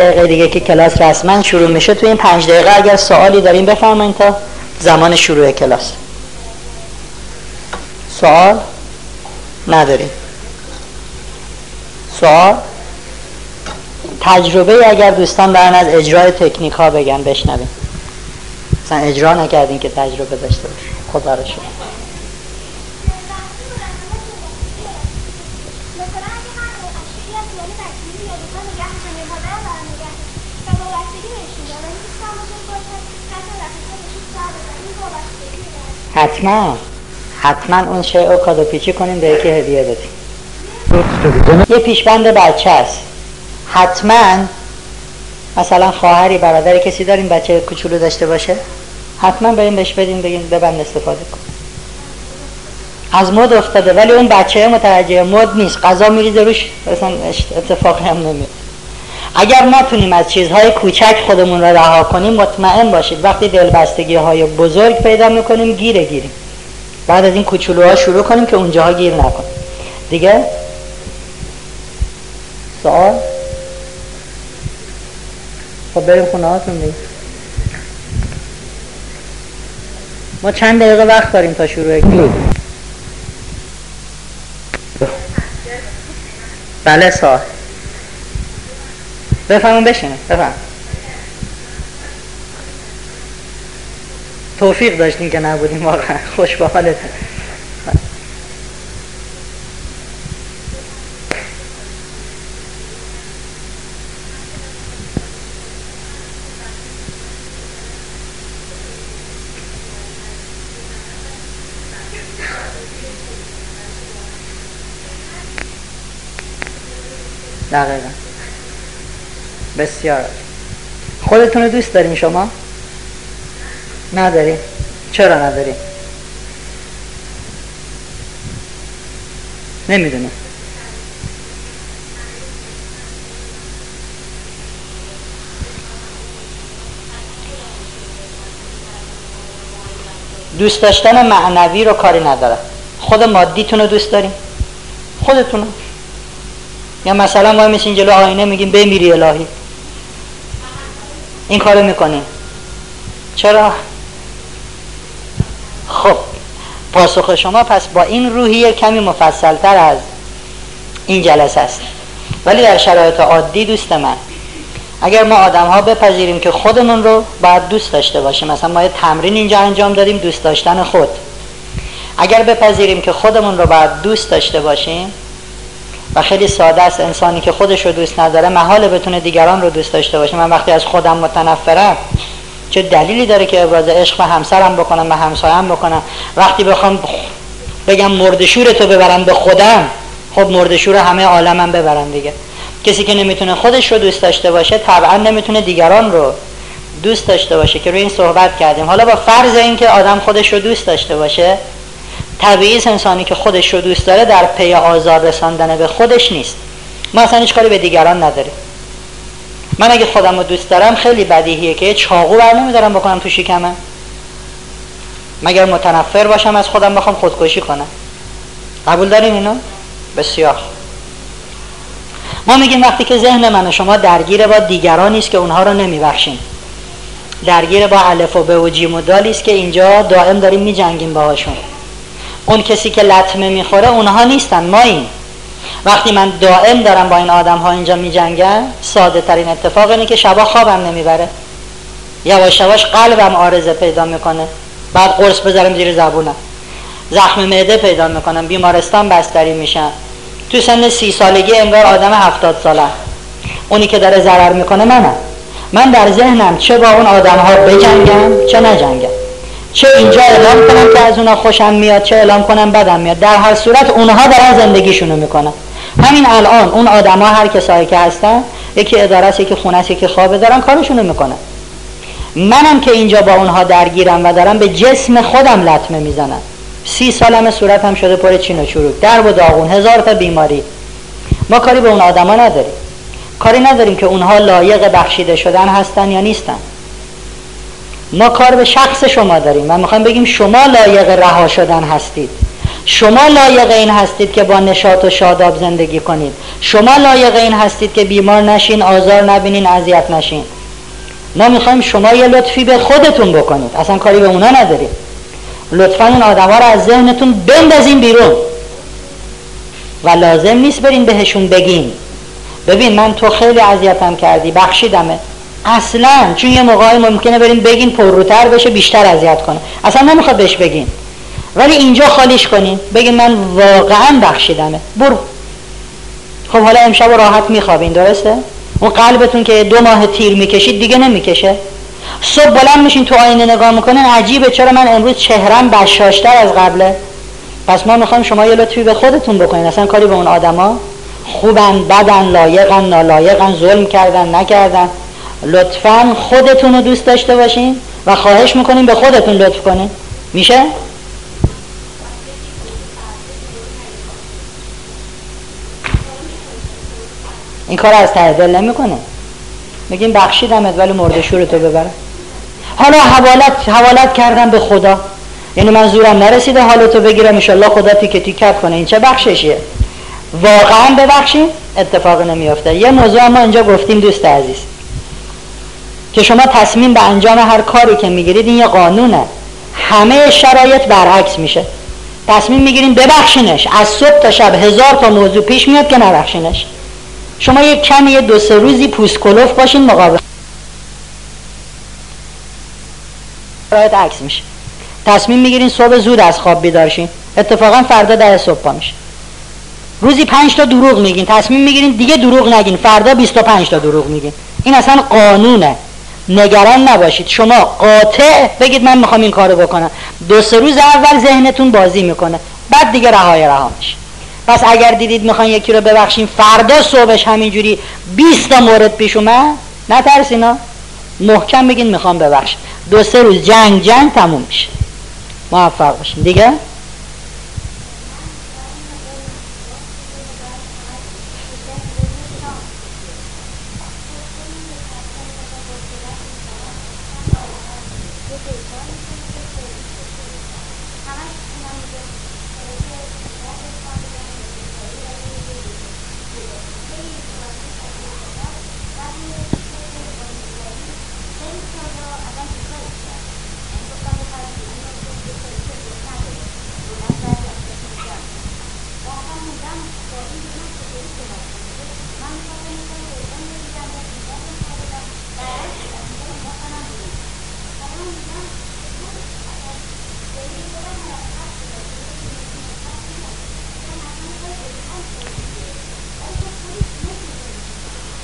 دقیقه دیگه که کلاس رسما شروع میشه تو این پنج دقیقه اگر سوالی داریم بفرمایید تا زمان شروع کلاس. سوال نداریم سوال تجربه اگر دوستان دارن از اجرای تکنیک ها بگن بشنویم مثلا اجرا نکردین که تجربه داشته باشه خدا رو شد حتما. حتما اون شیء رو کادو پیچی کنیم به یکی هدیه بدیم. یه پیشبند بچه است. حتما. مثلا خواهری برادری کسی داریم بچه کوچولو داشته باشه؟ حتما بریم بهش بدیم بگیم ببند استفاده کن. از مد افتاده ولی اون بچه متوجه مد نیست. غذا میریزه روش اصلا اتفاقی هم نمیاد اگر ما تونیم از چیزهای کوچک خودمون رو رها کنیم مطمئن باشید وقتی دلبستگی های بزرگ پیدا می‌کنیم گیره گیریم. بعد از این کوچولوها شروع کنیم که اونجاها گیر نکنیم. دیگه؟ سوال؟ خب بریم خونه هاتون دیگه. ما چند دقیقه وقت داریم تا شروع کلیپ بله سوال. بفهمون بشینه. بفهم. توفیق داشتیم که نبودیم واقعا. خوش با حالت. دقیقا. بسیار خودتون رو دوست دارین شما؟ ندارین چرا ندارین؟ نمی‌دونم دوست داشتن معنوی رو کاری نداره خود مادیتون رو دوست دارین؟ خودتون یا مثلا ما میشین جلو آینه میگیم بمیری الهی. این کارو می‌کنیم چرا؟ خب پاسخ شما پس با این روحیه کمی مفصلتر از این جلسه است. ولی در شرایط عادی دوست من اگر ما آدم ها بپذیریم که خودمون رو باید دوست داشته باشیم مثلا ما یه تمرین اینجا انجام دادیم دوست داشتن خود. اگر بپذیریم که خودمون رو باید دوست داشته باشیم و خیلی ساده است. انسانی که خودش رو دوست نداره محال بتونه دیگران رو دوست داشته باشه. من وقتی از خودم متنفرم چه دلیلی داره که ابراز عشق به همسرم بکنم به همسایم بکنم؟ وقتی بخوام بگم مردشور تو ببرم به خودم خب مردشور همه عالمم ببرم دیگه. کسی که نمی‌تونه خودش رو دوست داشته باشه طبعا نمی‌تونه دیگران رو دوست داشته باشه که روی این صحبت کردیم. حالا با فرض اینکه آدم خودش رو دوست داشته باشه طبیعی انسانی که خودش رو دوست داره در پی آزار رساندن به خودش نیست. ما اصلا هیچ کاری به دیگران نداریم. من اگه خودم رو دوست دارم خیلی بدیهیه که چاقو بر نمیدارم بکنم تو شکمه مگر متنفر باشم از خودم بخوام خودکشی کنم؟ قبول داریم اینو؟ بسیار. ما میگیم وقتی که ذهن من و شما درگیر با دیگران است که اونها رو نمیبخشیم. درگیر با الف و ب و جیم و دالی است که اینجا دائم داریم میجنگیم باهاشون. اون کسی که لطمه می‌خوره اونها نیستن ما این وقتی من دائم دارم با این آدم ها اینجا می جنگم ساده ترین اتفاق اینه که شبا خوابم نمی‌بره. یواش یواش قلبم آرزه پیدا می‌کنه. بعد قرص بذارم زیر زبونم. زخم معده پیدا می‌کنم. بیمارستان بستری میشم. تو سن سی سالگی انگار آدم هفتاد ساله. اونی که داره ضرر می‌کنه منم. من در ذهنم چه با اون آدم ها بجنگم چه نجنگم. چه اینجا اعلام کنم که از اونا خوشم میاد چه اعلام کنم بدم میاد. در هر صورت اونها دارن زندگیشونو می‌کنن. همین الان اون آدما هر کسایی که هستن یکی اداره است یکی خونه است یکی خوابه دارن کارشونو می‌کنن. منم که اینجا با اونها درگیرم و دارم به جسم خودم لطمه می‌زنم. سی سالم صورتم شده پر چین و چروک. درب و داغون هزار تا بیماری. ما کاری به اون آدما نداریم. کاری نداریم که اونها لایق بخشیده شدن هستن یا نیستن. ما کار به شخص شما داریم. و می‌خوایم بگیم شما لایق رها شدن هستید. شما لایق این هستید که با نشاط و شاداب زندگی کنید. شما لایق این هستید که بیمار نشین آزار نبینین اذیت نشین. ما می‌خوایم شما یه لطفی به خودتون بکنید. اصلا کاری به اونا نداریم. لطفا این آدم ها رو از ذهنتون بندازین بیرون. و لازم نیست برین بهشون بگین. ببین من تو خیلی اذیتم کردی بخشیدمه اصلا چون یه موقعی ممکنه برین بگین پرروتر بشه بیشتر اذیت کنه. اصلا نمی‌خواد بهش بگین. ولی اینجا خالیش کنین. بگین من واقعا بخشیدمه. برو. خب حالا امشب راحت میخوابین درسته؟ اون قلبتون که دو ماه تیر می‌کشید دیگه نمی‌کشه. صبح بلند میشین تو آینه نگاه می‌کنین. عجیبه چرا من امروز چهرم بشاشتر از قبله؟ پس ما می‌خوایم شما یه لطفی به خودتون بکنین. اصلا کاری به اون آدما. خوبن بدن لایقن نالایقن ظلم کردن نکردن. لطفا خودتون رو دوست داشته باشین و خواهش می‌کنیم به خودتون لطف کنین. میشه؟ این کار از ته دل نمی‌کنه. میگیم بخشیدمت ولی مرد شورتو ببره. حالا حوالت حوالت کردم به خدا. یعنی من زورم نرسیده حالتو بگیرم. انشالله خدا تیکه تیکت کنه. این چه بخششیه؟ واقعا ببخشیم اتفاق نمیافته. یه موضوع ما اینجا گفتیم دوست عزیز. که شما تصمیم به انجام هر کاری که می‌گیرید این یه قانونه. همه شرایط برعکس میشه. تصمیم می‌گیریم ببخشینش. از صبح تا شب هزار تا موضوع پیش میاد که نبخشینش. شما یک کمی یه دو سه روزی پوست کلوف باشین مقابل. شرایط عکس میشه. تصمیم می‌گیرین صبح زود از خواب بیدارشین اتفاقا فردا ده صبح پا میشه. روزی پنج تا دروغ میگین. تصمیم می‌گیرین دیگه دروغ نگین. فردا 25 تا دروغ میگین. این اصلا قانونه. نگران نباشید. شما قاطع بگید من می‌خوام این کارو بکنم. دو سه روز اول ذهنتون بازی می‌کنه. بعد دیگه رهای رها میشه. پس اگر دیدید می‌خوان یکی رو ببخشین فردا صبحش همینجوری 20 تا مورد پیش اومد نترسینا محکم بگین می‌خوام ببخش دو سه روز جنگ جنگ تموم میشه. موفق باشین. دیگه؟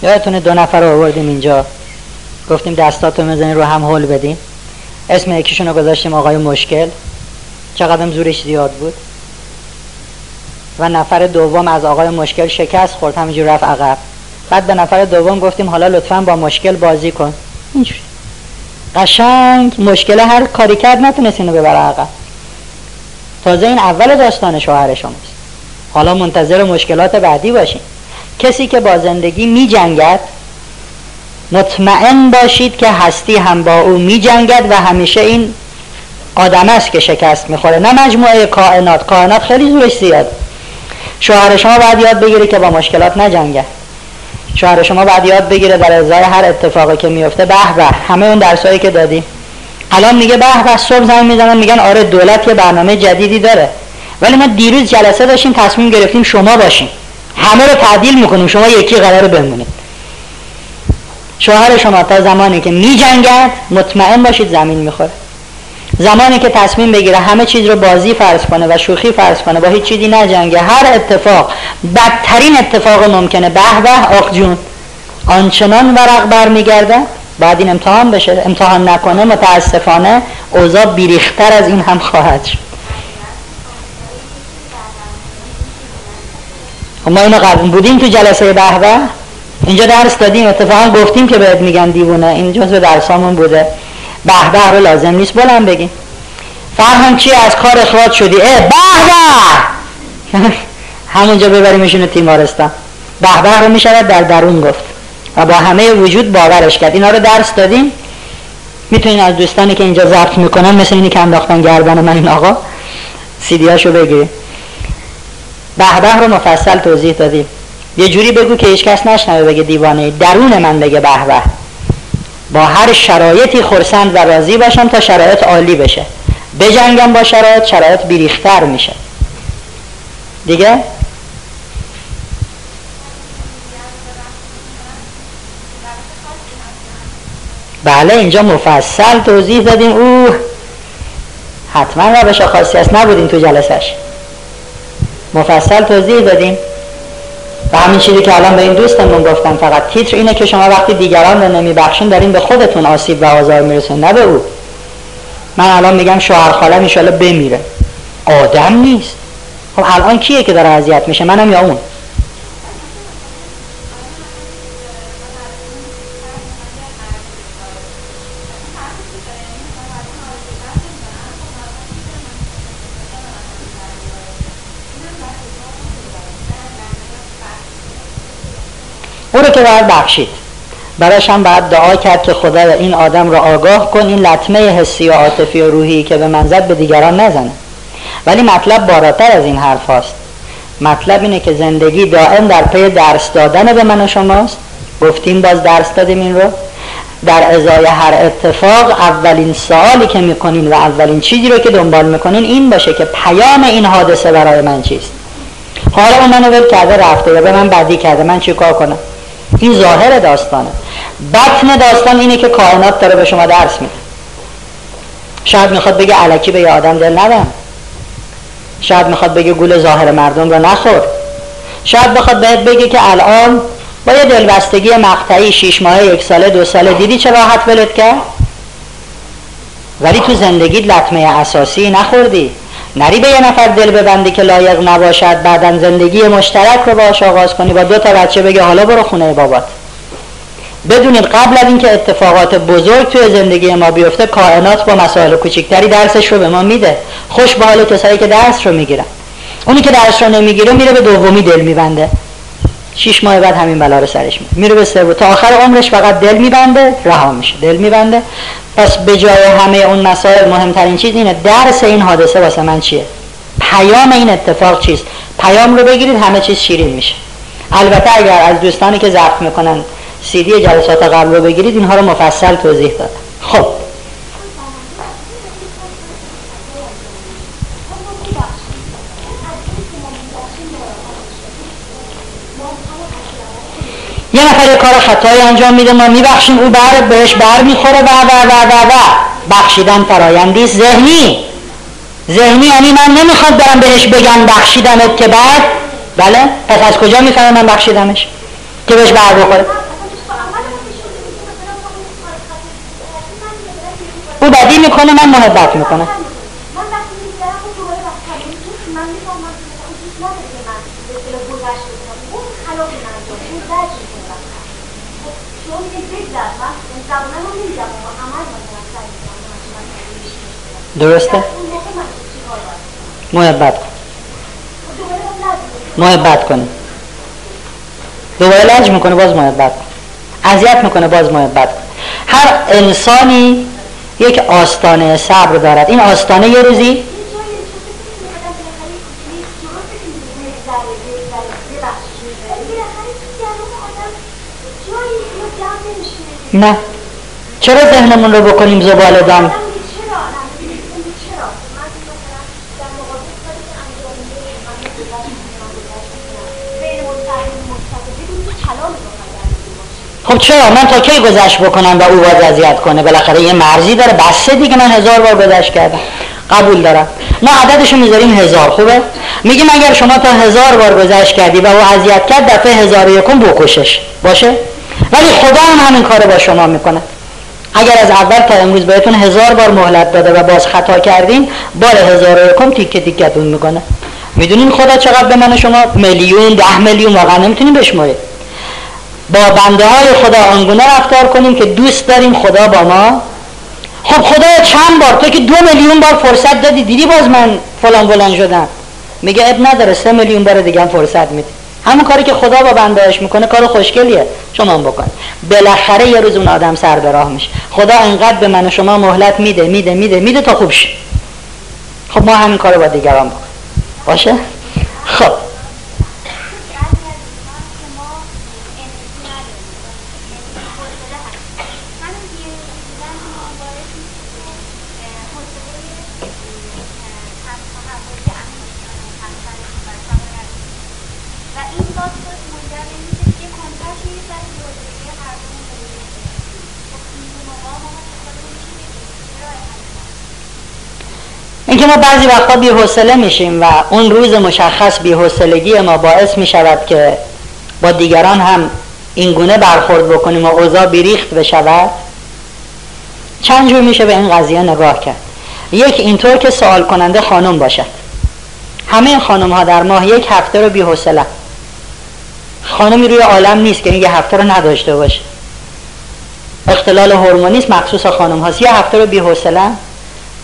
یادتونه دو نفر رو آوردیم اینجا. گفتیم دستاتو می‌زنین رو هم حل بدین. اسم یکیشون رو گذاشتیم آقای مشکل. چقدر زورش زیاد بود. و نفر دوم از آقای مشکل شکست خورد همینجور رفت عقب. بعد به نفر دوم گفتیم حالا لطفا با مشکل بازی کن. اینجوری. قشنگ. مشکل هر کاری کرد نتونست اینو ببره عقب. تازه این اول داستان شوهر شماست. حالا منتظر مشکلات بعدی باشین. کسی که با زندگی می جنگد مطمئن باشید که هستی هم با او می جنگد و همیشه این آدم است که شکست می‌خوره. نه مجموعه کائنات. کائنات خیلی زورش زیاد. شوهر شما باید یاد بگیره که با مشکلات نجنگه. شوهر شما باید یاد بگیره در ازای هر اتفاقی که میفته به به همه اون درسایی که دادی. الان میگه به به صبح زنگ می‌زنن میگن آره دولت یه برنامه جدیدی داره. ولی ما دیروز جلسه داشتیم تصمیم گرفتیم شما باشیم. همه رو تعدیل می‌کنیم. شما یکی قرار بمونید. شوهر شما تا زمانی که می جنگد مطمئن باشید زمین می‌خوره. زمانی که تصمیم بگیره همه چیز رو بازی فرض کنه و شوخی فرض کنه با هیچ چیزی نجنگه. هر اتفاق بدترین اتفاق ممکنه. به به آق جون. آنچنان ورق برمیگرده بعد این امتحان بشه. امتحان نکنه متاسفانه اوضاع بیریختر از این هم خواهد شد. ما اینو قبول بودیم تو جلسه به اینجا درس دادیم اتفاقا گفتیم که بهت میگن دیوونه. این جزء درسامون بوده. به به رو لازم نیست بلند بگیم. فرهان چی؟ از کار اخراج شدی؟ اه به به همونجا ببریمشون تیمارستان. به به رو می‌شود در درون گفت و با همه وجود باورش کرد. اینا رو درس دادیم. می‌تونین از دوستانی که اینجا ضبط می‌کنن مثل اینی که انداختن گردن من این آقا سیدیاشو بگیریم به به رو مفصل توضیح دادیم. یه جوری بگو که هیچ کس نشنوه بگه دیوانه درون من بگه به به. با هر شرایطی خرسند و راضی باشم تا شرایط عالی بشه. بجنگم با شرایط شرایط بیریختر میشه. دیگه؟ بله اینجا مفصل توضیح دادیم. او حتما روش خاصی است. نبودیم تو جلسش مفصل توضیح دادیم. و همین چیزی که الان به این دوستمون گفتم فقط تیتر اینه که شما وقتی دیگران رو نمیبخشین دارین به خودتون آسیب و آزار میرسون نه به او. من الان میگم شوهر خالم ایشالا بمیره. آدم نیست. خب الان کیه که داره اذیت میشه؟ منم یا اون؟ باید بخشید. براش هم باید دعا کرد که خدا این آدم رو آگاه کن این لطمه حسی و عاطفی و روحی که به من زد به دیگران نزنه. ولی مطلب بالاتر از این حرف هاست. مطلب اینه که زندگی دائم در پی درس دادن به من و شماست. گفتیم باز درس دادیم این رو. در ازای هر اتفاق اولین سوالی که می‌کنین و اولین چیزی رو که دنبال می‌کنین این باشه که پیام این حادثه برای من چیست. حالا منو ول کرده رفته یا به من بدی کرده من چیکار کنم؟ این ظاهر داستانه. بطن داستان اینه که کائنات داره به شما درس میده. شاید می‌خواد بگه علکی به یه آدم دل ندم. شاید می‌خواد بگه گول ظاهر مردم رو نخور. شاید بخواد بهت بگه که الان با یه دلبستگی مقطعی شیش ماه یک ساله دو ساله دیدی چه راحت ولت کرد؟ ولی تو زندگیت لطمه اساسی نخوردی. نری به یه نفر دل ببندی که لایق نباشد بعدا زندگی مشترک رو باش آغاز کنی با دو تا بچه بگه حالا برو خونه بابات. بدونید قبل از اینکه اتفاقات بزرگ توی زندگی ما بیفته کائنات با مسائل کوچکتری درسش رو به ما میده. خوش به حال کسایی که درس رو می‌گیرن. اونی که درس رو نمی‌گیره میره به دومی دل میبنده. شیش ماه بعد همین بلا رو سرش میره میره به سوم تا آخر عمرش فقط دل میبنده رها میشه دل میبنده. پس به جای همه اون مسائل مهمترین چیز اینه درس این حادثه واسه من چیه؟ پیام این اتفاق چیست؟ پیام رو بگیرید همه چیز شیرین میشه. البته اگر از دوستانی که ضبط می‌کنن سیدی جلسات قبل رو بگیرید اینها رو مفصل توضیح دادم خب. یه نفر کار خطایی انجام میده ما میبخشیم او بر بهش بر می‌خوره و و و و و. بخشیدن فرایندی ذهنی. ذهنی یعنی من نمی‌خواد برم بهش بگم بخشیدمت که بعد. بله؟ پس از کجا می‌فهمه من بخشیدمش که بهش بر بخوره. او بدی می‌کنه من محبت می‌کنه درسته؟ محبت کن. محبت کنه دوباره لج می‌کنه باز محبت کن. اذیت می‌کنه باز محبت کن. هر انسانی یک آستانه صبر دارد. این آستانه یه روزی نه. چرا ذهنمون رو بکنیم زباله دم؟ خب چرا؟ من تا کی گذشت بکنم و او باز اذیت کنه؟ بالاخره یه مرزی داره. بسه دیگه من هزار بار گذشت کردم. قبول دارم. ما عددشو می‌ذاریم هزار. خوبه؟ میگیم اگر شما تا هزار بار گذشت کردی و او اذیت کرد دفعه هزار یکم بکشش. باشه؟ ولی خدا هم همین کار با شما می‌کنه. اگر از اول تا امروز بهتون هزار بار مهلت داده و باز خطا کردین بار هزار یکم تیکه تیکتون می‌کنه. می‌دونین خدا چقدر به من شما میلیون ده میلیون واقعا نمی‌تونیم بشمارید. با بنده های خدا آنگونه رفتار کنیم که دوست داریم خدا با ما. خب خدا چند بار تو که دو میلیون بار فرصت دادی دیدی باز من فلان فلان شدم. میگه اب نداره سه میلیون بار دیگه هم فرصت میده همون کاری که خدا با بندهاش می‌کنه کار خوشگلیه. شما هم بکن. بالاخره یه روز اون آدم سر به راه میشه. خدا انقدر به من و شما مهلت میده میده میده میده تا خوب شه. خب ما همین کارو با دیگران بکن باشه؟ خب. اینکه ما بعضی وقتا بی‌حوصله میشیم و اون روز مشخص بی‌حوصلگی ما باعث می‌شود که با دیگران هم این گونه برخورد بکنیم و اوضاع بیریخت بشود. چند جور میشه به این قضیه نگاه کرد؟ یک اینطور که سوال کننده خانم باشد. همه خانم ها در ماه یک هفته رو بی‌حوصله. خانمی روی عالم نیست که یه هفته رو نداشته باشه. اختلال هورمونی مخصوص خانم هاست یه هفته رو بی‌حوصله؟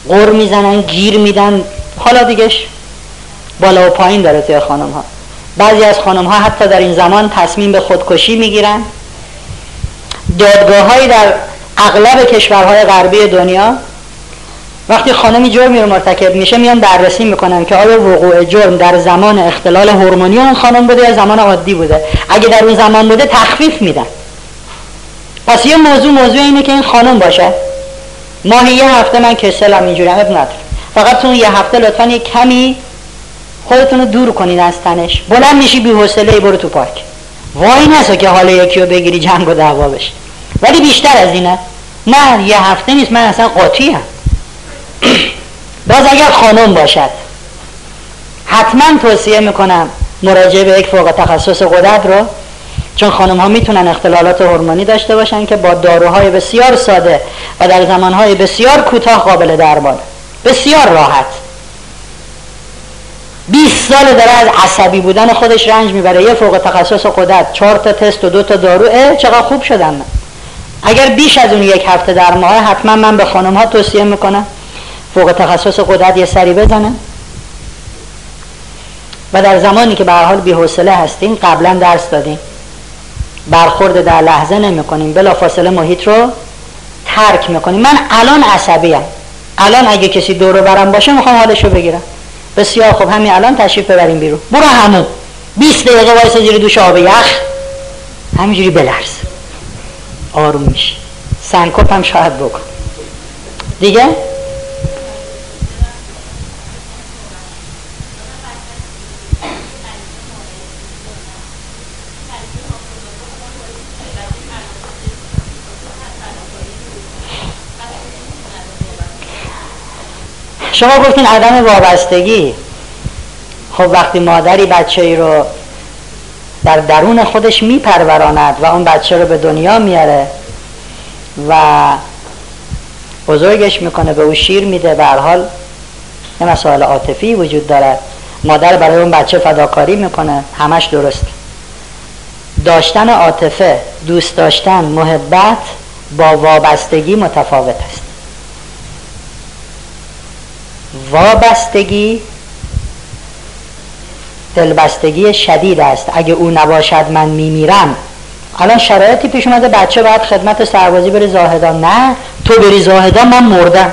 غر می‌زنن گیر میدن. حالا دیگهش بالا و پایین داره توی خانم ها بعضی از خانم ها حتی در این زمان تصمیم به خودکشی می‌گیرن. دادگاه در اغلب کشورهای غربی دنیا وقتی خانمی جرمی رو مرتکب میشه میان بررسی می‌کنن که آیا وقوع جرم در زمان اختلال هورمونی اون خانم بوده یا زمان عادی بوده. اگه در اون زمان بوده تخفیف میدن. پس یه موضوع موضوع اینه که این خانم باشه. ماهی یه هفته من کسلم اینجوری اب نداره. فقط تو یه هفته لطفا یه کمی خودتون رو دور کنین از تنش. بلند میشی بی حوصله برو تو پارک. وای نسا که حال یکی رو بگیری جنگ و دعوا بشه. ولی بیشتر از اینه. نه یه هفته نیست من اصلا قاطی هم. باز اگر خانم باشد حتما توصیه می‌کنم مراجعه به یک فوق تخصص قدرت رو چون خانم ها می‌تونن اختلالات هورمونی داشته باشن که با داروهای بسیار ساده و در زمانهای بسیار کوتاه قابل درمان بسیار راحت. 20 سال داره از عصبی بودن خودش رنج می‌بره. یه فوق تخصص قدرت چهار تا تست و دو تا دارو اه چقدر خوب شدم من اگر بیش از اون یک هفته در ماه حتما من به خانم ها توصیه می‌کنم فوق تخصص قدرت یه سری بزنه. و در زمانی که به حال بی‌حوصله هستین قبلا درس دادیم برخورد در لحظه نمی کنیم بلا فاصله محیط رو ترک می‌کنیم. من الان عصبی هم. الان اگه کسی دورو برم باشه می‌خوام حالشو بگیرم. بسیار خوب. همین الان تشریف ببریم بیرون. برو همون. 20 دقیقه وایسا زیر دوش آب یخ. همینجوری بلرز. آروم میشه سنکوپ هم شاید بکن. دیگه؟ شما گفتین عدم وابستگی. خب وقتی مادری بچه ای رو در درون خودش میپروراند و اون بچه رو به دنیا میاره و بزرگش می‌کنه به او شیر میده به حال یه مسائل عاطفی وجود دارد مادر برای اون بچه فداکاری می‌کنه همش درست. داشتن عاطفه دوست داشتن محبت با وابستگی متفاوت است. وابستگی دلبستگی شدید است. اگه او نباشد من میمیرم. الان شرایطی پیش اومده بچه باید خدمت سربازی بره زاهدان. نه تو بری زاهدان من مردم.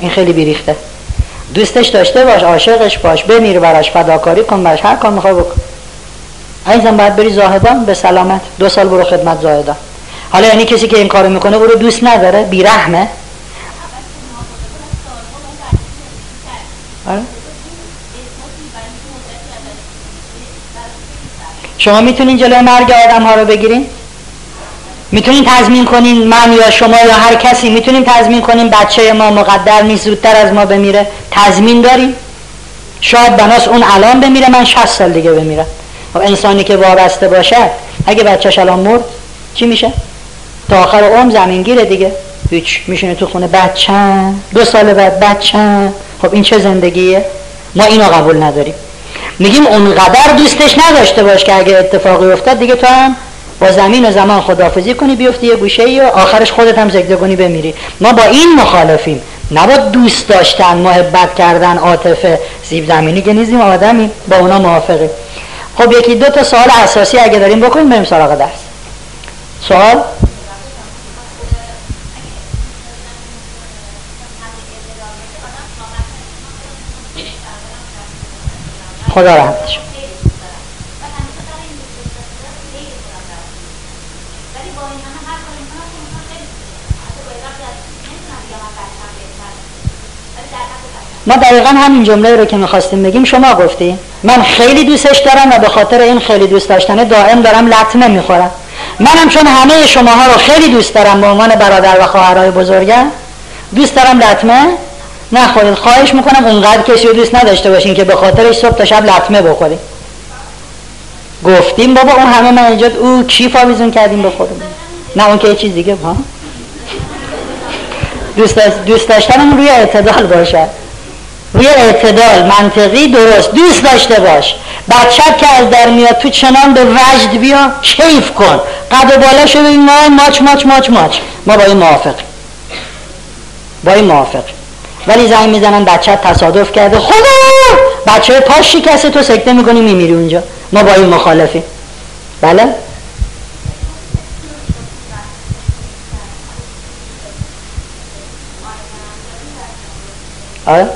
این خیلی بیریخته. دوستش داشته باش عاشقش باش بمیر براش فداکاری کن براش هر کار می‌خوای بکن. اینزم باید بری زاهدان به سلامت. دو سال برو خدمت زاهدان. حالا یعنی کسی که این کارو می‌کنه برو دوست نداره؟ بیرحمه. آره. شما می‌تونین جلوی مرگ آدم ها رو بگیرین؟ می‌تونین تضمین کنین من یا شما یا هر کسی؟ می‌تونیم تضمین کنین بچه ما مقدر نیست زودتر از ما بمیره؟ تضمین داریم شاید بناس اون الان بمیره من 60 سال دیگه بمیرم. خب انسانی که وابسته باشه اگه بچهش الان مرد چی میشه؟ تا آخر عمر زمینگیره دیگه. هیچ میشونه تو خونه بچه دو سال بعد بچه خب این چه زندگیه؟ ما اینو قبول نداریم. میگیم اونقدر دوستش نداشته باش که اگه اتفاقی افتاد دیگه تو هم با زمین و زمان خدافزی کنی بیفتی یه گوشه ای و آخرش خودت هم زگده کنی بمیری. ما با این مخالفیم. نباید دوست داشتن محبت کردن عاطفه. زیب زمینی که نیزیم آدمی با اونا موافقیم. خب یکی دو تا سوال اساسی اگه داریم بکنیم بریم سراغ درس. سوال؟ خدا رحمتش ما دقیقا همین جمله رو که می‌خواستیم بگیم شما گفتی من خیلی دوستش دارم و به خاطر این خیلی دوست داشتنه دائم دارم لطمه می‌خورم. منم چون همه شماها رو خیلی دوست دارم به عنوان برادر و خواهرای بزرگم دوست دارم لطمه؟ نخورید خواهش می‌کنم اونقدر کسی رو دوست نداشته باشین که به خاطرش صبح تا شب لطمه بخوریم گفتیم بابا اون همه من اینجا او چی فاویزون کردیم خودمون؟ نه اون که یه چیز دیگه ها. دوست داشتنمون روی اعتدال باشد روی اعتدال منطقی درست. دوست داشته باش. بچه که از در میاد تو چنان به وجد بیا کیف کن. قد بالا شده این ماچ ماچ ماچ ماچ. ما با این موافق با این موافق ولی زنگ می‌زنن بچه تصادف کرده. خدا بچه پاش شکسته تو سکته می‌کنی میمیری اونجا. ما با این مخالفیم. بله؟ آره.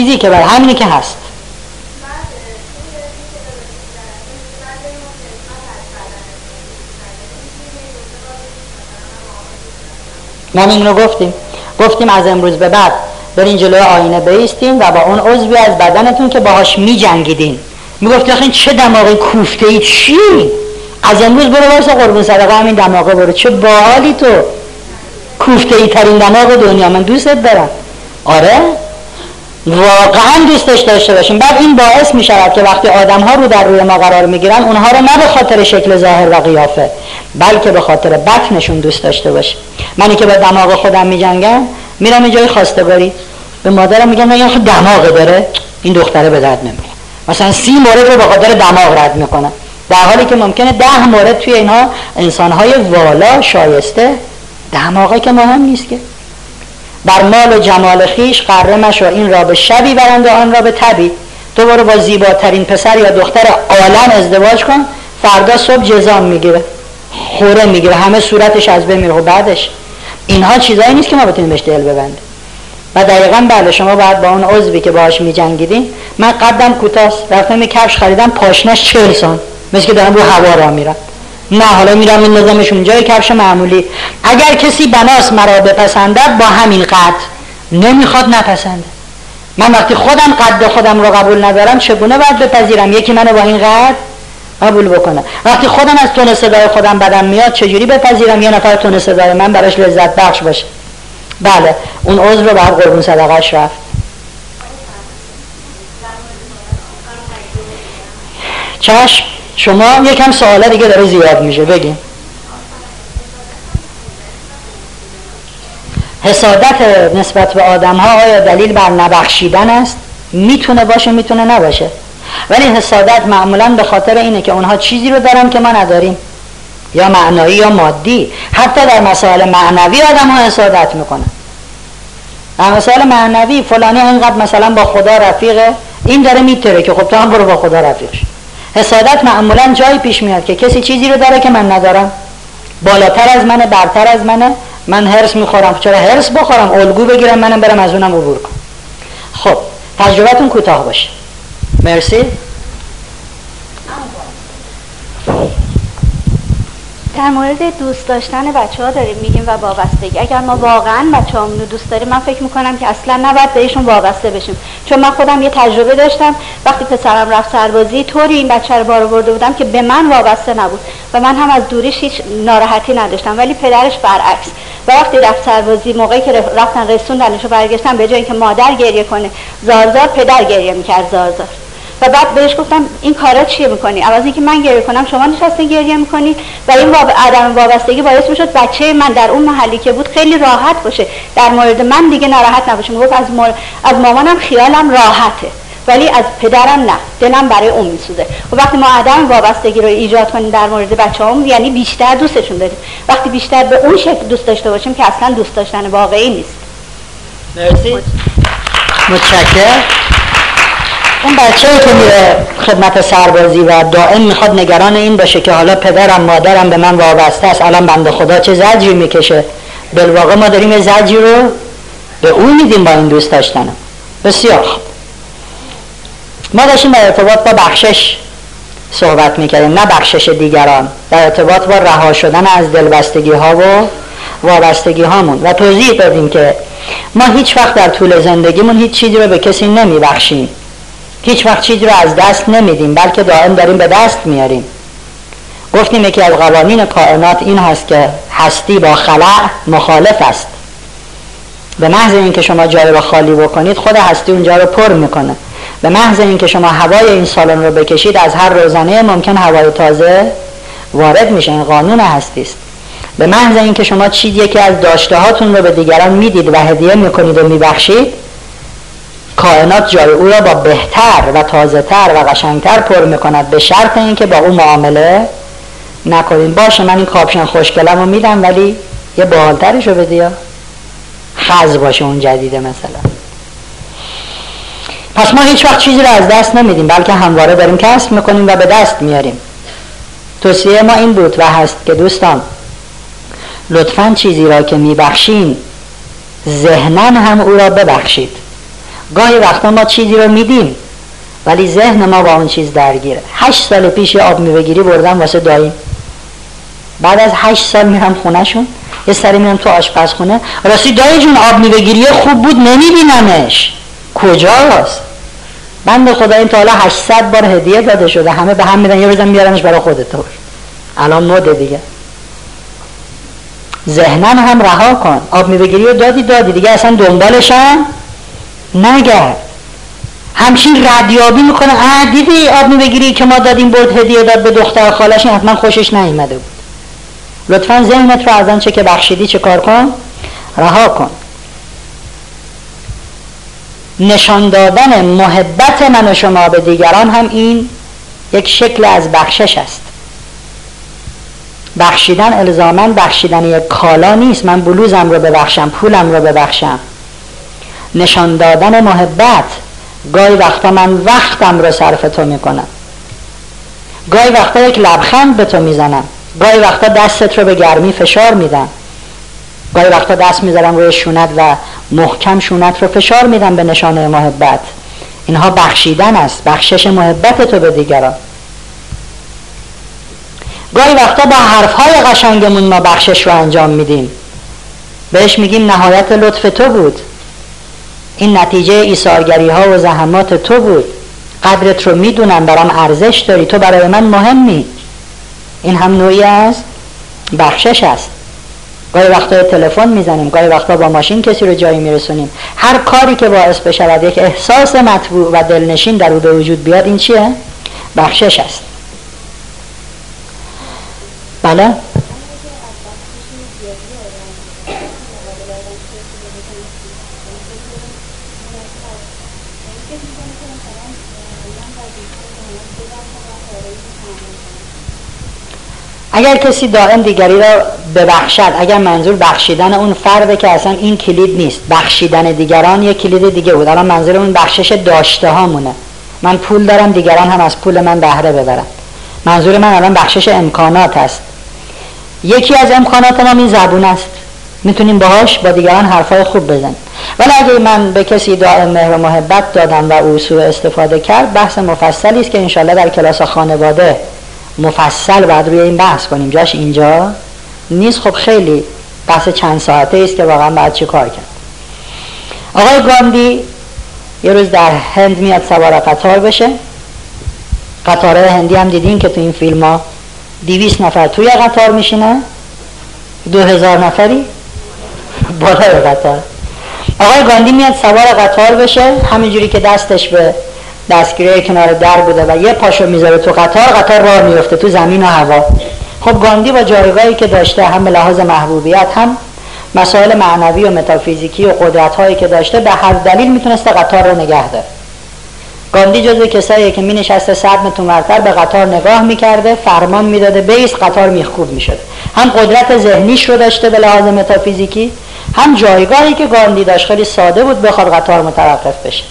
فیزیکه بر همینی که هست. ما این رو گفتیم. گفتیم از امروز به بعد برین جلوی آینه بیستین و با اون عضوی از بدنتون که باهاش می جنگیدین می‌گفتی آخه چه دماغی کوفته ای چی؟ از امروز برو واسه قربون صدقه همین دماغه برو. چه باحالی تو. کوفته ای ترین دماغ دنیا. من دوستت دارم. آره؟ واقعا دوستش داشته باشیم. بعد این باعث می شود که وقتی آدم ها رو در روی ما قرار می گیرن اونها رو نه به خاطر شکل ظاهر و قیافه بلکه به خاطر بطنشون دوست داشته باشیم منی که به دماغ خودم می جنگم میرم جای خواستگاری. به مادرم میگم نه خود دماغ داره این دختره به درد نمی‌خوره. مثلا سی مورد رو به خاطر دماغ رد می‌کنه. در حالی که ممکنه ده مورد توی اینها انسانهای والا شایسته دماغه که مهم نیست که. بر مال و جمال خیش قره مشو. این را به شبی برند و آن را به تبی. تو برو با زیباترین پسر یا دختر عالم ازدواج کن. فردا صبح جزام می‌گیره. خوره می‌گیره. همه صورتش از بین میره. و خب بعدش. اینها چیزایی نیست که ما بتونیم بهش دل ببندیم. و دقیقا بله شما باید با اون عضوی که باهاش میجنگیدین. من قدم کوتاست رفتم کفش خریدم. پاشنش چهل سان مثل که دارم رو هوا را میرم نه حالا میرم این نظامش اونجای کفش معمولی. اگر کسی بناس مرا بپسندد با همین قد. نمی‌خواد نپسنده. من وقتی خودم قد خودم رو قبول ندارم چگونه باید بپذیرم؟ یکی منو با این قد قبول بکنه. وقتی خودم از تون صدای خودم بدم میاد چجوری بپذیرم یه نفر تون صدای من براش لذت بخش باشه؟ بله اون عضو رو بعد قربون صدقش رفت. چشم. شما یکم سواله دیگه داره زیاد میشه بگیم. حسادت نسبت به آدم ها آیا دلیل بر نبخشیدن است؟ می‌تونه باشه می‌تونه نباشه. ولی حسادت معمولا به خاطر اینه که اونها چیزی رو دارن که ما نداریم. یا معنایی یا مادی. حتی در مسائل معنوی آدم ها حسادت می‌کنن. در مسائل معنوی فلانی اینقدر مثلا با خدا رفیقه این داره میتره که خب تو هم برو با خدا رفیق حسادت معمولا جایی پیش میاد که کسی چیزی رو داره که من ندارم. بالاتر از منه برتر از منه. من هرس می‌خورم. چرا هرس بخورم؟ الگو بگیرم منم برم از اونم عبور کنم. خب تجربتون کوتاه باشه. مرسی. در مورد دوست داشتن بچه ها داریم میگیم و وابستگی. اگر ما واقعا بچه رو دوست داریم من فکر می‌کنم که اصلا نباید بهشون وابسته بشیم. چون من خودم یه تجربه داشتم وقتی پسرم رفت سربازی طوری این بچه رو بار برده بودم که به من وابسته نبود و من هم از دوریش هیچ ناراحتی نداشتم. ولی پدرش برعکس. و وقتی رفت سربازی موقعی که رفتن رسوندنش و برگشتن به جای اینکه مادر گریه کنه زارزار پدر گریه می‌کرد زارزار. و بعد بهش گفتم این کارا چیه می‌کنی؟ عوض اینکه من گریه کنم شما نشسته گریه می‌کنی و این واب... عدم وابستگی باعث می‌شد بچه من در اون محلی که بود خیلی راحت باشه. در مورد من دیگه ناراحت نباشه. می‌گفت از, مر... از مامانم خیالم راحته ولی از پدرم نه. دلم برای اون میسوزه. و وقتی ما عدم وابستگی رو ایجاد کنیم در مورد بچه هم یعنی بیشتر دوستشون داریم. وقتی بیشتر به اون شکل دوست داشته باشیم که اصلا دوست داشتن واقعی نیست. مرسی. متشکرم. اون بچه که میره خدمت سربازی و دائم می‌خواد نگران این باشه که حالا پدرم مادرم به من وابسته است الان بنده خدا چه زجری می‌کشه؟ بالواقع ما داریم زجری رو به اون میدیم با این دوست داشتنم بسیار خوب. ما داشتیم در ارتباط با بخشش صحبت می‌کردیم نه بخشش دیگران. در ارتباط با رها شدن از دلبستگی ها و وابستگی هامون و توضیح دادیم که ما هیچ وقت در طول زندگیمون هیچ چیزی رو به کسی نمیبخشیم. هیچ وقت چیزی رو از دست نمیدیم بلکه دائم داریم به دست میاریم. گفتیم یکی از قوانین کائنات این هست که هستی با خلع مخالف است. به محض اینکه شما جای رو خالی بکنید خود هستی اونجا رو پر می‌کنه. به محض اینکه شما هوای این سالن رو بکشید از هر روزنه ممکن هوای تازه وارد میشه. این قانون هستی است. به محض اینکه شما چیز یکی از داشته هاتون رو به دیگران می‌دید و هدیه می‌کنید و میبخشید کائنات جای او را با بهتر و تازه تر و قشنگتر پر می‌کند به شرط اینکه با او معامله نکنید باشه من این کاپشن خوشگلم رو میدم ولی یه بالترش رو بدیا خز باشه اون جدیده مثلا. پس ما هیچ وقت چیزی رو از دست نمیدیم بلکه همواره داریم کسب می‌کنیم و به دست میاریم. توصیه ما این بود و هست که دوستان لطفا چیزی را که میبخشین ذهنا هم او را ببخشید. گاهی وقتا ما چیزی رو میدیم ولی ذهن ما با اون چیز درگیره. هشت سال پیش آب میوهگیری بردم واسه دایی بعد از هشت سال میرم خونهشون یه سری میرم تو آشپزخونه. راستی دایی جون آب میوهگیری خوب بود نمیبینمش. کجاست بند خدا این تا حالا 800 بار هدیه داده شده. همه به هم میدن یه روزم میارنش برای خودت الان مده دیگه. ذهنن هم رها کن. آب میبگیری و دادی دادی. دیگه اصلا دنبالشم نگرد همچین ردیابی می‌کنه. اه دیدی آب میبگیری که ما دادیم برد هدیه داد به دختر خالش حتما خوشش نیومده بود. لطفا ذهنت رو از آنچه که بخشیدی چه کار کن؟ رها کن. نشان دادن محبت من و شما به دیگران هم این یک شکل از بخشش است. بخشیدن الزامن بخشیدن یک کالا نیست. من بلوزم رو ببخشم پولم رو ببخشم. نشان دادن محبت گاهی وقتا من وقتم رو صرف تو می‌کنم. گاهی وقتا یک لبخند به تو می‌زنم. گاهی وقتا دستت رو به گرمی فشار میدم. گاهی وقتا دست می‌ذارم روی شونت و محکم شونت رو فشار میدم به نشانه محبت. اینها بخشیدن است. بخشش محبت تو به دیگران. گاهی وقتا با حرفهای قشنگمون ما بخشش رو انجام میدیم. بهش میگیم نهایت لطف تو بود. این نتیجه ایثارگری ها و زحمات تو بود. قدرت رو می‌دونم برام ارزش داری. تو برای من مهمی. این هم نوعی از بخشش است. گاهی وقتا تلفن می‌زنیم گاهی وقتا با ماشین کسی رو جایی میرسونیم. هر کاری که باعث بشود یک احساس مطبوع و دلنشین در او به وجود بیاد این چیه؟ بخشش است. بله؟ اگر کسی دائم دیگری را ببخشد اگر منظور بخشیدن اون فرده که اصلا این کلید نیست بخشیدن دیگران یک کلید دیگه بود. الان منظور اون بخشش داشته هامونه من پول دارم دیگران هم از پول من بهره ببرن. منظور من الان بخشش امکانات است. یکی از امکانات ما این زبون است. می‌تونیم باهاش با دیگران حرفای خوب بزنیم. ولی اگه من به کسی دائم مهر و محبت دادم و او سوء استفاده کرد بحث مفصلی است که انشالله در کلاس خانواده مفصل بعد روی این بحث کنیم. جاش اینجا نیست. خب خیلی بحث چند ساعته است که واقعا بعد چی کار کرد. آقای گاندی یه روز در هند میاد سوار قطار بشه. قطاره هندی هم دیدین که تو این فیلم ها دیویس نفر توی قطار میشینه. دو هزار نفری بالای قطار. آقای گاندی میاد سوار قطار بشه. همینجوری که دستش به دستگیره کنار در بوده و یه پاشو می‌ذاره تو قطار قطار راه میفته تو زمین و هوا. خب گاندی با جایگاهی که داشته هم به لحاظ محبوبیت هم مسائل معنوی و متافیزیکی و قدرت هایی که داشته به هر دلیل می‌تونسته قطار رو نگه داره. گاندی جزو کسایی که می نشسته صد متر ورتر به قطار نگاه می‌کرده فرمان می‌داده بیست قطار میخوب می‌شد هم قدرت ذهنیش رو داشته به لحاظ متافیزیکی هم جایگاهی که گاندی داشت خیلی ساده بود بخواد قطار متوقف بشه.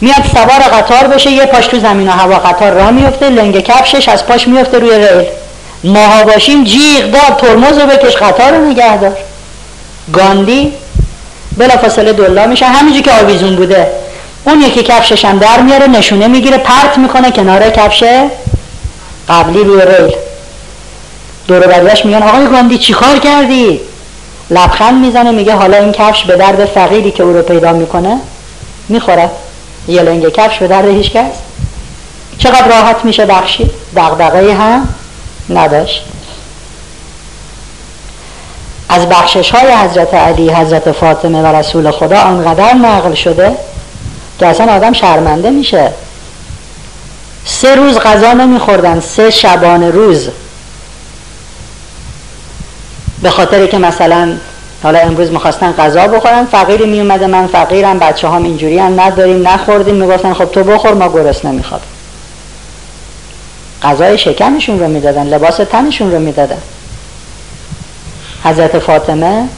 میاد سوار قطار بشه یه پاش تو زمین و هوا قطار راه میفته لنگ کفشش از پاش میفته روی ریل ماها باشیم جیغ دار ترمز رو بکش قطار رو نگه دار. گاندی بلا فاصله دلا میشه همینجور که آویزون بوده. اون یکی کفشش هم در میاره نشونه می‌گیره پرت می‌کنه کنار کفش قبلی روی ریل. دور میگن آقای گاندی چیکار کردی؟ لبخند می‌زنه میگه حالا این کفش به درد فقیری که او رو پیدا می‌کنه می‌خوره. یه لنگ کفش به درد هیچ کس چقدر راحت میشه بخشید دقدقه هم نداشت. از بخشش های حضرت علی حضرت فاطمه و رسول خدا آنقدر نقل شده که اصلا آدم شرمنده میشه. سه روز غذا نمیخوردن سه شبانه روز. به خاطری که مثلا حالا امروز می‌خواستن غذا بخورن. فقیری میومده من فقیرم بچه هم اینجوری هم نداریم نخوردیم. می‌گفتن خب تو بخور ما گرست نمی‌خواد غذای شکمشون رو می‌دادن لباس تنشون رو می‌دادن. حضرت فاطمه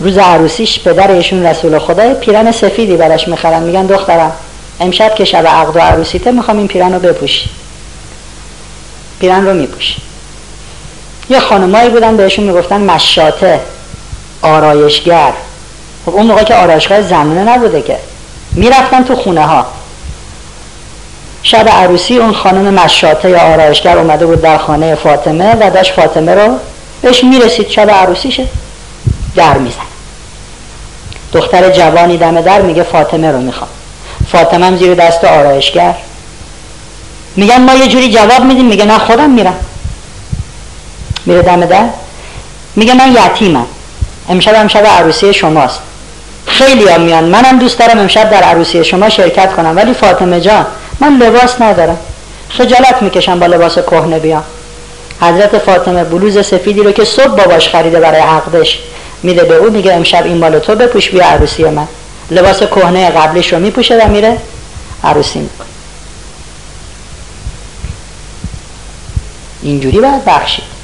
روز عروسیش پدر ایشون رسول خدا پیرن سفیدی براش می‌خرن. میگن دخترم امشب که شب عقد و عروسیته می‌خوام این پیرن رو بپوشی. پیرن رو میپوشی. یه خانمایی بودن بهشون می‌گفتن مشاته آرایشگر. خب اون موقع که آرایشگاه زمینه نبوده که. می‌رفتن تو خونه ها شب عروسی اون خانم مشاته یا آرایشگر اومده بود در خانه فاطمه و داشت فاطمه رو بهش می‌رسید. شب عروسیشه. در میزن دختر جوانی دم در میگه فاطمه رو می‌خوام. فاطمه هم زیر دست آرایشگر. میگن ما یه جوری جواب میدیم. میگه نه خودم میرم. میره دم در؟ میگه من یتیمم. امشب امشب عروسی شماست. خیلی هم میان. منم دوست دارم امشب در عروسی شما شرکت کنم. ولی فاطمه جان من لباس ندارم. خجالت می‌کشم با لباس کهنه بیام. حضرت فاطمه بلوز سفیدی رو که صبح باباش خریده برای عقدش میده به او میگه امشب این مال تو بپوش بیا عروسی من. لباس کهنه قبلش رو میپوشه و میره عروسی می‌کنه. اینجوری باید بخشید.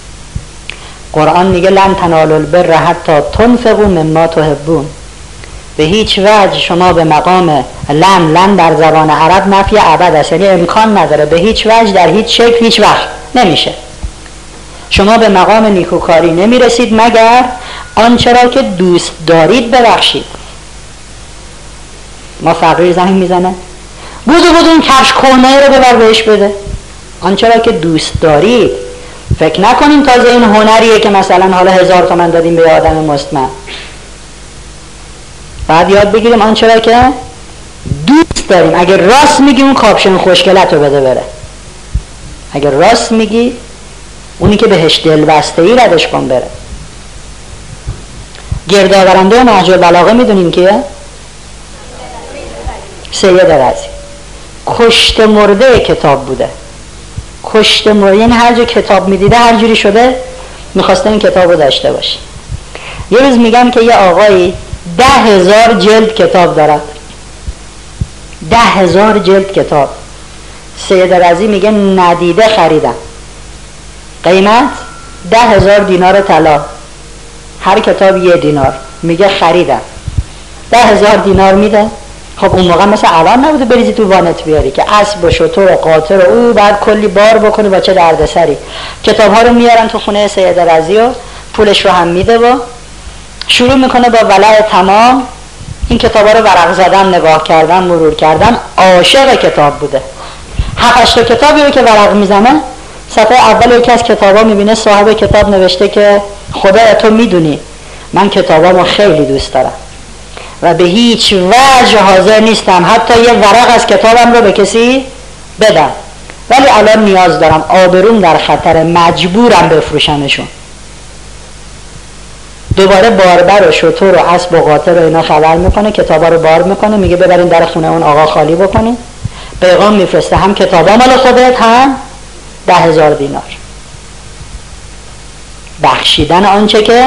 قرآن میگه لن تنالوا البر حتی تنفقوا مما تحبون. به هیچ وجه شما به مقام لن لن در زبان عرب نفی عبد است. یعنی امکان نداره. به هیچ وجه در هیچ شکل هیچ وقت نمیشه. شما به مقام نیکوکاری نمی‌رسید مگر آنچه را که دوست دارید ببخشید. ما فقیر زنگ می‌زنه. بودو بودو این کفش کهنه رو ببر بهش بده. آنچه را که دوست دارید فکر نکنیم تازه این هنریه که مثلا حالا هزار تومن دادیم به آدم مستمن بعد یاد بگیریم آنچه را که دوست داریم. اگر راست میگی اون کاپشن خوشگلت رو بده بره. اگر راست میگی اونی که بهش دل بسته ای ردش کن بره. گردآورنده نهج البلاغه می‌دونیم که سید رزی. کشت مرده کتاب بوده. کشت مرده یعنی هر جا کتاب می‌دیده هر جوری شده می‌خواسته این کتاب رو داشته باشه. یه روز میگم که یه آقایی ده هزار جلد کتاب دارد. ده هزار جلد کتاب. سید رزی میگه ندیده خریدم. قیمت ده هزار دینار طلا. هر کتاب یه دینار. میگه خریدم. ده هزار دینار میده. خب اون موقع مثل الان نبوده بریزی تو وانت بیاری که اسب و شطور و قاطر او بعد کلی بار بکنی با چه دردسری. کتاب ها رو میارن تو خونه سید رزی و پولش رو هم میده و شروع می‌کنه با ولع تمام. این کتاب ها رو ورق زدن نگاه کردن مرور کردن. عاشق کتاب بوده. هفتش کتابی رو که ورق می‌زنه صفحه اول یکی از کتابا می‌بینه صاحب کتاب نوشته که خدا تو می‌دونی من کتابامو خیلی دوست دارم. و به هیچ وجه حاضر نیستم. حتی یه ورق از کتابم رو به کسی بدم. ولی الان نیاز دارم آبرون در خطر مجبورم بفروشمشون. دوباره باربر و شطور و اسب و قاطر و اینا خبر می‌کنه کتابا رو بار می‌کنه میگه ببرین در خونه اون آقا خالی بکنین. پیغام میفرسته هم کتابا مال خودت هم ده هزار دینار. بخشیدن آنچه که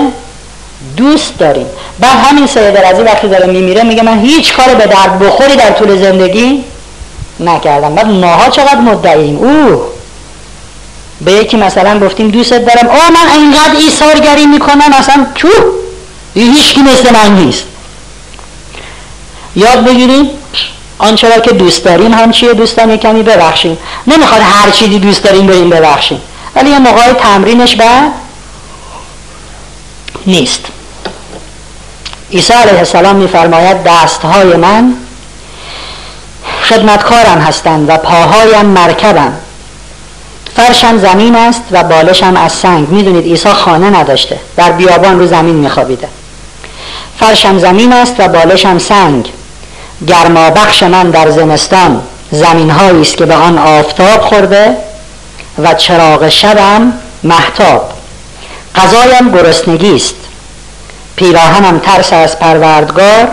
دوست داریم. بعد همین سید رزی وقتی داره میمیره میگه من هیچ کار به درد بخوری در طول زندگی نکردم. بعد ماها چقدر مدعیم او به یکی مثلا گفتیم دوستت دارم. آه من اینقدر ایثارگری می‌کنم اصلا هیچ کی مثل من نیست. یاد بگیریم آنچه را که دوست داریم هم چیه؟ دوستان یه کمی ببخشیم. نمی‌خواد هر چیزی دوست داریم بریم ببخشیم. ولی یه موقع تمرینش بعد نیست. عیسی علیه السلام میفرماید دستهای من خدمتکارم هستند و پاهایم مرکبم. فرشم زمین است و بالشم از سنگ. می‌دونید عیسی خانه نداشته. در بیابان رو زمین میخوابیده. فرشم زمین است و بالشم سنگ. گرما بخش من در زمستان زمین است که به آن آفتاب خورده و چراغ شبم محتاب غذایم گرسنگی است. پیراهنم ترس از پروردگار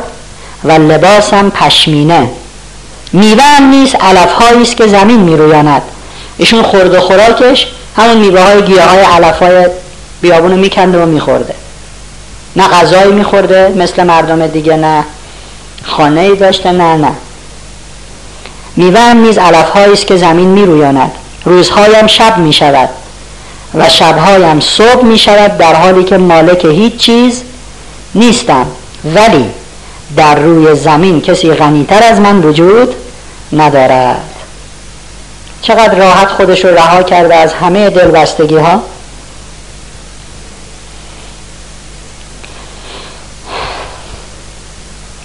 و لباسم پشمینه. میوه هم نیست علف است که زمین میرویاند. ایشون خورده خوراکش همون میوه های گیاه های علف های بیابونو میکنده و میخورده. نه غذایی میخورده مثل مردم دیگه نه خانه ای داشته نه نه. میوه هم نیز علف است که زمین میرویاند. روزهایم شب می‌شود و شبهایم صبح می‌شود در حالی که مالک هیچ چیز نیستم. ولی در روی زمین کسی غنیتر از من وجود ندارد. چقدر راحت خودش رو رها کرده از همه دلبستگی ها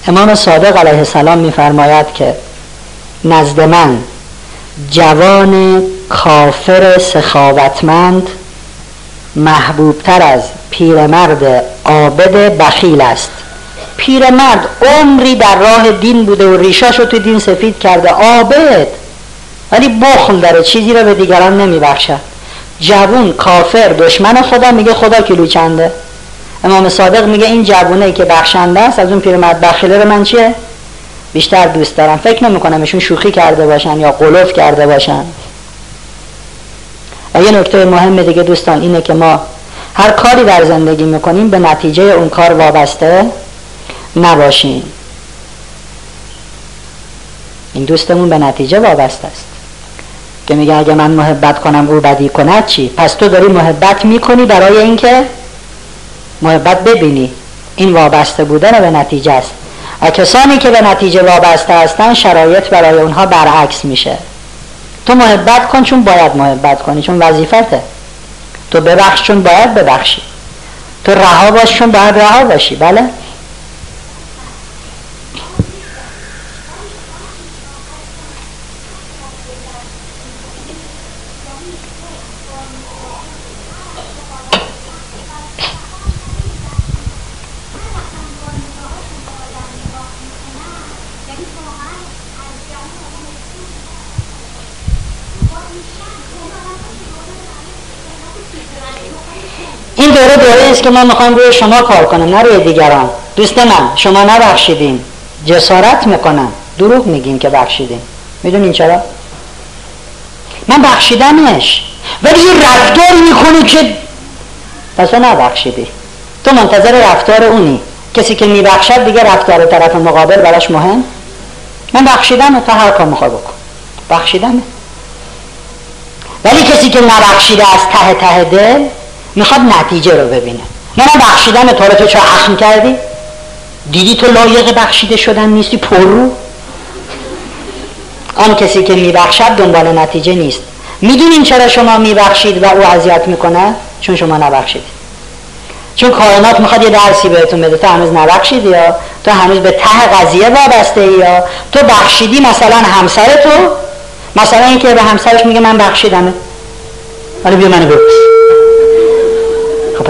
امام صادق علیه السلام میفرماید که نزد من جوان کافر سخاوتمند محبوبتر از پیرمرد عابد بخیل است. پیرمرد عمری در راه دین بوده و ریشاشو تو دین سفید کرده. عابد. ولی بخل داره چیزی رو به دیگران نمیبخشه. جوون کافر دشمن خدا میگه خدا کیلو چنده. امام صادق میگه این جوونه ای که بخشنده است از اون پیرمرد بخیله رو من چیه؟ بیشتر دوست دارم. فکر نمی‌کنم ایشون شوخی کرده باشن یا قلوف کرده باشن. و یه نکته مهم دیگه دوستان اینه که ما هر کاری در زندگی می‌کنیم به نتیجه اون کار وابسته نباشیم. این دوستمون به نتیجه وابسته است. که میگه اگه من محبت کنم او بدی کند چی؟ پس تو داری محبت می‌کنی برای اینکه محبت ببینی. این وابسته بودن به نتیجه است. و کسانی که به نتیجه وابسته هستن شرایط برای اونها برعکس میشه. تو محبت کن چون باید محبت کنی چون وظیفته. تو ببخش چون باید ببخشی. تو رها باش چون باید رها باشی بله این دوره دوره است که ما می‌خوایم روی شما کار کنیم نه روی دیگران. دوست من شما نبخشیدین. جسارت می‌کنم. دروغ میگین که بخشیدین. می‌دونین چرا؟ من بخشیدمش. ولی یه رفتار می‌کنه که پس نبخشیدی. تو منتظر رفتار اونی. کسی که میبخشد دیگه رفتار طرف مقابل براش مهم؟ من بخشیدم تا هر کار می‌خوای بکن. بخشیدمه. ولی کسی که نبخشیده از ته ته دل می‌خواد نتیجه رو ببینه. نه بخشیدن تو تو چه اخم کردی؟ دیدی تو لایق بخشیده شدن نیستی؟ پر رو. آن کسی که میبخشد دنبال نتیجه نیست. می‌دونین چرا شما میبخشید و او اذیت می‌کنه؟ چون شما نبخشید. چون کائنات می‌خواد یه درسی بهتون بده. تو هنوز نبخشید یا؟ تو هنوز به ته قضیه وابسته یا؟ تو بخشیدی مثلا همسر تو؟ مثلا اینکه به همسرش میگه من بخشیدمه. حالا بیا منو ببوس خب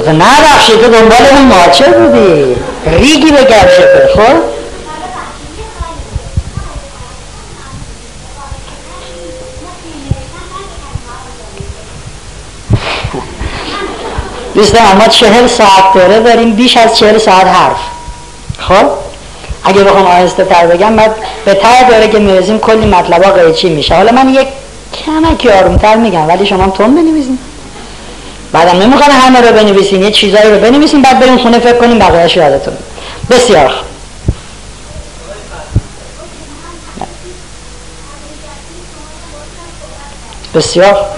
تو نبخشی تو دنبال اون ماچه بودی. ریگی به گرشه خب دوستان ما چهل ساعت دوره داریم بیش از چهل ساعت حرف. خب؟ اگه بخوام آهسته تر بگم بعد به ته داره که می‌رسیم کلی مطلبا قیچی میشه. حالا من یک کمکی آرومتر میگم ولی شما تون بنویسین. بعدم نمی‌خوام همه رو بنویسین یه چیزایی رو بنویسین بعد بریم خونه فکر کنیم بقیهش یادتون. بسیار. بسیار.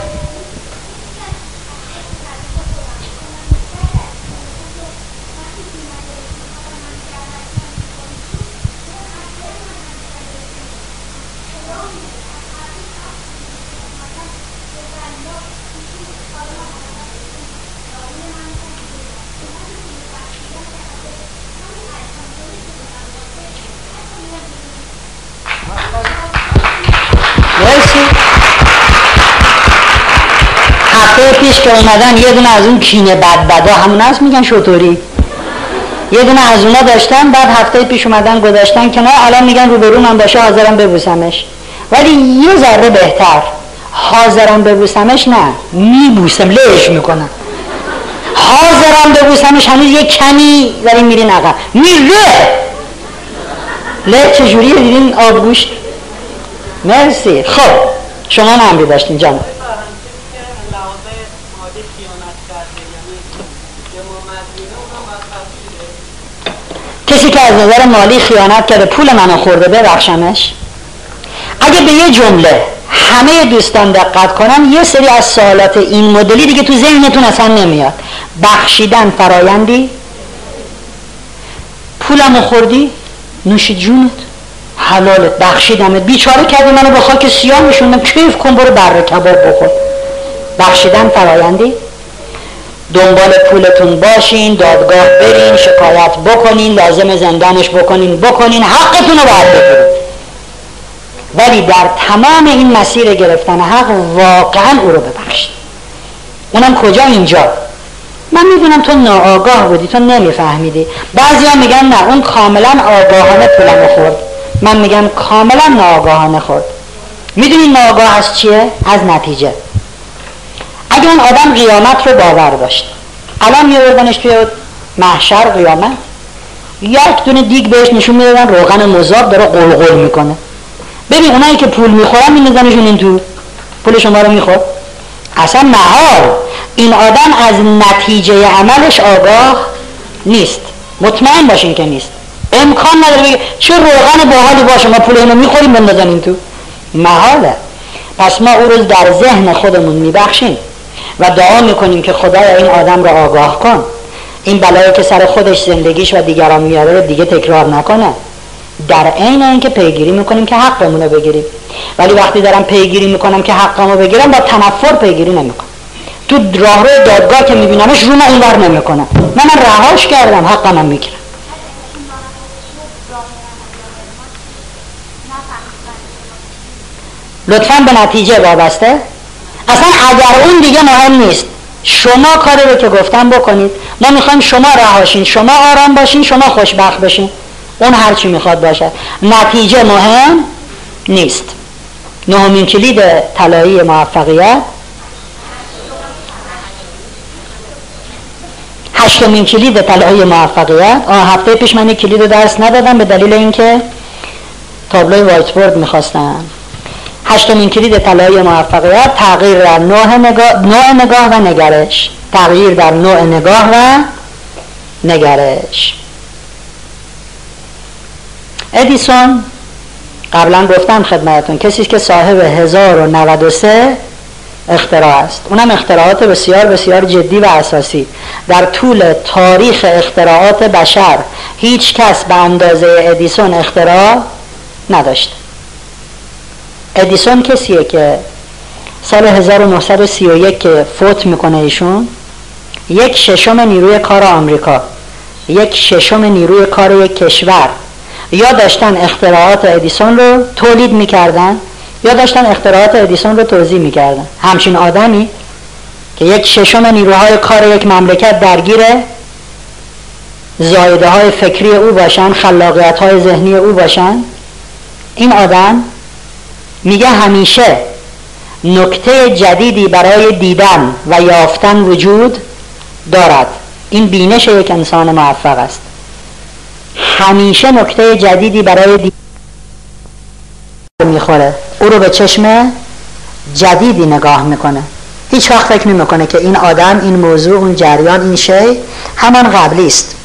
اومدن یه دونه از اون کینه بد بدا همون هست میگن شطوری. یه دونه از اونا داشتن بعد هفته پیش اومدن گذاشتن کنار الان میگن روبرو من باشه حاضرم ببوسمش. ولی یه ذره بهتر حاضرم ببوسمش نه میبوسم لهش می‌کنم. حاضرم ببوسمش هنوز یه کمی داریم میرین عقب. میره! له چجوریه؟ دیدین آبگوش مرسی. خب شما نمری داشتین جان. کسی که از نظر مالی خیانت کرده پول منو خورده ببخشمش. اگه به یه جمله همه دوستان دقت کنن یه سری از سوالات این مدلی دیگه تو ذهنتون اصلا نمیاد. بخشیدن فرایندی؟ پولمو خوردی؟ نوشی جونت؟ حلالت بخشیدمت بیچاره کردی منو به خاک سیاه میشوندم کیف کن برو بره کباب بخور. بخشیدن فرایندی؟ دنبال پولتون باشین دادگاه برین شکایت بکنین لازم زندانش بکنین بکنین حقتون رو باید بگیرین ولی در تمام این مسیر گرفتن حق واقعا او رو ببخشید. اونم کجا؟ اینجا. من می‌دونم تو ناآگاه بودی تو نمیفهمیدی. بعضی ها میگن نه اون کاملا آگاهانه پولمو خورد. من میگم کاملا ناآگاهانه خورد. می‌دونی ناآگاه از چیه؟ از نتیجه. اگه اون آدم قیامت رو باور داشت. الان میوردنش توی محشر قیامت. یک دونه دیگ بهش نشون می‌دادن روغن مذاب داره قلقل می‌کنه. ببین اونایی که پول می‌خورن میندازنشون این تو. پول شما رو میخور. اصلا محال. این آدم از نتیجه عملش آگاه نیست. مطمئن باشین که نیست. امکان نداره بگه چه روغن باحالی باشه ما پول اینو می‌خوریم بندازن این تو. محاله. پس ما او رو در ذهن خودمون میبخشیم. و دعا می‌کنیم که خدایا این آدم رو آگاه کن. این بلایی که سر خودش زندگیش و دیگران میاره دیگه تکرار نکنه. در عین اینکه پیگیری می‌کنیم که حقمون رو بگیریم. ولی وقتی دارم پیگیری می‌کنم که حقمو بگیرم با تنفر پیگیری نمی‌کنم. تو راهرو دادگاه که میبینمش رو من اینور نمی‌کنم من رهاش کردم حقمم می‌گیرم. لطفا به نتیجه وابسته. اصلا اگر اون دیگه مهم نیست. شما کاری رو که گفتم بکنید. ما می‌خوایم شما رهاشین شما آرام باشین شما خوشبخت بشین اون هرچی می‌خواد باشه. نتیجه مهم نیست. نهمین کلید طلایی موفقیت. هشتمین کلید طلایی موفقیت. آه هفته پیش من کلید درس ندادم به دلیل اینکه تابلوی وایت بورد می‌خواستم. هشتمین کلید طلایی موفقیت تغییر در نوع نگاه, نوع نگاه و نگرش. تغییر در نوع نگاه و نگرش. ادیسون قبلا گفتم خدمتون کسی که صاحب 1093 اختراع است. اونم اختراعات بسیار بسیار جدی و اساسی. در طول تاریخ اختراعات بشر هیچ کس به اندازه ادیسون اختراع نداشته. ادیسون کسیه که سال 1931 که فوت می‌کنه ایشون یک ششم نیروی کار آمریکا یک ششم نیروی کار یک کشور. یا داشتن اختراعات ادیسون رو تولید می‌کردن یا داشتن اختراعات ادیسون رو توضیح می‌کردن. همچین آدمی که یک ششم نیروهای کار یک مملکت درگیر زایده های فکری او باشن خلاقیت های ذهنی او باشن این آدم میگه همیشه نکته جدیدی برای دیدن و یافتن وجود دارد. این بینش یک انسان موفق است. همیشه نکته جدیدی برای دیدن می‌خوره. او رو به چشم جدیدی نگاه می‌کنه. هیچ وقت فکر نمی‌کنه که این آدم این موضوع اون جریان این شی همان قبلی است.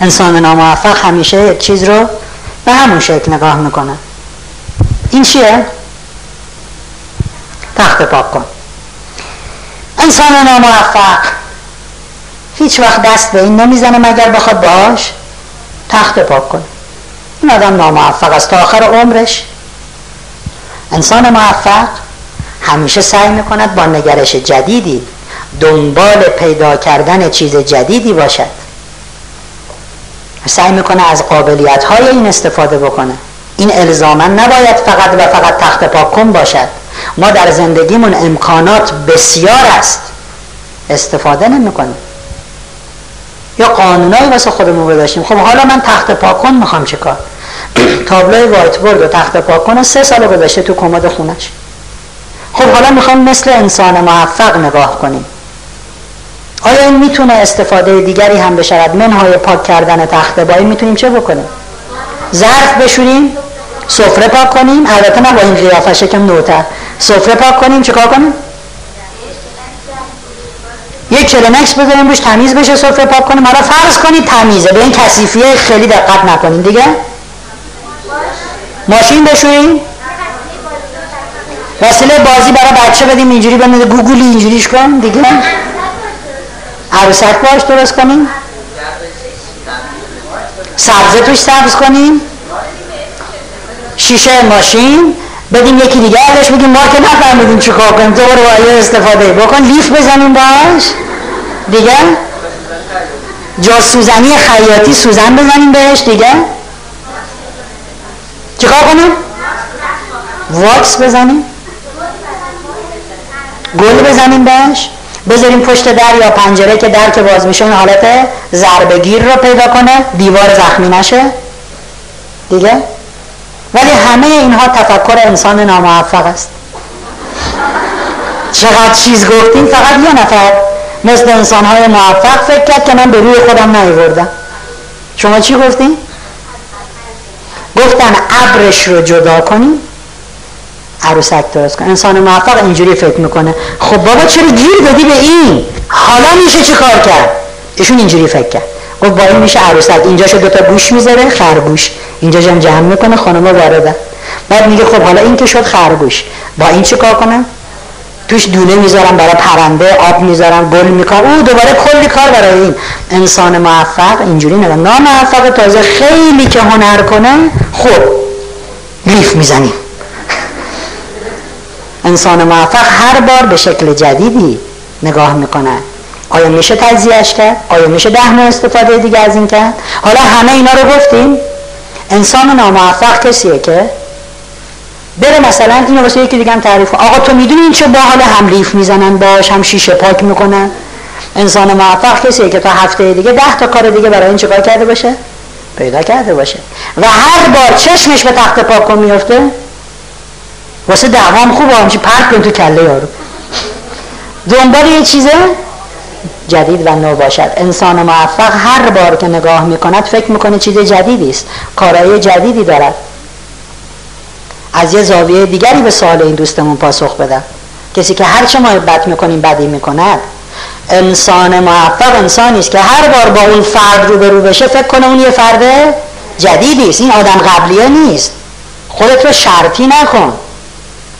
انسان ناموفق همیشه یک چیز رو به همون شکل نگاه می‌کنه. این چیه؟ تخت پاک کن. انسان ناموفق. هیچ وقت دست به این نمی‌زنه مگر بخواد باش تخت پاک کن. این آدم ناموفق است. تا آخر عمرش. انسان موفق همیشه سعی می‌کند با نگرش جدیدی دنبال پیدا کردن چیز جدیدی باشد. سعی می‌کنه از قابلیت های این استفاده بکنه. این الزاما نباید فقط و فقط تخت پاک کن باشد. ما در زندگیمون امکانات بسیار است. استفاده نمی‌کنیم یا قانونایی واسه خودمون گذاشتیم. خب حالا من تخت پاکن می‌خوام چیکار؟ تابلوی وایت بورد و تخت پاکن سه سال گذاشته تو کمد خونش. خب حالا می‌خوام مثل انسان موفق نگاه کنیم. آیا این می‌تونه استفاده دیگری هم بشود؟ منهای پاک کردن تخته بایی می‌تونیم چه بکنیم؟ ظرف بشوریم؟ سفره پاک کنیم؟ البته نه با این قیافه شکم نوتر. سفره پاک کنیم چیکار کنیم؟ یک کلمکس بذاریم روش تمیز بشه سفره پاک کنیم. حالا فرض کنید تمیزه به این کثیفیه خیلی دقت نکنیم دیگه؟ ماشین بشوریم وسیله بازی برای بچه بدیم اینجوری بنده گوگلی اینجوریش کن. دیگه؟ عروسک باش درست کنیم. سبزه توش سبز کنیم. شیشه ماشین بدیم یکی دیگه ازش بگیم ما که نفهمیدیم چی کار کنیم. تو برو استفاده بکن. لیف بزنیم باش. دیگه؟ جا سوزنی خیاطی سوزن بزنیم بهش. دیگه؟ چیکار کنیم؟ واکس بزنیم. گل بزنیم بهش بذاریم پشت در یا پنجره که در که باز میشه این حالت ضربگیر رو پیدا کنه. دیوار زخمی نشه. دیگه؟ ولی همه اینها تفکر انسان ناموفق است. چقدر چیز گفتیم فقط یه نفر مثل انسان های موفق فکر کرد که من به روی خودم نیوردم شما چی گفتیم؟ گفتن ابرش رو جدا کنیم عروسک درست کن. انسان موفق اینجوری فکر می‌کنه. خب بابا چرا گیر دادی به این؟ حالا میشه چی کار کرد؟ ایشون اینجوری فکر کرد. گفت با میشه عروسک اینجا شو دوتا گوش می‌ذاره خرگوش. اینجا جمع جمع می‌کنه خانم وارده. بعد میگه خب حالا این که شد خرگوش. با این چی کار کنم؟ توش دونه می‌ذارم برای پرنده آب می‌ذارم گل می‌کنم او دوباره کلی کار برای این انسان موفق. اینجوری نه ناموفق تازه خیلی که هنر کنه خب لیف می‌زنیم انسان موفق هر بار به شکل جدیدی نگاه می‌کنه. آیا میشه تجزیهش کرد؟ آیا میشه ده نوع استفاده دیگه از این کرد؟ حالا همه اینا رو گفتیم. انسان ناموفق کسیه که بره مثلا اینو واسه یکی دیگه هم تعریف آقا تو می‌دونی این چه باحال هم لیف می‌زنن باش هم شیشه پاک می‌کنن؟ انسان موفق کسیه که تا هفته دیگه ده تا کار دیگه برای این چه کرده باشه؟ پیدا کرده باشه. و هر بار چشمش به تخت پاک میفته واسه دعوام خوب همچی پرک کن تو کله یارو. دنبال یه چیزه؟ جدید و نو باشد. انسان موفق هر بار که نگاه می‌کند فکر می‌کنه چیز جدیدی است. کارهای جدیدی دارد. از یه زاویه دیگری به سوال این دوستمون پاسخ بدم کسی که هر چه ما بد می‌کنیم بدی می‌کند. انسان موفق انسانی است که هر بار با اون فرد رو به رو بشه فکر کنه اون یه فرد جدیدی است. این آدم قبلیه نیست. خودت رو شرطی نکن.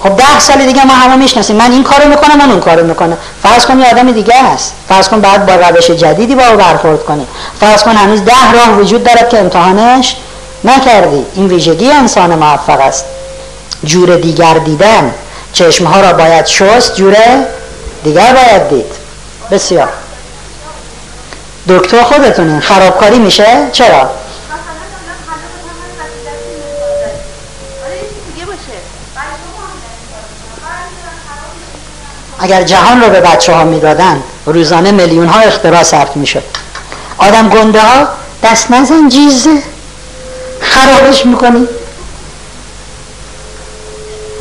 خب ده سال دیگه ما همه می‌شناسیم. من این کارو می‌کنم من اون کارو می‌کنم فرض کن یه آدم دیگه هست. فرض کن بعد با روش جدیدی با او برخورد کنی. فرض کن هنوز ده راه وجود دارد که امتحانش نکردی. این ویژگی انسان موفق است. جور دیگر دیدن. چشمها را باید شست جور دیگر باید دید. بسیار. دکتر خودتونین خرابکاری میشه؟ چرا؟ اگر جهان رو به بچه ها می‌دادن روزانه میلیون ها اختراع صرف می‌شد. آدم گنده ها دست نزن جیزه. خرابش می‌کنی.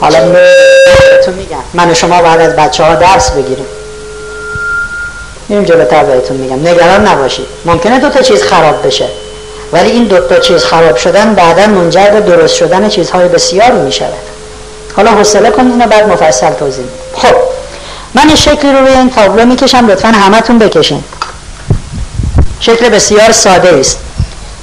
حالا تو میگم. من و شما باید از بچه ها درس بگیریم. میریم جلوتر بهتون میگم. نگران نباشید. ممکنه دو تا چیز خراب بشه. ولی این دو تا چیز خراب شدن بعدا منجر به درست شدن چیزهای بسیاری می‌شود. حالا حوصله کنید اینو بعد مفصل توضیح خب. من این شکلی رو روی این تابلو می‌کشم لطفا همتون بکشین. شکل بسیار ساده است.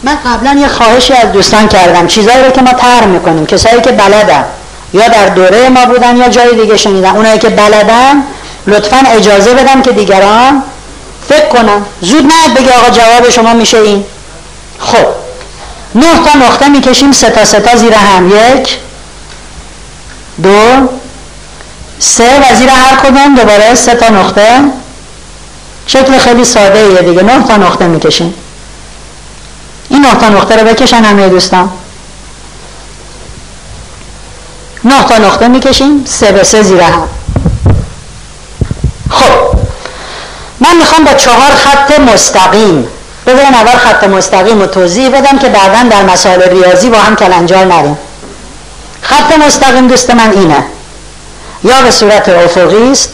من قبلا یه خواهشی از دوستان کردم چیزایی رو که ما تر می‌کنیم کسایی که بلدن یا در دوره ما بودن یا جای دیگه شنیدن. اونایی که بلدن لطفا اجازه بدم که دیگران فکر کنن. زود نه بگی آقا جواب شما میشه این. خب نه تا نقطه می‌کشیم سه تا سه تا زیر هم. یک دو سه و زیر هر کدوم دوباره سه تا نقطه. شکل خیلی ساده ایه دیگه. نه تا نقطه می‌کشیم این نه تا نقطه رو بکشن همه دوستان. نه تا نقطه می‌کشیم سه به سه زیر هم. خب. من می‌خوام با چهار خط مستقیم بذارین اول خط مستقیم رو توضیح بدم که بعدا در مسائل ریاضی با هم کلنجار نریم. خط مستقیم دوست من اینه. یا به صورت افقی است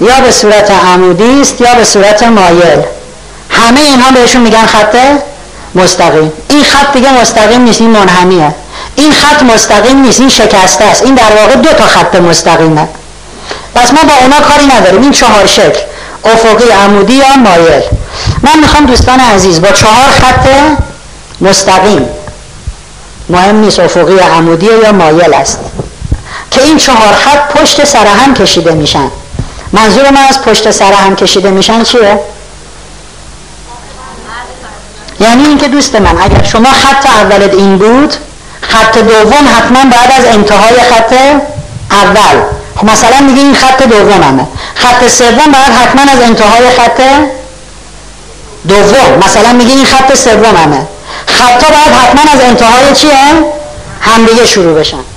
یا به صورت عمودی است یا به صورت مایل. همه اینها بهشون میگن خط مستقیم. این خط دیگه مستقیم نیست این منحنیه این خط مستقیم نیست این شکسته است. این در واقع دو تا خط مستقیمه. پس ما با اونا کاری نداریم. این چهار شکل افقی عمودی یا مایل. من می‌خوام دوستان عزیز با چهار خط مستقیم. مهم نیست افقی عمودی یا مایل است. که این چهار خط پشت سر هم کشیده میشن. منظور من از پشت سر هم کشیده میشن چیه؟ یعنی اینکه دوست من اگر شما خط اولت این بود خط دوم حتما بعد از انتهای خط اول. خب مثلا میگه این خط دوممه. خط سوم بعد حتما از انتهای خط دوم. مثلا میگه این خط سوممه. خطا باید حتما از انتهای چیه؟ همدیگه شروع بشن.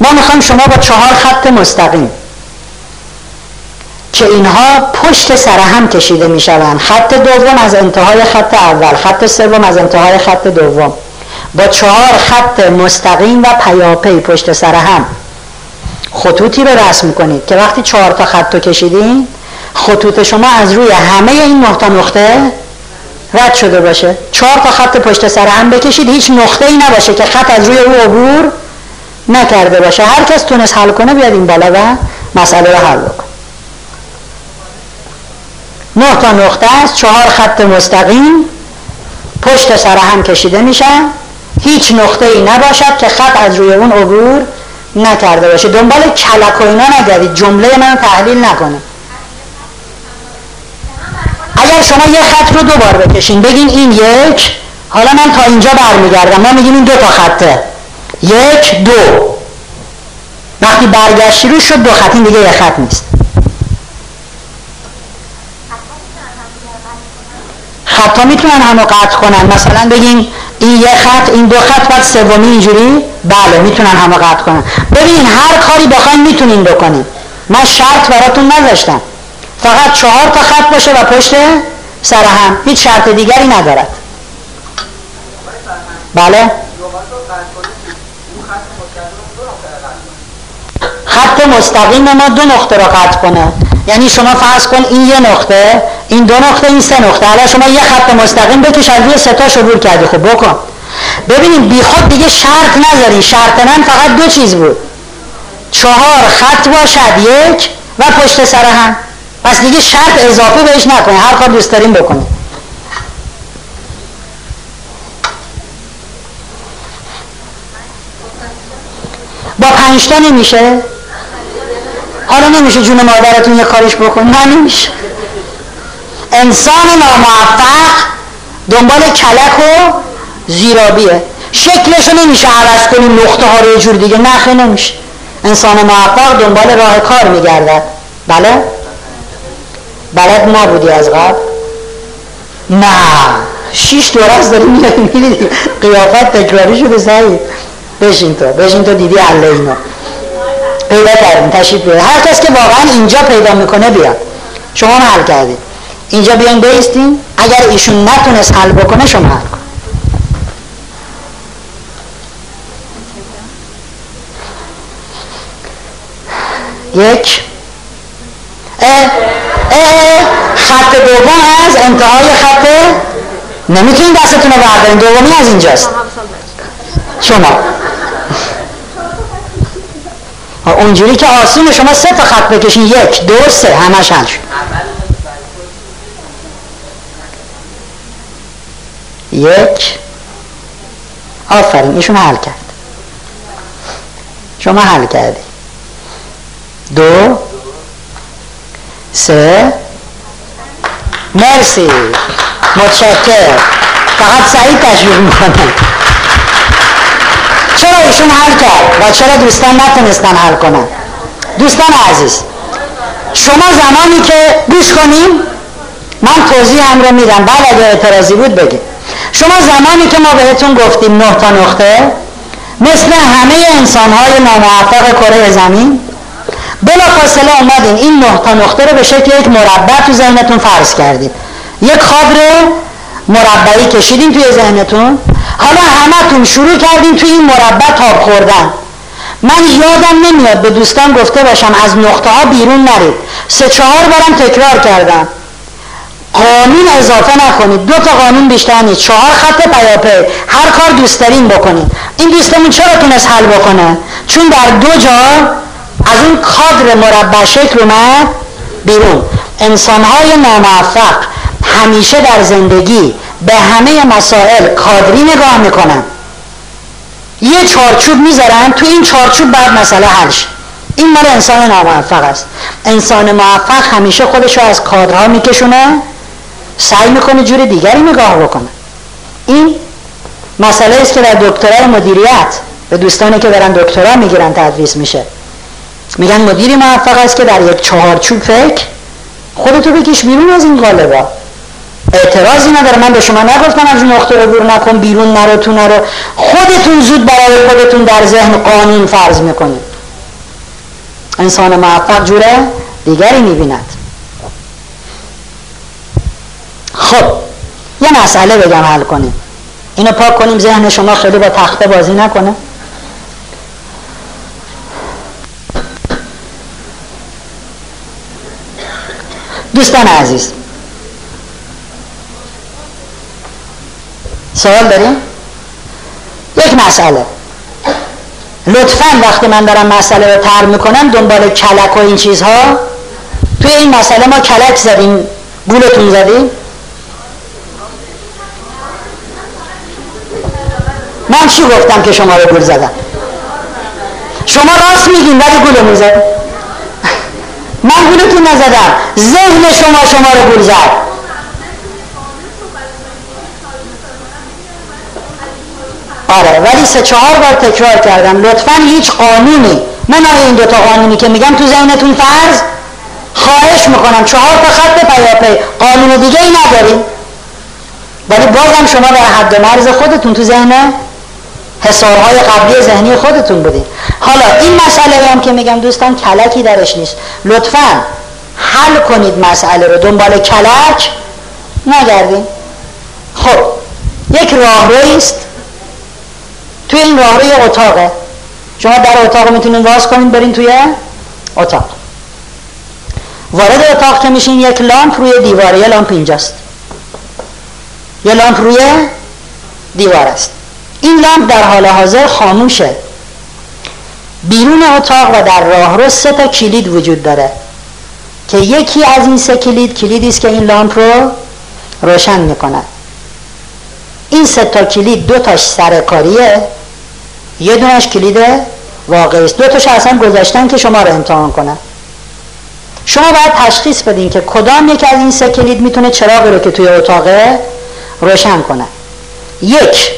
ما می‌خوایم شما با چهار خط مستقیم که اینها پشت سر هم کشیده می‌شوند. خط دوم از انتهای خط اول خط سوم از انتهای خط دوم. با چهار خط مستقیم و پیاپی پشت سر هم. خطوطی رو رسم کنید که وقتی چهار تا خط رو کشیدین خطوط شما از روی همه این نقطه نقطه رد شده باشه. چهار تا خط پشت سر هم بکشید هیچ نقطه ای نباشه که خط از روی او عبور نکرده باشه. هر کس تونست حل کنه بیاد این بالا و مسئله رو حل بکن نه تا نقطه است چهار خط مستقیم پشت سر هم کشیده میشن هیچ نقطه ای نباشد که خط از روی اون عبور نکرده باشه. دنبال کلک و اینا نگردید. جمله من تحلیل نکنه. اگر شما یه خط رو دو بار بکشین بگین این یک حالا من تا اینجا برمیگردم. ما میگیم این دو تا خطه. یک دو. وقتی برگشتی رو شد دو خط دیگه یه خط نیست. خطا می‌تونن همو قطع کنن. مثلا بگیم این یه خط این دو خط بعد سومی اینجوری؟ بله می‌تونن همو قطع کنن. ببین هر کاری بخواین می‌تونین بکنین. من شرط براتون نذاشتم. فقط چهار تا خط باشه و پشت سر هم. هیچ شرط دیگری ندارد. بله؟ خط مستقیم ما دو نقطه را قطع کنه. یعنی شما فرض کن این یه نقطه این دو نقطه این سه نقطه. حالا شما یه خط مستقیم بکش از روی ستاش عبور کردی. خب بکن. ببینیم بی خود دیگه شرط نذاری شرط من فقط دو چیز بود. چهار خط باشد یک و پشت سر هم. پس دیگه شرط اضافه بهش نکنه. هر کار دوست داریم بکنه با پنجتا نمیشه؟ حالا نمیشه جون مادرتون یه کارش بکن نه نمیشه. انسان ناموفق دنبال کلک و زیرابیه. شکلشو نمیشه عوض کنیم نقطه ها رو جور دیگه. نخه نمیشه. انسان موفق دنبال راه کار میگردد. بله؟ بلد نبودی از قبل؟ نه. شیش دورست داری میری قیافت تکراری شده سعید. بشین تو. بشین تو دیدی الله اینو. پیدا کردیم تشریف بیاد هر کس که واقعا اینجا پیدا می‌کنه بیاد. شما حل کردید. اینجا بیاین بیستین اگر ایشون نتونست حل بکنه شما حل کن یک. اه اه خط دوم از انتهای خط. نمی‌تونین دستتون رو بردارین. دومی از اینجاست. شما. اونجوری که آسون شما سه تا خط بکشین یک دو سه همش حل یک. آفرین ایشون حل کرد. شما حل کردی. دو. سه. مرسی. متشکر فقط سعید تشویق می‌کنه. چرا ایشون حل کرد و چرا دوستان نتونستن حل کنن؟ دوستان عزیز شما زمانی که گوش کنیم من توضیح هم رو میدم. بعد اگه اعتراضی بود بگید شما زمانی که ما بهتون گفتیم نه تا نقطه مثل همه انسان های ناموفق کره زمین بلا فاصله اومدین این نه تا نقطه رو به شکل یک مربع تو ذهنتون فرض کردید یک خادر مربعی کشیدین توی ذهنتون. حالا همتون شروع کردین توی این مربع تاب خوردن. من یادم نمیاد به دوستان گفته باشم از نقطه ها بیرون نرید. سه چهار بارم تکرار کردم. قانون اضافه نکنید. دو تا قانون بیشتر نیست. چهار خط پیاپی. هر کار دوست دارین بکنید. این دوستمون چرا تونست حل بکنه؟ چون در دو جا از اون کادر مربع شکل اومد بیرون. انسانهای ناموفق همیشه در زندگی به همه مسائل کادری نگاه می‌کنن. یه چارچوب می‌ذارن تو این چارچوب بعد مسئله حل این مال انسان ناموفق است. انسان موفق همیشه خودش رو از کادرها میکشونه سعی می‌کنه جور دیگری نگاه بکنه. این مسئله است که در دکترای مدیریت به دوستانی که برن دکترا می‌گیرن تدریس میشه. میگن مدیری موفق است که در یک چهارچوب فکر خودتو بکش بیرون از این قالبا اعتراضی نداره من به شما نگفتم از نقطه رو بیرون نکن بیرون نرو تو نرو. خودتون زود برای خودتون در ذهن قانون فرض می‌کنید. انسان موفق جوره دیگری می‌بیند. خب یه مسئله بگم حل کنیم. اینو پاک کنیم ذهن شما خیلی با تخته بازی نکنه. دوستان عزیز سوال داریم؟ یک مسئله. لطفا وقتی من دارم مسئله رو تر می‌کنم دنبال کلک و این چیزها توی این مسئله ما کلک زدیم. گولتون زدیم. من چی گفتم که شما رو گول زدم؟ شما راست میگین ولی گول می‌زد. من گولتون نزدم. ذهن شما شما رو گول زد. آره ولی سه چهار بار تکرار کردم. لطفا هیچ قانونی. من آیا این دوتا قانونی که میگم تو ذهنتون فرض. خواهش می‌کنم چهار تا خط پیاپی. قانون دیگه ای نداریم. ولی بازم شما در حد مرز خودتون تو ذهن حسارهای قبلی ذهنی خودتون بودید حالا این مسئله هم که میگم دوستان کلکی درش نیست. لطفا حل کنید مسئله رو. دنبال کلک نگردیم خب یک راهروی است. توی این راهروی اتاقه. شما در اتاق می‌تونید باز کنید برین توی اتاق. وارد اتاق که میشین یک لامپ روی دیواره یه لامپ اینجاست. یه لامپ روی دیوار است. این لامپ در حال حاضر خاموشه. بیرون اتاق و در راهرو سه تا کلید وجود داره که یکی از این سه کلید کلیدی است که این لامپ رو روشن می‌کنه. این سه تا کلید دو تاش سرکاریه یه دونش کلید واقعی است. دو تاش اصلا گذاشتن که شما رو امتحان کنه شما باید تشخیص بدین که کدام یک از این سه کلید می‌تونه چراغی رو که توی اتاقه روشن کنه. یک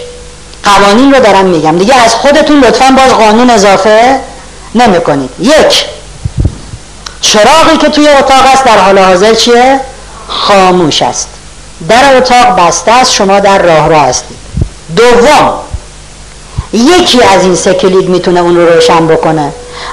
قوانین رو دارم میگم. دیگه از خودتون لطفا باز قانون اضافه نمی کنید یک چراغی که توی اتاق است در حال حاضر چیه؟ خاموش است. در اتاق بسته است شما در راه را هستید. دوم یکی از این سه کلید می‌تونه اون رو روشن بکنه.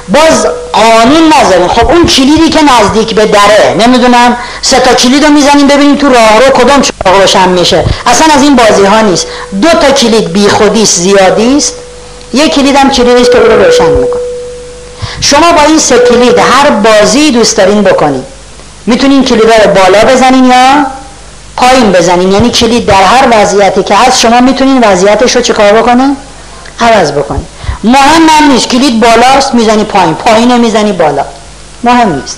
باز قانون نذاریم. خب اون کلیدی که نزدیک به دره نمی‌دونم سه تا کلید رو می‌زنیم ببینیم تو راه رو کدام چراغ روشن میشه. اصلا از این بازی ها نیست. دو تا کلید بی خودیست زیادی است یک کلید هم کلیدی است که رو روشن می‌کنه. شما با این سه کلید هر بازی دوست دارین بکنید می‌تونین کلید رو بالا بزنین یا پایین بزنین. یعنی کلید در هر وضعیتی که هست شما می‌تونین وضعیتش رو چکار بکنه؟ عوض بکنید مهم هم نیست. کلید بالاست می‌زنی پایین. پایین می‌زنی بالا. مهم نیست.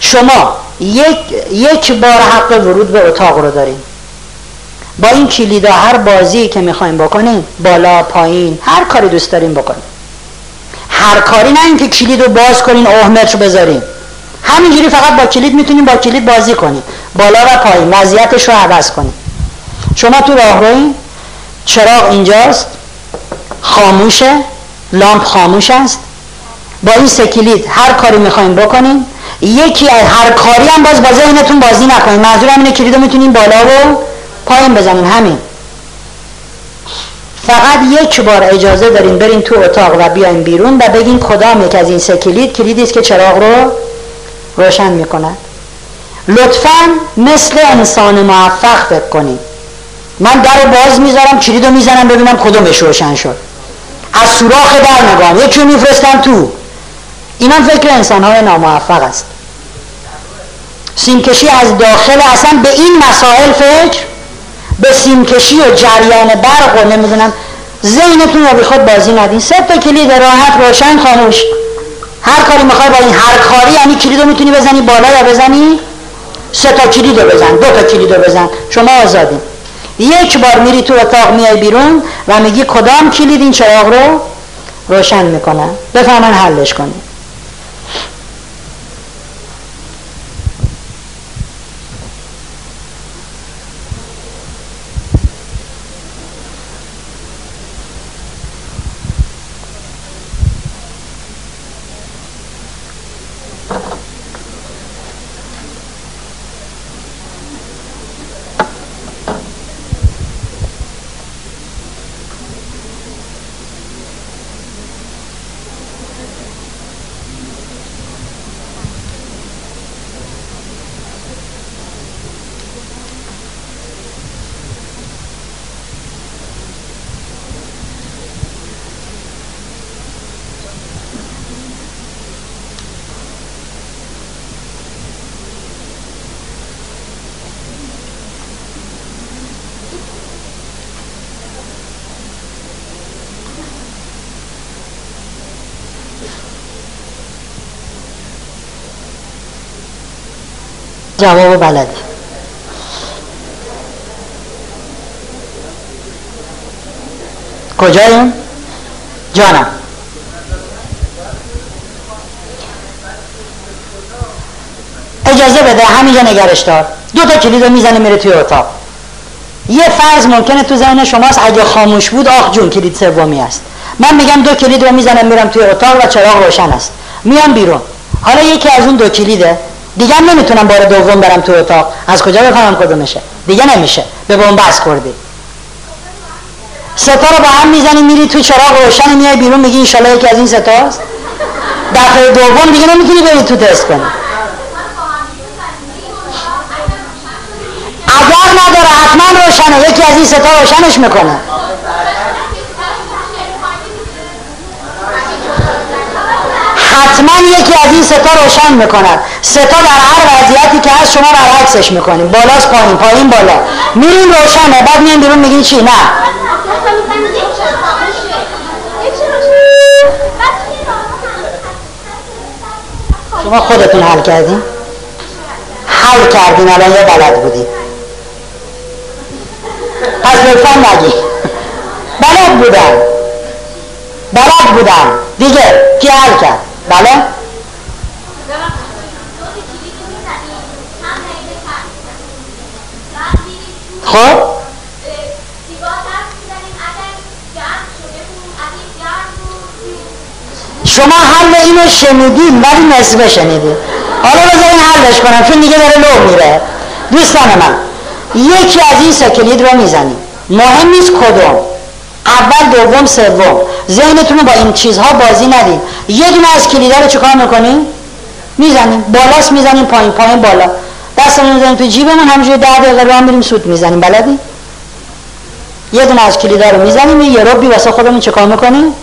شما یک, یک بار حق ورود به اتاق رو دارین. با این کلید هر بازی که می‌خوایم بکنین بالا پایین هر کاری دوست دارین بکنین. هر کاری نه اینکه کلید رو باز کنین اوه بذارین. همینجوری فقط با کلید می‌تونین با کلید بازی کنین. بالا و پایین. وضعیتش رو عوض کنین. شما تو راه روین چراغ اینجاست؟ خاموشه؟ لامپ خاموش است؟ با این سه کلید هر کاری می‌خوایم بکنیم یکی از هر کاری هم باز با ذهنتون بازی نکنید منظورم اینه کلید رو می‌تونیم بالا و پایین بزنیم. همین. فقط یک بار اجازه دارین برین تو اتاق و بیاین بیرون و بگین کدام یک از این سه کلید کلیدی است که چراغ رو روشن می‌کنن لطفا مثل انسان موفق فکر کنید من در باز می‌ذارم کلید رو می‌زنم ببینم کدومش روشن شد. از سوراخ در نگام یکی میفرستم تو. اینا فکر انسان های ناموفق است. سیمکشی از داخل اصلا به این مسائل فکر به سیمکشی و جریان برق و نمی‌دونم ذهنتون رو به خود بازی ندین. سه تا کلید راحت روشن خاموش. هر کاری می‌خوای با این هر کاری یعنی کلید رو می‌تونی بزنی بالا یا بزنی؟ سه تا کلید رو بزن دو تا کلید رو بزن. شما آزادین. یک بار میری تو اتاق میای بیرون و میگی کدام کلید این چراغ رو روشن می‌کنه؟ بفهمن حلش کنی جواب بلدی کجاییم؟ جانم. اجازه بده همینجا نگرش دار. دو تا کلید می‌زنه میره توی اتاق. یه فرض ممکنه تو ذهن شماست اگه خاموش بود آخ جون کلید سومی است. من میگم دو کلید رو می‌زنم میرم توی اتاق و چراغ روشن است. میام بیرون. حالا یکی از اون دو کلیده. دیگه نمی‌تونم بار دوم برم تو اتاق. از کجا بفهمم کدومشه دیگه نمیشه. به بس خوردی. ستا رو با هم می‌زنی میری تو چراغ روشن میای بیرون میگی انشالله یکی از این ستاست. دفعه دوم دیگه نمی‌تونی بری تو تست کنی. اگر نداره حتما روشنه. یکی از این ستا روشنش می‌کنه. حتما یکی از این ستا روشن می‌کند. ستا در هر وضعیتی که هست شما برعکسش می‌کنیم. بالاست پایین پایین بالا. میریم روشنه. بعد میان بیرون میگین چی؟ نه. شما خودتون حل کردین؟ حل کردین الان یه بلد بودی. پس لطفا نگی. بلد بودم. بلد بودم. دیگه کی حل کرد؟ بله؟ خب؟ شما حل اینو شنیدین ولی نصفه شنیدین. حالا بذارین حلش کنم چون دیگه داره لو میره. دوستان من یکی از این سه کلید رو می‌زنیم. مهم نیست کدوم. اول دوم سوم. ذهنتون رو با این چیزها بازی ندید یه دونه از کلیدا رو چیکار می‌کنیم می‌زنیم بالاست می‌زنیم پایین پایین بالا. دستمون می‌زنیم تو جیبمون همینجوری ده دقیقه رو هم میریم سود می‌زنیم. بلدی؟ یه دونه از کلیدا رو می‌زنیم یه ربی واسه خودمون چیکار می‌کنیم؟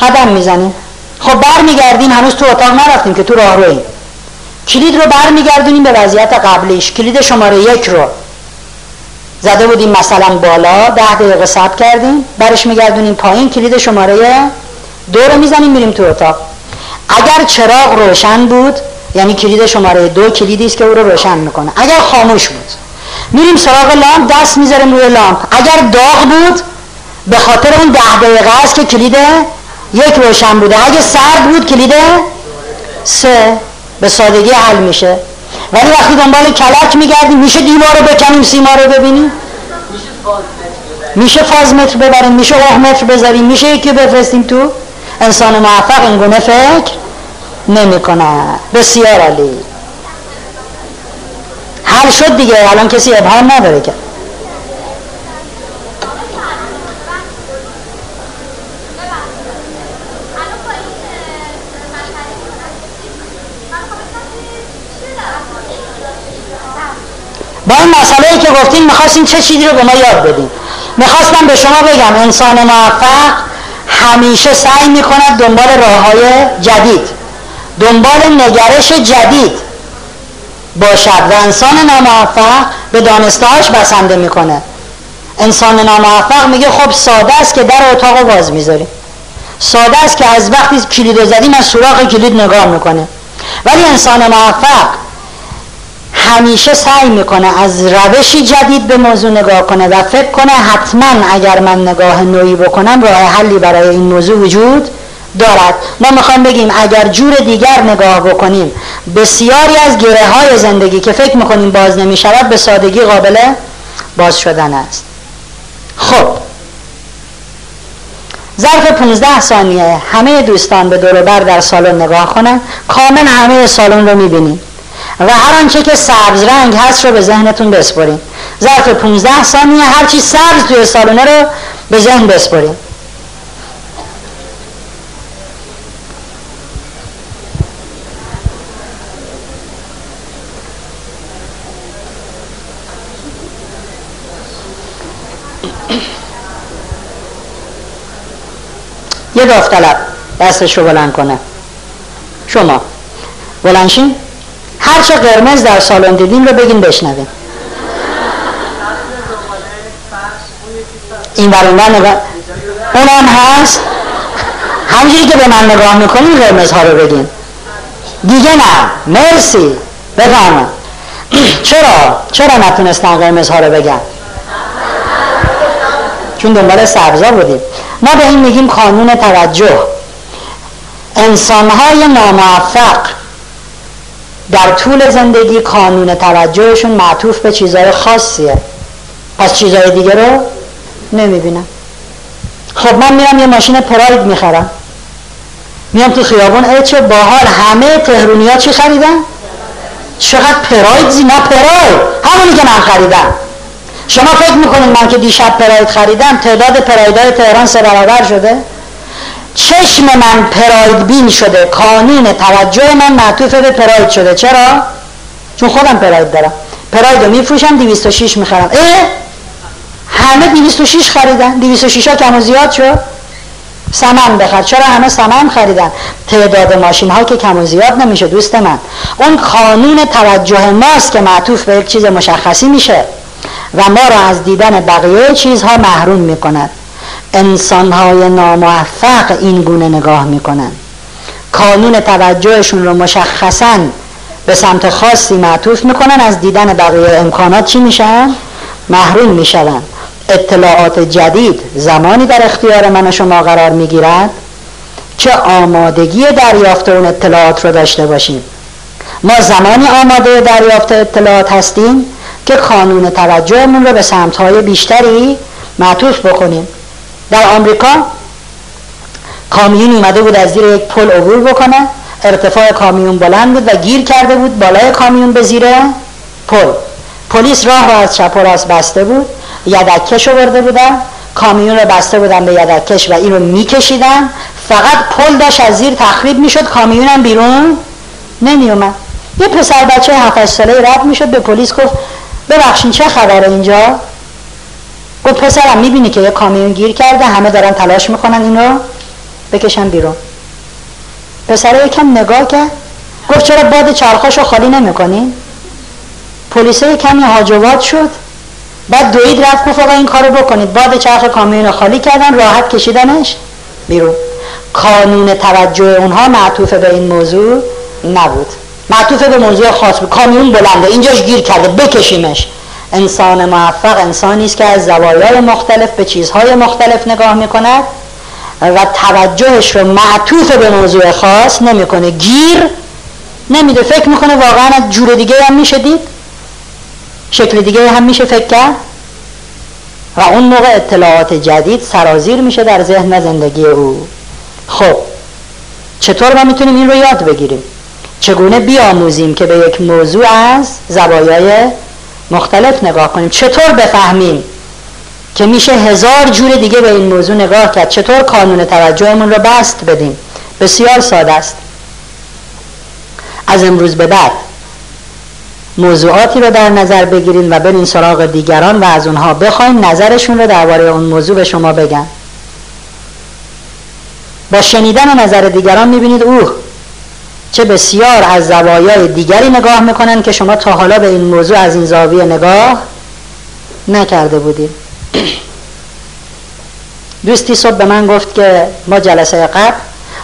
قدم می‌زنیم. خب برمیگردیم هنوز تو اتاق نرفتیم که تو راه رویم کلید رو برمیگردونیم به وضعیت قبلیش. کلید شماره یک رو. زده بودیم مثلا بالا ده دقیقه ثبت کردیم برش میگردونیم پایین کلید شماره دو رو می‌زنیم میریم تو اتاق. اگر چراغ روشن بود یعنی کلید شماره دو کلیدی است که او رو روشن می‌کنه. اگر خاموش بود. میریم سراغ لامپ دست می‌ذاریم روی لامپ. اگر داغ بود به خاطر اون ده دقیقه است که کلید یک روشن بوده. اگه سرد بود کلید سه. به سادگی حل میشه. ولی وقتی دنبال کلک میگردیم میشه دیوار رو بکنیم سیما رو ببینیم؟ میشه فاز متر ببریم میشه اوه متر بذاریم میشه یکی بفرستیم تو؟ انسان موفق این گونه فکر نمی‌کنه. بسیار عالی. حل شد دیگه الان کسی ابهام نداره که با این مسئله می‌خواستیم چه چیزی رو به ما یاد بدیم می‌خواستم به شما بگم انسان موفق همیشه سعی می‌کند دنبال راه های جدید دنبال نگرش جدید باشد و انسان ناموفق به دانستهاش بسنده می‌کنه. انسان ناموفق میگه خب ساده است که در اتاق باز می‌ذاریم. ساده است که از وقتی کلید زدیم از سوراخ کلید نگاه می‌کنه ولی انسان موفق همیشه سعی می‌کنه از روشی جدید به موضوع نگاه کنه و فکر کنه حتما اگر من نگاه نوعی بکنم راه حلی برای این موضوع وجود دارد. ما می‌خوایم بگیم اگر جور دیگر نگاه بکنیم بسیاری از گره های زندگی که فکر می‌کنیم باز نمی‌شود به سادگی قابل باز شدن است. خب. ظرف 15 ثانیه. همه دوستان به دور بر در سالن نگاه کنن. کامل همه سالن رو می‌بینیم. و هر آنچه که سبز رنگ هست رو به ذهنتون بسپرین. ظرف 15 ثانیه هرچی سبز توی سالونه رو به ذهن بسپرین. یه داوطلب دستش رو بلند کنه. شما. بلنشین هر چه قرمز در سالن دیدین رو بگین بشنویم. این بر اون اونم هست؟ همجوری که به من نگاه می‌کنین قرمز ها رو بگین دیگه نه. مرسی. بفرمایید. چرا؟ چرا نتونستن قرمز ها رو بگن؟ چون دنبال سبزا بودیم. ما به این میگیم قانون توجه. انسانهای ناموفق در طول زندگی قانون توجهشون معطوف به چیزهای خاصیه. پس چیزهای دیگه رو نمی‌بینم. خب من میرم یه ماشین پراید می‌خرم. میام تو خیابون ای چه باحال همه تهرونی ها چی خریدن؟ چقدر پراید؟ زی نه پراید. همونی که من خریدم. شما فکر می‌کنید من که دیشب پراید خریدم؟ تعداد پرایدهای تهران سه برابر شده؟ چشم من پراید بین شده. کانون توجه من معطوف به پراید شده. چرا؟ چون خودم پراید دارم. پراید رو میفروشم 206 می‌خرم. اه؟ همه 206 خریدن. 206 ها کم و زیاد شد. سمن بخر. چرا همه سمن خریدن؟ تعداد ماشین ها که کم و زیاد نمیشه دوست من. اون قانون توجه ماست که معطوف به یک چیز مشخصی میشه و ما را از دیدن بقیه چیزها محروم می کند انسان های ناموفق این گونه نگاه می کنند کانون توجهشون رو مشخصا به سمت خاصی معطوف می‌کنن. از دیدن بقیه امکانات چی میشن؟ محروم میشن اطلاعات جدید زمانی در اختیار من و شما قرار می‌گیرد که آمادگی دریافت اون اطلاعات رو داشته باشیم. ما زمانی آماده دریافت اطلاعات هستیم که قانون توجهمون رو به سمتهای بیشتری معطوف بکنیم. در آمریکا کامیون اومده بود از زیر یک پل عبور بکنه. ارتفاع کامیون بلند بود و گیر کرده بود بالای کامیون به زیر پل. پلیس راه را از چپ و راست بسته بود. یدکش برده بودن. کامیون رو بسته بودن به یدکش و این رو میکشیدن. فقط پل داشت از زیر تخریب می‌شد. کامیون هم بیرون نمیومد یه پسر بچه 7 ساله رد می‌شد به پلیس گفت ببخشین چه خبره اینجا؟ گفت پسرم می‌بینی که یه کامیون گیر کرده همه دارن تلاش می‌کنن اینو بکشن بیرون. پسره یکم نگاه کرد گفت چرا باد چرخاشو خالی نمی‌کنین پلیسه کمی هاجوات شد. بعد دوید رفت گفت آقا این کارو بکنید. باد چرخ کامیون رو خالی کردن راحت کشیدنش بیرون. قانون توجه اونها معطوف به این موضوع نبود. معطوف به موضوع خاص بود. کامیون بلنده اینجاش گیر کرده بکشیمش. انسان موفق انسانی است که از زوایای مختلف به چیزهای مختلف نگاه می‌کند و توجهش رو معطوف به موضوع خاص نمی‌کنه. گیر نمیده فکر می‌کنه واقعا از جور دیگه هم میشه دید. شکل دیگه هم میشه فکر کرد. و اون موقع اطلاعات جدید سرازیر میشه در ذهن زندگی او. خب چطور ما می‌تونیم این رو یاد بگیریم؟ چگونه بیاموزیم که به یک موضوع از زوایای مختلف نگاه کنیم. چطور بفهمیم که میشه هزار جور دیگه به این موضوع نگاه کرد؟ چطور کانون توجهمون رو بست بدیم؟ بسیار ساده است. از امروز به بعد موضوعاتی رو در نظر بگیرین و برین سراغ دیگران و از اونها بخواین نظرشون رو درباره اون موضوع به شما بگن. با شنیدن نظر دیگران می‌بینید اوه چه بسیار از زوایای دیگری نگاه می‌کنن که شما تا حالا به این موضوع از این زاویه نگاه نکرده بودید. دوستی صبح به من گفت که ما جلسه قبل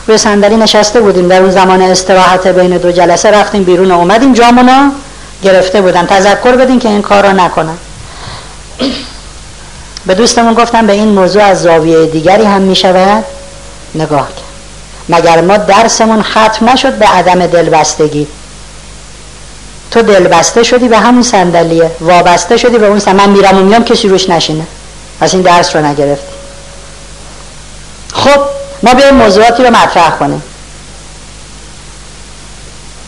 روی صندلی نشسته بودیم. در اون زمان استراحت بین دو جلسه رفتیم بیرون و اومدیم جامونا گرفته بودن. تذکر بدین که این کار را نکنن. به دوستمون گفتم به این موضوع از زاویه دیگری هم می شود نگاه کرد. مگر ما درسمون ختم نشد به عدم دلبستگی؟ تو دلبسته شدی به همون صندلیه وابسته شدی به اون من میرم و میام کسی روش نشینه. پس این درس رو نگرفتی. خب ما بیایم موضوعاتی رو مطرح کنیم.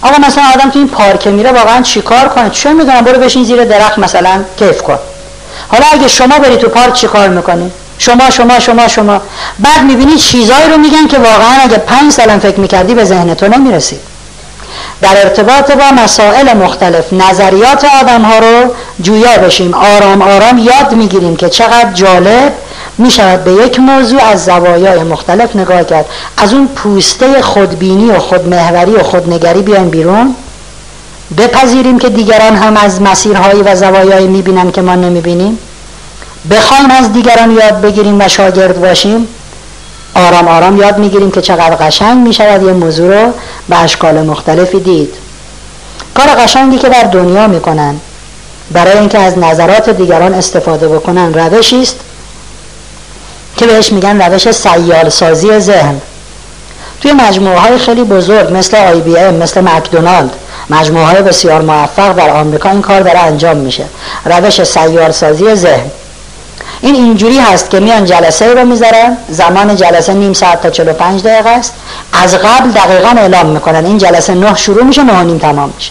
آقا مثلا آدم تو این پارک میره واقعا چیکار کنه؟ چه می‌دونم؟ برو بشین زیر درخت مثلا کیف کن. حالا اگه شما بری تو پارک چیکار می‌کنی؟ شما شما شما شما. بعد می‌بینید چیزایی رو میگن که واقعا اگه پنج سالم فکر می‌کردی به ذهن تو نمی‌رسید در ارتباط با مسائل مختلف نظریات آدم ها رو جویا بشیم. آرام آرام یاد می‌گیریم که چقدر جالب می شود به یک موضوع از زوایای مختلف نگاه کرد. از اون پوسته خودبینی و خودمهوری و خودنگری بیایم بیرون. بپذیریم که دیگران هم از مسیرهایی و زوایایی می‌بینن که ما نمی‌بینیم. بخوایم از دیگران یاد بگیریم و شاگرد باشیم آرام آرام یاد می‌گیریم که چقدر قشنگ می‌شود یه موضوع رو به اشکال مختلفی دید. کار قشنگی که در دنیا می‌کنن برای اینکه از نظرات دیگران استفاده بکنن روشی است که بهش میگن روش سیال سازی ذهن. توی مجموعه های خیلی بزرگ مثل آی بی ام مثل مکدونالد مجموعه های بسیار موفق در آمریکا این کار داره انجام میشه. روش سیال سازی ذهن. این اینجوری هست که میان جلسه رو می‌ذارن زمان جلسه نیم ساعت تا 45 دقیقه است. از قبل دقیقا اعلام می‌کنن. این جلسه نه شروع میشه نه نیم تمام میشه.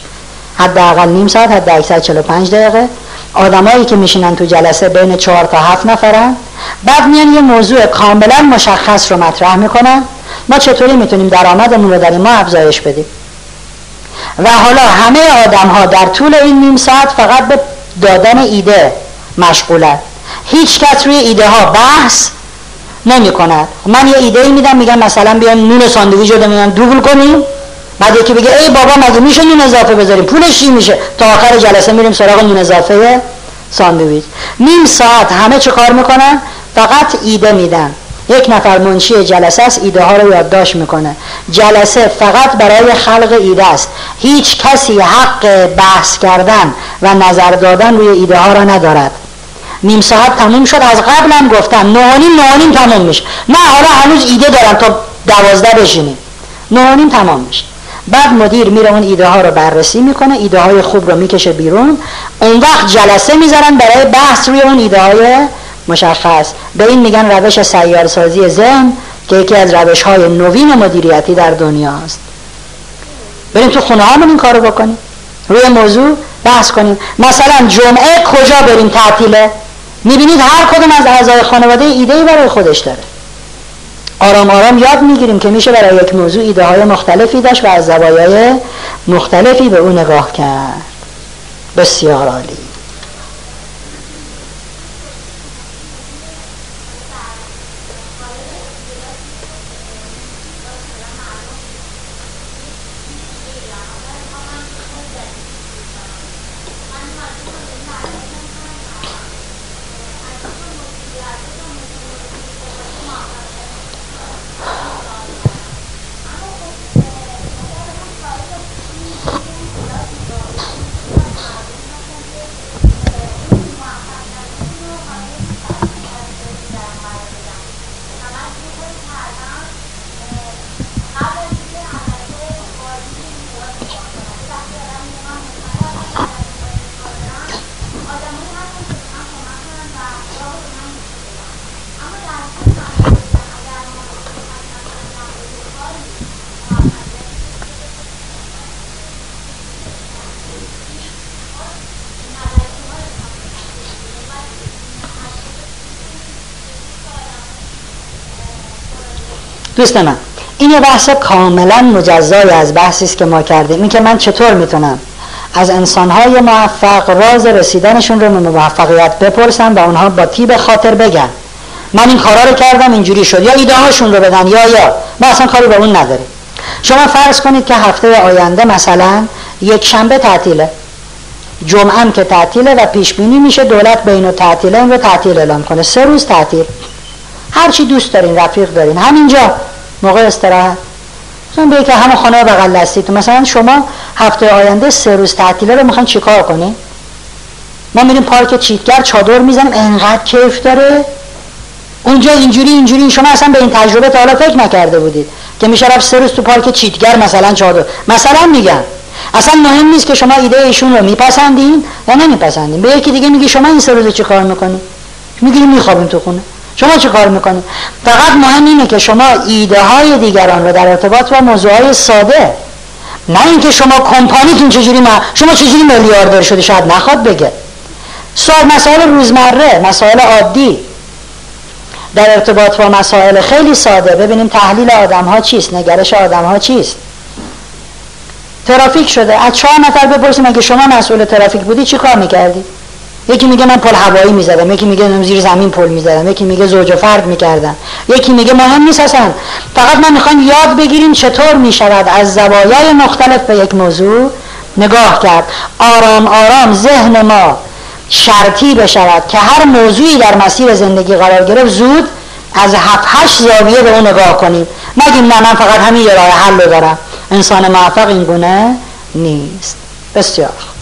حداقل نیم ساعت حد اکثر 45 دقیقه. آدمایی که میشینن تو جلسه بین 4 تا 7 نفرن. بعد میان یه موضوع کاملا مشخص رو مطرح می‌کنن. ما چطوری می‌تونیم درآمدمون رو در ما افزایش بدیم؟ و حالا همه آدم ها در طول این نیم ساعت فقط به دادن ایده مشغولن. هیچ کس روی ایده ها بحث نمی کند من یه ایده ای میدم میگم مثلا بیایم نون ساندویچ رو میگم دوبل کنیم. بعد یکی بگه ای بابا مگه میشه نون اضافه بذاریم؟ پولش چی میشه؟ تا آخر جلسه میریم سراغ نون اضافه ساندویچ. نیم ساعت همه چه کار می‌کنن؟ فقط ایده میدن. یک نفر منشی جلسه است ایده ها رو یادداشت می‌کنه. جلسه فقط برای خلق ایده است. هیچ کسی حق بحث کردن و نظر دادن روی ایده ها را ندارد. نیم ساعت تموم شد از قبلم گفتم نهانیم نهانیم تموم میشه. نه حالا هنوز ایده دارم تا دوازده بشینیم. نهانیم تمام میشه. بعد مدیر میره اون ایده ها رو بررسی می‌کنه ایده های خوب رو می‌کشه بیرون. اون وقت جلسه می‌ذارن برای بحث روی اون ایده های مشخص. به این میگن روش سیارسازی ذهن که یکی از روش های نوین مدیریتی در دنیا است. بریم تو خونه هامون این کارو بکنیم. روی موضوع بحث کنیم. مثلا جمعه کجا بریم تعطیله؟ می‌بینید هر کدوم از اعضای خانواده ایده برای خودش داره. آرام آرام یاد می‌گیریم که میشه برای یک موضوع ایده های مختلفی داشت و از زوایای مختلفی به او نگاه کرد. بسیار عالی. دوست من این یه بحث کاملا مجزای از بحثی است که ما کردیم. این که من چطور می‌تونم از انسانهای موفق راز رسیدنشون رو به موفقیت بپرسن و اونها با تیب خاطر بگن؟ من این کارا رو کردم اینجوری شد. یا ایده هاشون رو بدن یا یا. ما اصلا کاری به اون نداریم. شما فرض کنید که هفته آینده مثلا یک شنبه تعطیله. جمعه که تعطیله و پیش بینی میشه دولت بین تعطیله این رو تعطیل اعلام کنه. سه روز تعطیل. هر چی دوست دارین رفیق دارین. همینجا موقع استراحت. مثلا به که همه خانه بغل دستی مثلا شما هفته آینده سه روز تعطیله رو می‌خواین چیکار کنی ما میریم پارک چیتگر چادر می‌زنیم. انقدر کیف داره. اونجا اینجوری اینجوری. شما اصلا به این تجربه تا حالا فکر نکرده بودید که میشه رفت سه روز تو پارک چیتگر مثلا چادر. مثلا میگم. اصلا مهم نیست که شما ایده ایشون رو میپسندین یا نمیپسندین. به یکی دیگه میگی شما این سه روز چه کار می‌کنی؟ می‌گیری میخوابیم تو خونه. شما چه کار می‌کنید فقط مهم اینه که شما ایده های دیگران رو در ارتباط با موضوع های ساده نه اینکه شما کمپانیتون چجوری ما شما چجوری میلیاردر شده شاید نخواد بگه. سوال مسائل روزمره مسائل عادی. در ارتباط با مسائل خیلی ساده. ببینیم تحلیل آدم ها چیست نگرش آدم ها چیست. ترافیک شده. از چهار نفر بپرسیم اگه شما مسئول ترافیک بودی چی کار می‌کردی؟ یکی میگه من پل هوایی می‌زدم یکی میگه زیر زمین پل می‌زدم یکی میگه زوج و فرد می‌کردم یکی میگه مهم نیست اصلا. فقط من می‌خوام یاد بگیریم چطور می‌شود از زوایای مختلف به یک موضوع نگاه کرد. آرام آرام ذهن ما شرطی بشود که هر موضوعی در مسیر زندگی قرار گرفت زود از هفت هشت زاویه به اون نگاه کنیم. نگیم نه من فقط همین یه راه حل دارم. انسان موفق این گونه نیست. بسیار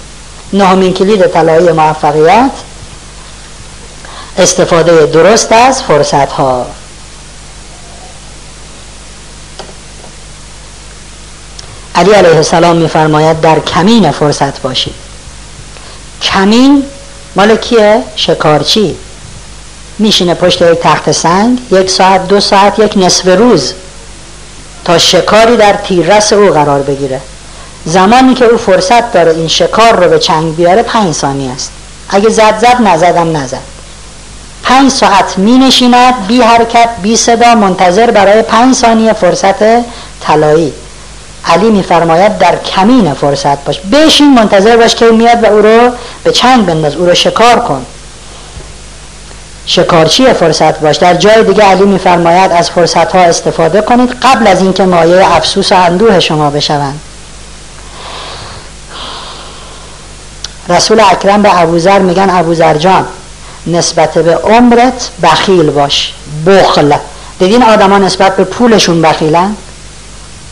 نهمین کلید طلایی موفقیت استفاده درست از فرصت ها علی علیه السلام میفرماید در کمین فرصت باشید. کمین مال کیه؟ شکارچی. میشینه پشت یک تخت سنگ یک ساعت دو ساعت یک نصف روز تا شکاری در تیررس او قرار بگیره. زمانی که او فرصت داره این شکار رو به چنگ بیاره پنج ثانیه است. اگه زد زد نزدم نزد. پنج ساعت می نشیند بی حرکت بی صدا منتظر برای پنج ثانیه فرصت طلایی. علی میفرماید در کمین فرصت باش. بشین منتظر باش که میاد و او رو به چنگ بنداز. او رو شکار کن. شکارچی فرصت باش؟ در جای دیگه علی میفرماید از فرصت ها استفاده کنید. قبل از اینکه مایه افسوس و اندوه شما بشوند. رسول اکرم به ابوذر میگن ابوذر جان نسبت به عمرت بخیل باش بخل. دیدین آدما نسبت به پولشون بخیلن؟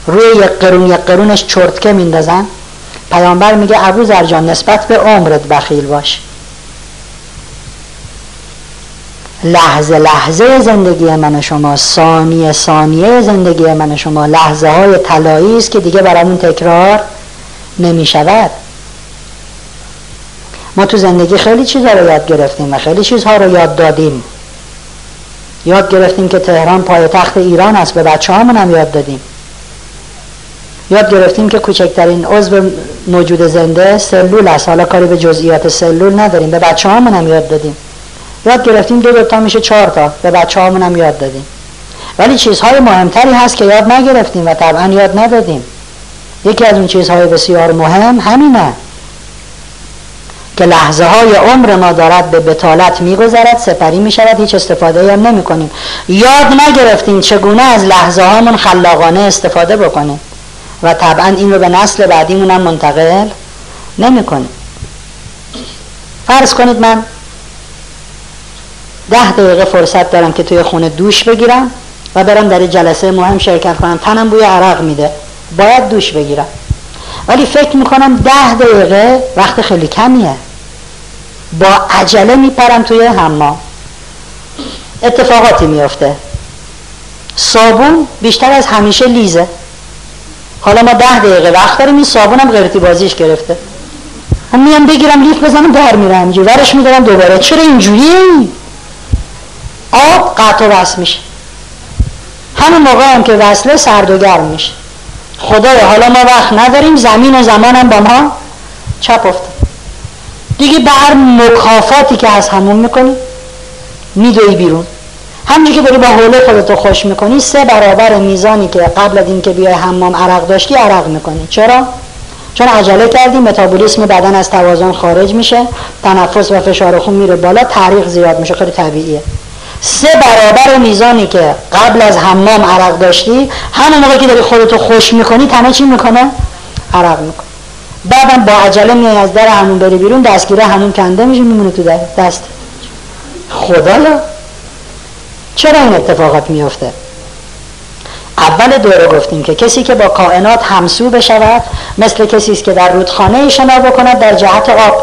روی یک قرون یک قرونش چرتکه میندازن. پیامبر میگه ابو جان نسبت به عمرت بخیل باش. لحظه لحظه زندگی من شما ثانیه ثانیه زندگی من شما لحظه های طلایی است که دیگه برامون تکرار نمی شود ما تو زندگی خیلی چیزها رو یاد گرفتیم و خیلی چیزها رو یاد دادیم. یاد گرفتیم که تهران پایتخت ایران است به بچه هم یاد دادیم. یاد گرفتیم که کوچکترین عضو موجود زنده سلول است. حالا کاری به جزئیات سلول نداریم به بچه هم یاد دادیم. یاد گرفتیم دو تا میشه چهار تا به بچه هم یاد دادیم. ولی چیزهای مهمتری هست که یاد نگرفتیم و طبعا یاد ندادیم. یکی از اون چیزهای بسیار مهم همینه. که لحظه های عمر ما دارد به بتالت میگذرد سپری می شود هیچ استفاده هم نمی کنیم یاد نگرفتیم چگونه از لحظه هامون خلاقانه استفاده بکنیم؟ و طبعا این رو به نسل بعدیمون هم منتقل نمی کنیم فرض کنید من ده دقیقه فرصت دارم که توی خونه دوش بگیرم و برم در جلسه مهم شرکت کنم. تنم بوی عرق میده. باید دوش بگیرم. ولی فکر می‌کنم ده دقیقه وقت خیلی کمیه. با عجله میپرم توی حمام. اتفاقاتی میفته صابون بیشتر از همیشه لیزه. حالا ما ده دقیقه وقت داریم این صابونم غیرتی بازیش گرفته. هم میام بگیرم لیف بزنم در میرم اینجوری ورش میدارم دوباره. چرا اینجوری؟ آب قطع و میشه. همون موقع هم که وصله سرد و گرم میشه. خدایا حالا ما وقت نداریم زمین و زمانم با ما چپ افتاد. دیگه بر مکافاتی که از همون می‌کنی میدوی بیرون همونجور که داری با حوله خودتو خوش می‌کنی سه برابر میزانی که قبل از اینکه بیای حمام عرق داشتی عرق می‌کنی چرا؟ چون عجله کردیم متابولیسم بدن از توازن خارج میشه تنفس و فشار خون میره بالا تحریق زیاد میشه خیلی طبیعیه سه برابر میزانی که قبل از حمام عرق داشتی همون موقع که داری خودتو خوش می‌کنی تنه چی می‌کنه؟ عرق می‌کنه بعدم با عجله میای از در همون بری بیرون دستگیره همون کنده میشه میمونه تو دست. خدایا چرا این اتفاقات میافته؟ اول دوره گفتیم که کسی که با کائنات همسو بشود مثل کسی است که در رودخانه شنا بکند در جهت آب.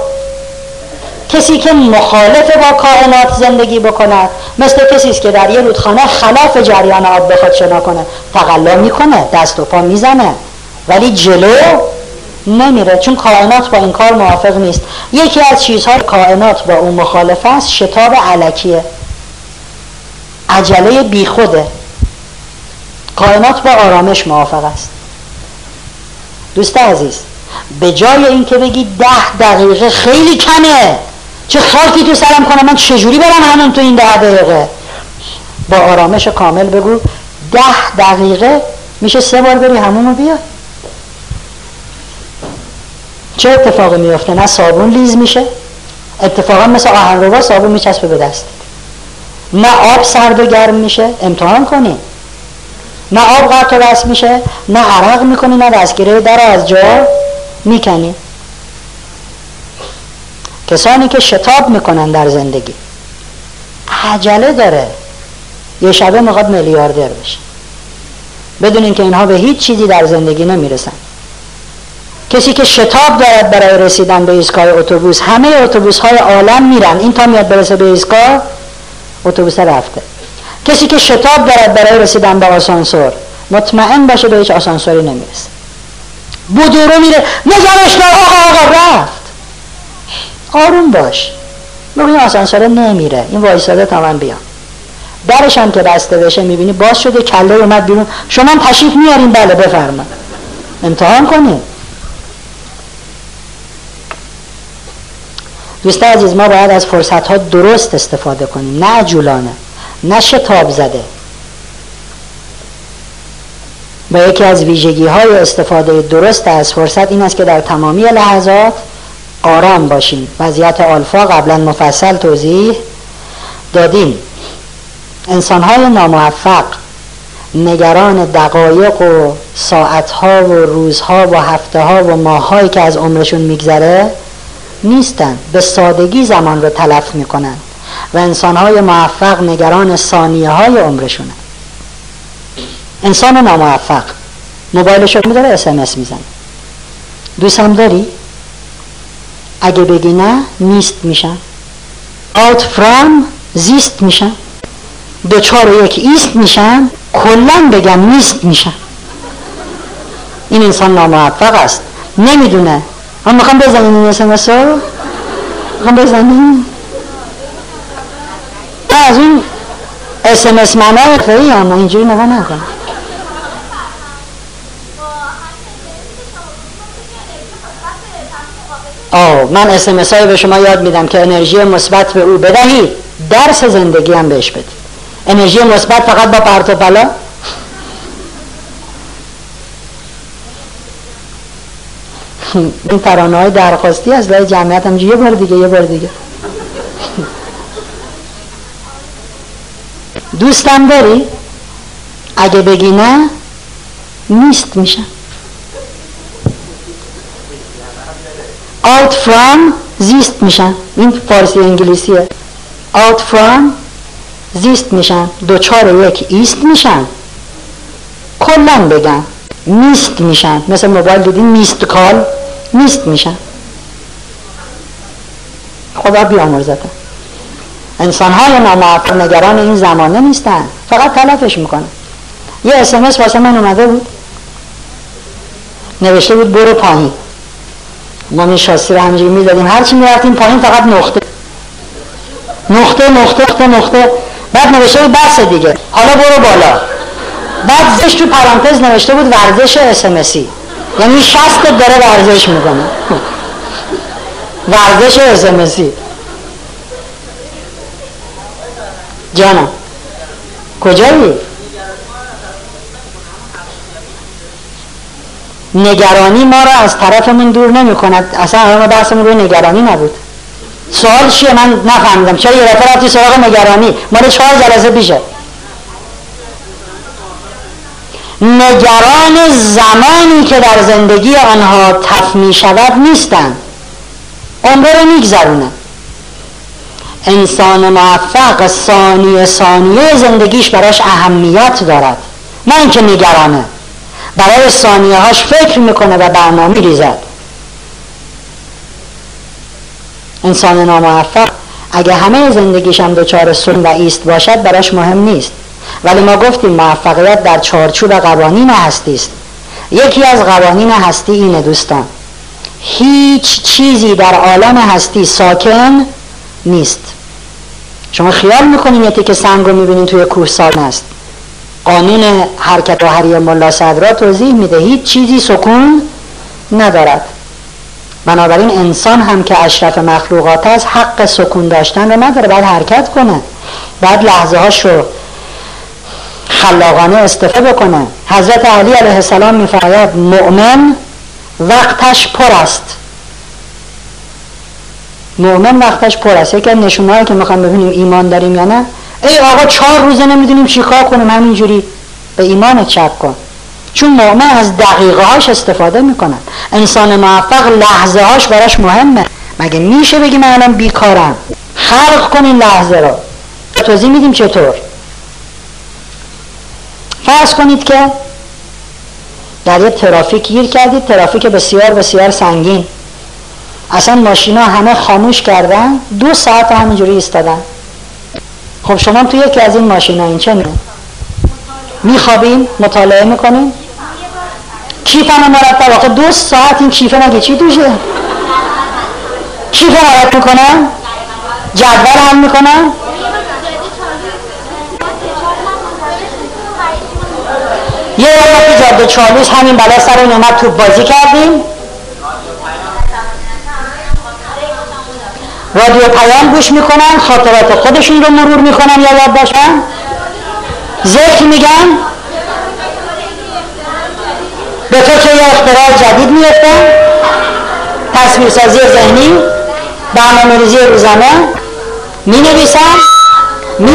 کسی که مخالف با کائنات زندگی بکند مثل کسی است که در یه رودخانه خلاف جریان آب بخواد شنا کنه. تقلا می‌کنه دست و پا می‌زنه. ولی جلو نمیره چون کائنات با این کار موافق نیست. یکی از چیزهای کائنات با اون مخالف است شتاب علکیه. عجله بیخوده. کائنات با آرامش موافق است. دوست عزیز به جای اینکه بگی ده دقیقه خیلی کمه. چه خاکی تو سرم کنم من چجوری برم همون تو این ده دقیقه؟ با آرامش کامل بگو ده دقیقه میشه سه بار بری همون رو بیا چه اتفاقی میفته نه صابون لیز میشه. اتفاقا مثل آهن صابون میچسبه به دست. نه آب سرد و گرم میشه. امتحان کنی. نه آب قطع و میشه. نه عرق می‌کنی نه دستگیره در از جا می‌کنی. کسانی که شتاب می‌کنن در زندگی عجله داره. یه شبه می‌خواد میلیاردر بشه. بدونین که اینها به هیچ چیزی در زندگی نمی‌رسن. کسی که شتاب دارد برای رسیدن به ایستگاه اتوبوس همه اتوبوس های عالم میرن. این تا میاد برسه به ایستگاه اتوبوس رفته. کسی که شتاب دارد برای رسیدن به آسانسور مطمئن باشه به هیچ آسانسوری نمی‌رسه. بودورو میره نگرش دار آقا آقا رفت. آروم باش. بگو این آسانسور نمیره. این وایساده تا من بیام درش هم که بسته بشه می‌بینی باز شده کله اومد بیرون. شما تشریف میارین؟ بله بفرما. امتحان کنید دوست عزیز ما باید از فرصت ها درست استفاده کنیم. نه عجولانه نه شتاب زده. و یکی از ویژگی های استفاده درست از فرصت این است که در تمامی لحظات آرام باشیم. وضعیت آلفا قبلا مفصل توضیح دادیم. انسان های ناموفق نگران دقایق و ساعتها و روزها و هفته ها و ماههایی که از عمرشون میگذره نیستن به سادگی زمان رو تلف می‌کنن و انسان های موفق نگران ثانیه های عمرشونه. انسان ناموفق. موبایلش رو داره اسمس میزن هم داری؟ اگه بگی نه نیست میشن. Out from زیست میشن. دوچار یک ایست میشن. کلا بگم نیست میشن. این انسان ناموفق است. نمی‌دونه من می‌خوام بزنیم این اسمس رو می‌خوام بزنیم از اون اسمس منای خیلی اما اینجوری نگاه نکن آه من اسمس های به شما یاد میدم که انرژی مثبت به او بدهید درس زندگی هم بهش بدید انرژی مثبت فقط با پرت و پلا؟ این ترانه های درخواستی از لای جمعیت هم یه بار دیگه یه بار دیگه. دوستم داری؟ اگه بگی نه نیست میشم out from زیست میشن. این فارسی انگلیسیه. Out from زیست میشن. دوچار یک ایست میشن. کلا بگم نیست میشن. مثل موبایل دیدین میست کال. نیست میشن خدا بیامرزتن انسان های نامعرف نگران این زمانه نیستن. فقط تلفش می‌کنن. یه اسمس واسه من اومده بود. نوشته بود برو پایین. ما می شاسی رو همجوری می‌دادیم هرچی می‌رفتیم پایین فقط نقطه. نقطه نقطه نقطه نقطه. بعد نوشته بود بس دیگه. حالا برو بالا. بعد زش تو پرانتز نوشته بود ورزش اسمسی یعنی شست داره ورزش می‌کنه. ورزش اسمسی جانم کجایی؟ نگرانی ما را از طرفمون دور نمی کند اصلا ما بحثمون روی نگرانی نبود. سوال چیه؟ من نفهمیدم. چرا یه دفعه رفتی سراغ نگرانی؟ مال چهار جلسه پیشه. نگران زمانی که در زندگی آنها تف می شود نیستند. عمره رو میگذرونه انسان موفق ثانیه ثانیه زندگیش براش اهمیت دارد. نه اینکه نگرانه. برای ثانیه هاش فکر می‌کنه و برنامه ریزد انسان ناموفق اگه همه زندگیش هم دچار سن و ایست باشد براش مهم نیست. ولی ما گفتیم موفقیت در چارچوب قوانین هستی است. یکی از قوانین هستی اینه دوستان. هیچ چیزی در عالم هستی ساکن نیست. شما خیال می‌کنین یه که سنگ رو می‌بینین توی کوه ساکن است. قانون حرکت و حری ملا صدرا توضیح میده. هیچ چیزی سکون ندارد. بنابراین انسان هم که اشرف مخلوقات است حق سکون داشتن رو نداره. باید حرکت کنه. بعد لحظه هاش رو خلاقانه استفاده بکنه. حضرت علی علیه السلام میفرماید مؤمن وقتش پر است. مؤمن وقتش پر است. یکی از نشونهایی که می‌خوام ببینیم ایمان داریم یا نه ای آقا چهار روزه نمی‌دونیم چیکار کنیم همینجوری به ایمان چک کن. چون مؤمن از دقیقه هاش استفاده می‌کنن انسان موفق لحظه هاش براش مهمه. مگه میشه بگیم من الان بیکارم؟ خلق کنین لحظه رو. توضیح میدیم چطور؟ فرض کنید که در یه ترافیک گیر کردید ترافیک بسیار بسیار سنگین. اصلا ماشینا همه خاموش کردن دو ساعت همینجوری ایستادن. خب شما تو یکی از این ماشینا این چه میگه میخوابیم مطالعه می‌کنیم کیف هم مرتب. آخه دو ساعت این کیفه مگه چی توشه؟ کیف مرتب می‌کنن؟ جدول هم می‌کنن؟ یه وقت جاده چالوس همین بلا سر این اومد توپ بازی کردیم. رادیو پیام گوش می‌کنن خاطرات خودشون رو مرور می‌کنن یا یاد باشن ذکر میگن. به تو که یه اختراع جدید میفتن تصویرسازی ذهنی برنامه ریزی روزانه. می نویسن می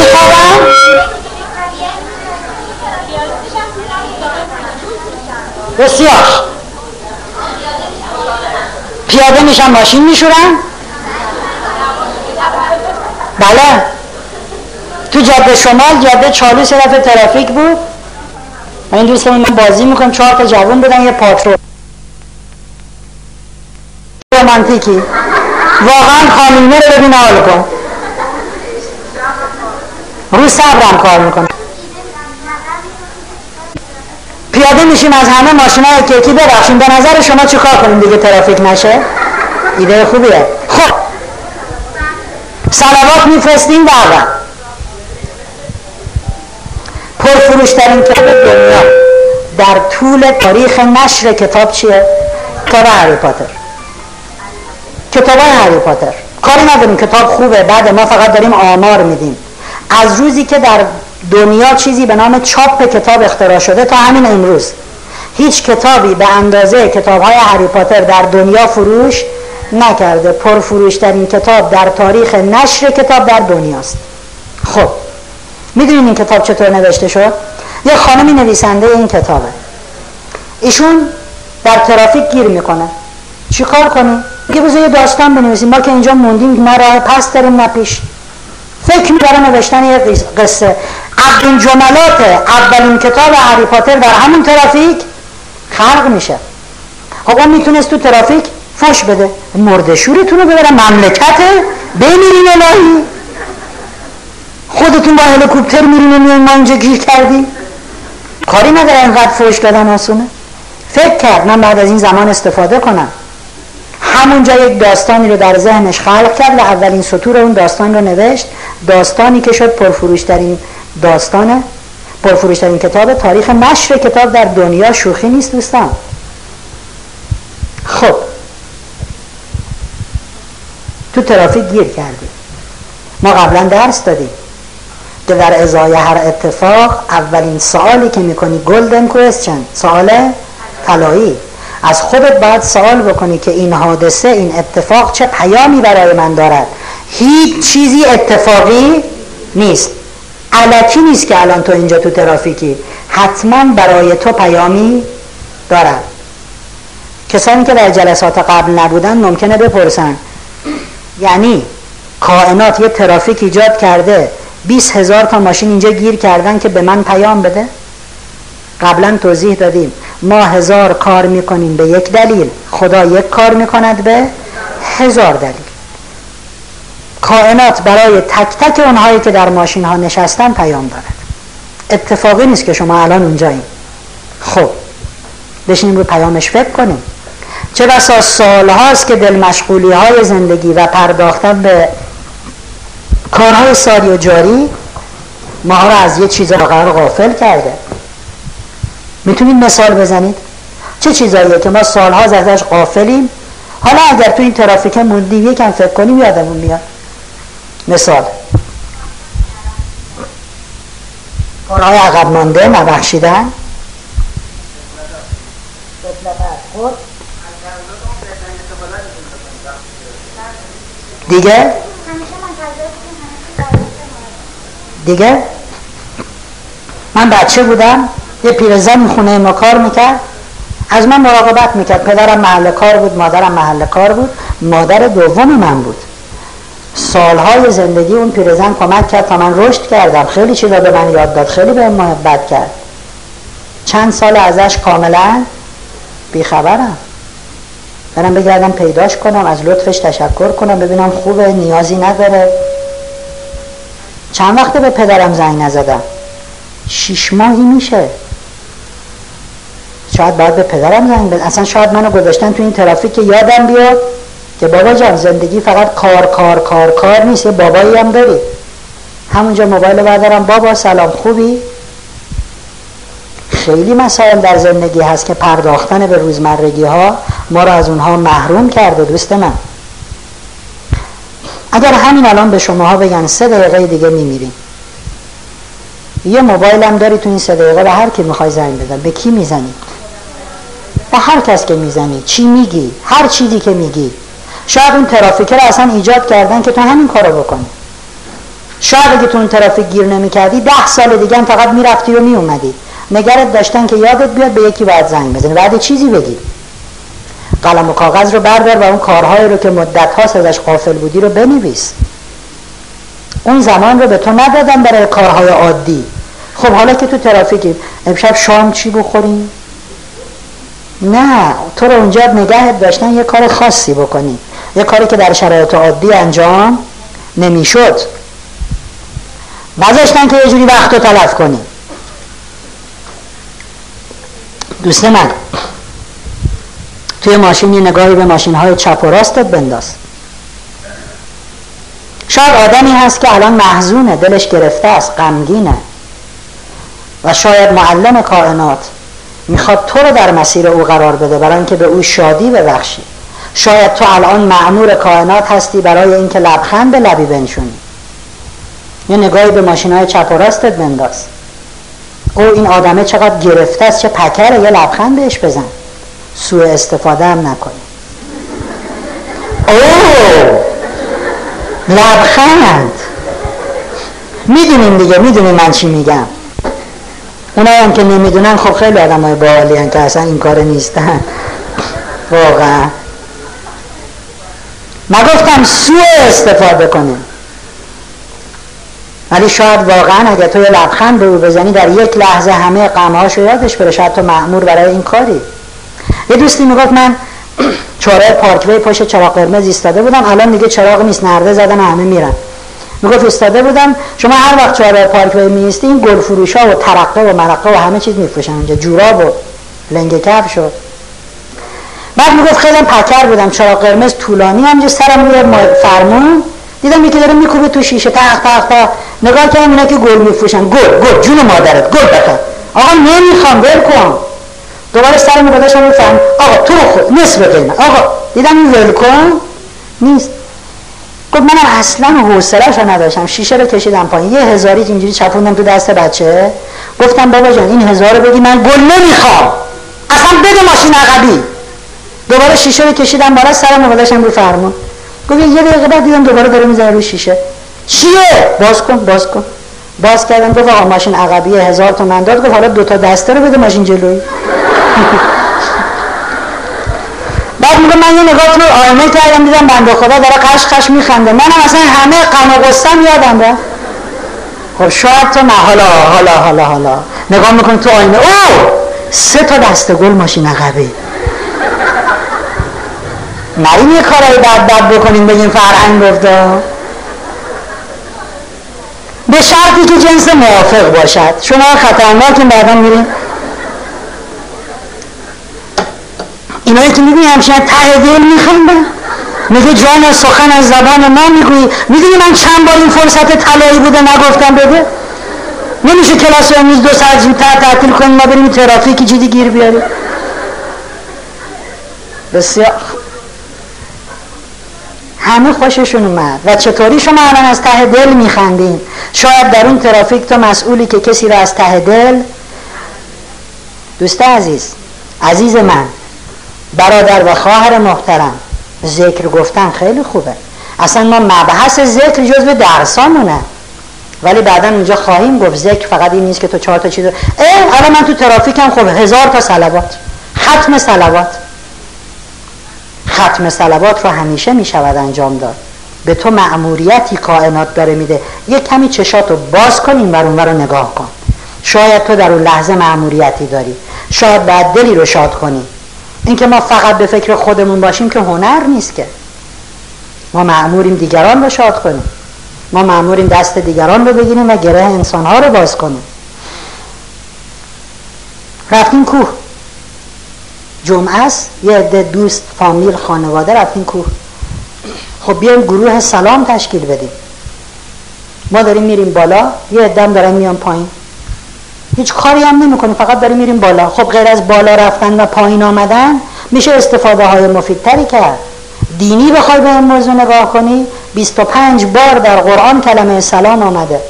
بسیار. پیاده میشن ماشین میشورن. بله. تو جاده شمال جاده چالو طرف ترافیک بود. این دوستان من بازی می‌کنم. چهار تا جوان بدن یه پاترول. رومانتیکی. واقعا خانومه رو ببین حال کن. رو صبرم کار می‌کنم. پیاده میشیم از همه ماشین های کیکی ببخشیم. به نظر شما چی کار کنیم دیگه ترافیک نشه؟ ایده خوبیه. خب. سلوات میفرستیم بعدا پرفروشترین کتاب دنیا. در طول تاریخ نشر کتاب چیه؟ کتاب هری پاتر. کتاب هری پاتر. کاری نداریم. کتاب خوبه. بعد ما فقط داریم آمار میدیم. از روزی که در دنیا چیزی به نام چاپ کتاب اختراع شده تا همین امروز. هیچ کتابی به اندازه کتاب های هری پاتر در دنیا فروش نکرده. پرفروشترین کتاب در تاریخ نشر کتاب در دنیاست. خب می‌دونین این کتاب چطور نوشته شد؟ یه خانمی نویسنده این کتابه. ایشون در ترافیک گیر می‌کنه. چیکار کنیم؟ میگه بذار یه داستان بنویسیم. ما که اینجا موندیم نه راه پس داریم نه پیش. فکر می‌بره نوشتن یه قصه. اولین جملات اولین کتاب هری پاتر در همون ترافیک خلق میشه. خب اون می‌تونست تو ترافیک فش بده. مردشورتون رو ببرم مملکته بمیرین الهی. خودتون با هلیکوپتر میرین و میان ما اینجا گیر کردی. کاری نداره اینقدر فوش دادن آسونه. فکر کرد من بعد از این زمان استفاده کنم. همونجا یک داستانی رو در ذهنش خلق کرد و اولین سطور اون داستان رو نوشت. داستانی که شد پرفروشترین داستانه. پرفروشترین کتاب تاریخ نشر کتاب در دنیا شوخی نیست دوستان. خب. تو ترافیک گیر کردیم ما قبلا درس دادیم. که در ازای هر اتفاق اولین سوالی که می‌کنی گلدن کوشن سوال طلایی. از خودت باید سوال بکنی که این حادثه این اتفاق چه پیامی برای من دارد. هیچ چیزی اتفاقی نیست. علکی نیست که الان تو اینجا تو ترافیکی. حتما برای تو پیامی دارد کسانی که در جلسات قبل نبودن ممکنه بپرسن. یعنی کائنات یه ترافیک ایجاد کرده. 20 هزار تا ماشین اینجا گیر کردن که به من پیام بده؟ قبلا توضیح دادیم. ما هزار کار می‌کنیم به یک دلیل. خدا یک کار می‌کند به هزار دلیل. کائنات برای تک تک اونهایی که در ماشین ها نشستن پیام دارد. اتفاقی نیست که شما الان اونجاییم خب بشینیم رو پیامش فکر کنیم. چه بسا سال هاست که دل مشغولی های زندگی و پرداختن به کارهای ساری و جاری ما رو از یه چیز قرار غافل کرده. می‌تونید مثال بزنید؟ چه چیزاییه که ما سالها ازش غافلیم؟ حالا اگر تو این ترافیک موندیم یکم فکر کنیم یادمون میاد. مثال. کارهای عقب مانده نبخشیدن. دیگه؟ دیگه؟ من بچه بودم یه پیرزن خونه ما کار می‌کرد. از من مراقبت می‌کرد. پدرم محل کار بود مادرم محل کار بود. مادر دوم من بود. سالهای زندگی اون پیرزن کمک کرد تا من رشد کردم. خیلی چیزا به من یاد داد. خیلی به محبت کرد. چند سال ازش کاملا بیخبرم. برم بگردم پیداش کنم از لطفش تشکر کنم ببینم خوبه نیازی نداره. چند وقته به پدرم زنگ نزدم. شیش ماهی میشه. شاید باید به پدرم زنگ بزنم. اصلا شاید منو گذاشتن تو این ترافیک که یادم بیاد. که بابا جان زندگی فقط کار کار کار کار نیست. یه بابایی هم داری. همونجا موبایل بردارم. بابا سلام خوبی؟ خیلی مسائل در زندگی هست که پرداختن به روزمرگی ها ما رو از اونها محروم کرده دوست من. اگر همین الان به شماها بگن سه دقیقه دیگه میمیریم. یه موبایل هم داری تو این سه دقیقه به هر کی می‌خوای زنگ بزن. به کی می‌زنی؟ به هر کس که می‌زنی. چی میگی؟ هر چیزی که میگی. شاید اون ترافیکه رو اصلا ایجاد کردن که تو همین کارو بکنی. شاید اگه تو اون ترافیک گیر نمی‌کردی ده سال دیگه هم فقط می‌رفتی و میومدی نگرت داشتن که یادت بیاد به یکی باید زنگ بزنی. بعد چیزی بگی. قلم و کاغذ رو بردار و اون کارهایی رو که مدت هاست ازش قافل بودی رو بنویس. اون زمان رو به تو ندادن برای کارهای عادی. خب حالا که تو ترافیکی امشب شام چی بخوریم؟ نه تو رو اونجا نگهت داشتن یه کار خاصی بکنی. یه کاری که در شرایط عادی انجام نمی‌شد. نذاشتن که یه جوری وقت رو تلف کنی. دوست من توی ماشین یه نگاهی به ماشین های چپ و راستت بنداز. شاید آدمی هست که الان محزونه دلش گرفته است غمگینه. و شاید معلم کائنات می‌خواد تو رو در مسیر او قرار بده برای اینکه به او شادی ببخشی. شاید تو الان معمور کائنات هستی برای اینکه لبخند به لبی بنشونی. یه نگاهی به ماشین های چپ و راستت بنداز. او این آدمه چقدر گرفته است چه پکره یه لبخند بهش بزن. سوء استفاده هم نکنی. اوه! لبخند! می‌دونیم دیگه می‌دونیم من چی میگم. اونا هم که نمی‌دونن خب خیلی آدم های که اصلا این کار نیستن. واقعا. گفتم سوء استفاده کنیم. ولی شاید واقعا اگر تو یه لبخند به او بزنی در یک لحظه همه غمهاشو یادش بره. شاید تو معمور برای این کاری. یه دوستی می‌گفت من چهاره پارکوی پشت چراغ قرمز ایستاده بودم. الان دیگه چراغ نیست نرده زدن همه میرن. می‌گفت ایستاده بودم. شما هر وقت چهاره پارکوی میستی این گل فروش ها و ترقه و مرقه و همه چیز میفروشن اونجا جوراب و لنگ کف شد بعد می‌گفت خیلی پکر بودم چراغ قرمز طولانی همجا سرم روی فرمون. دیدم یکی داره میکوبه تو شیشه تق تق تق نگاه کردم اینا که گل میفروشن. گل گل جون مادرت گل بخر آقا نمی‌خوام ول کن. دوباره سرم رو گذاشتم میفهم آقا تو خود نصف قیمت آقا دیدم این ول کن. نیست. گفت منم اصلا حوصله‌اش رو نداشتم. شیشه رو کشیدم پایین. یه هزاری اینجوری چپوندم تو دست بچه. گفتم بابا جان این هزار رو بدی من گل نمی‌خوام. اصلا بده ماشین عقبی. دوباره شیشه رو کشیدم بالا سرم گذاشتم رو فرمون گفت یه دقیقه بعد دیدم دوباره داره می‌زنه رو شیشه. چیه؟ باز کن باز کن. باز کردم گفت آقا ماشین عقبی هزار تومن داد. گفت حالا دوتا دسته رو بده ماشین جلوی. بعد میگه من یه نگاه تو آینه کردم دیدم بنده خدا داره قش قش میخنده. منم اصلا همه غم و یادم رفت. خب شاید تو نه حالا حالا حالا حالا. نگاه می‌کنی تو آینه. او سه تا دسته گل ماشین عقبی. نریم یه کارهای بد بد بکنیم بگیم فرهنگ گفته. به شرطی که جنس موافق باشد. شما خطرناکیم بعدا میریم. اینایی که میگوی همچنان ته دل میخندن میگه جان سخن از زبان ما می‌گویی. می‌دونی من چند بار این فرصت طلایی بوده نگفتم بده؟ نمیشه کلاس امروز دو ساعت زودتر تعطیل کنیم ما بریم ترافیکی چیزی گیر بیاریم. بسیار. همه خوششون اومد. و چطوری شما الان از ته دل میخندین؟ شاید در اون ترافیک تو مسئولی که کسی رو از ته دل؟ دوست عزیز عزیز من برادر و خواهر محترم ذکر گفتن خیلی خوبه. اصلا ما مبحث ذکر جزو درسامونه. ولی بعدا اونجا خواهیم گفت ذکر فقط این نیست که تو چهار تا چیز اه الان من تو ترافیکم خب هزار تا صلوات. ختم صلوات. ختم صلوات رو همیشه می شود انجام داد. به تو معموریتی کائنات داره میده. یه کمی چشات رو باز کن این اون رو نگاه کن. شاید تو در اون لحظه معموریتی داری. شاید بعد دلی رو شاد کنی. اینکه ما فقط به فکر خودمون باشیم که هنر نیست که. ما معموریم دیگران رو شاد کنیم. ما معموریم دست دیگران رو بگیریم و گره انسانها رو باز کنیم. رفتیم کوه. جمعه است. یه عده دوست فامیل خانواده رفتیم کوه. خب بیایم گروه سلام تشکیل بدیم. ما داریم میریم بالا. یه عده دارن میان پایین. هیچ کاری هم نمی‌کنیم فقط داریم میریم بالا. خب غیر از بالا رفتن و پایین آمدن میشه استفاده های مفیدتری کرد. دینی بخوای به این موضوع نگاه کنی 25 بار در قرآن کلمه سلام آمده.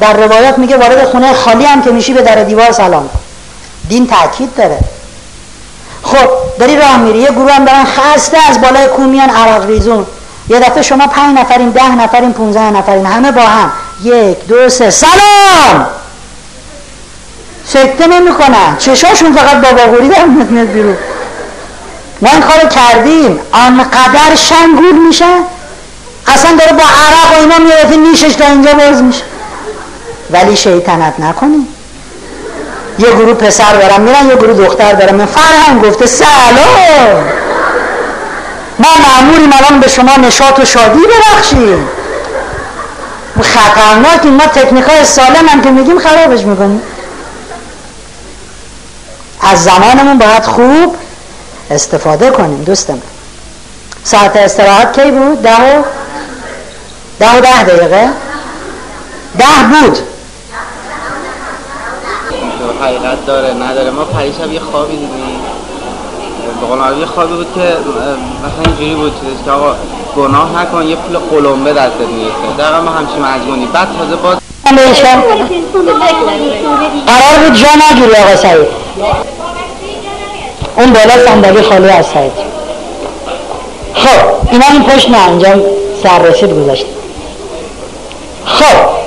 در روایات میگه وارد خونه خالی هم که میشی به در دیوار سلام دین تاکید داره. خب داری راه میری. یه گروه هم دارن خسته از بالای کومیان عرق ریزون. یه دفعه شما پنج نفرین ده نفرین 15 نفرین همه با هم. یک دو سه. سلام! سکته نمی‌کنن. چشاشون فقط بابا غوری در میاد بیرون. ما این کارو کردیم. آنقدر شنگول میشن اصلا داره با عرق و اینا میرفه نیشش تا اینجا باز میشه. ولی شیطنت نکنیم. یه گروه پسر دارم میرن یه گروه دختر دارم. من فرهنگ گفته سلام! ما معمولیم الان به شما نشاط و شادی ببخشیم. خطرناک ما تکنیک های سالم هم که میگیم خرابش می‌کنیم. از زمانمون باید خوب استفاده کنیم دوستم. ساعت استراحت کی بود؟ ده و ده و ده دقیقه. ده بود. حقیقت داره نداره. ما پریشب یه خوابی دیدیم. به یه خوابی بود که مثلا اینجوری بود که آقا گناه نکن یه پول قلمبه دستت می‌رسه. دقیقا ما همچین مجمونی بعد تازه باز قرار بود جا نگیری آقا سعید. اون بالا صندلی خالی از سعید. خب اینا این پشت نه اینجا سررسید گذاشت خب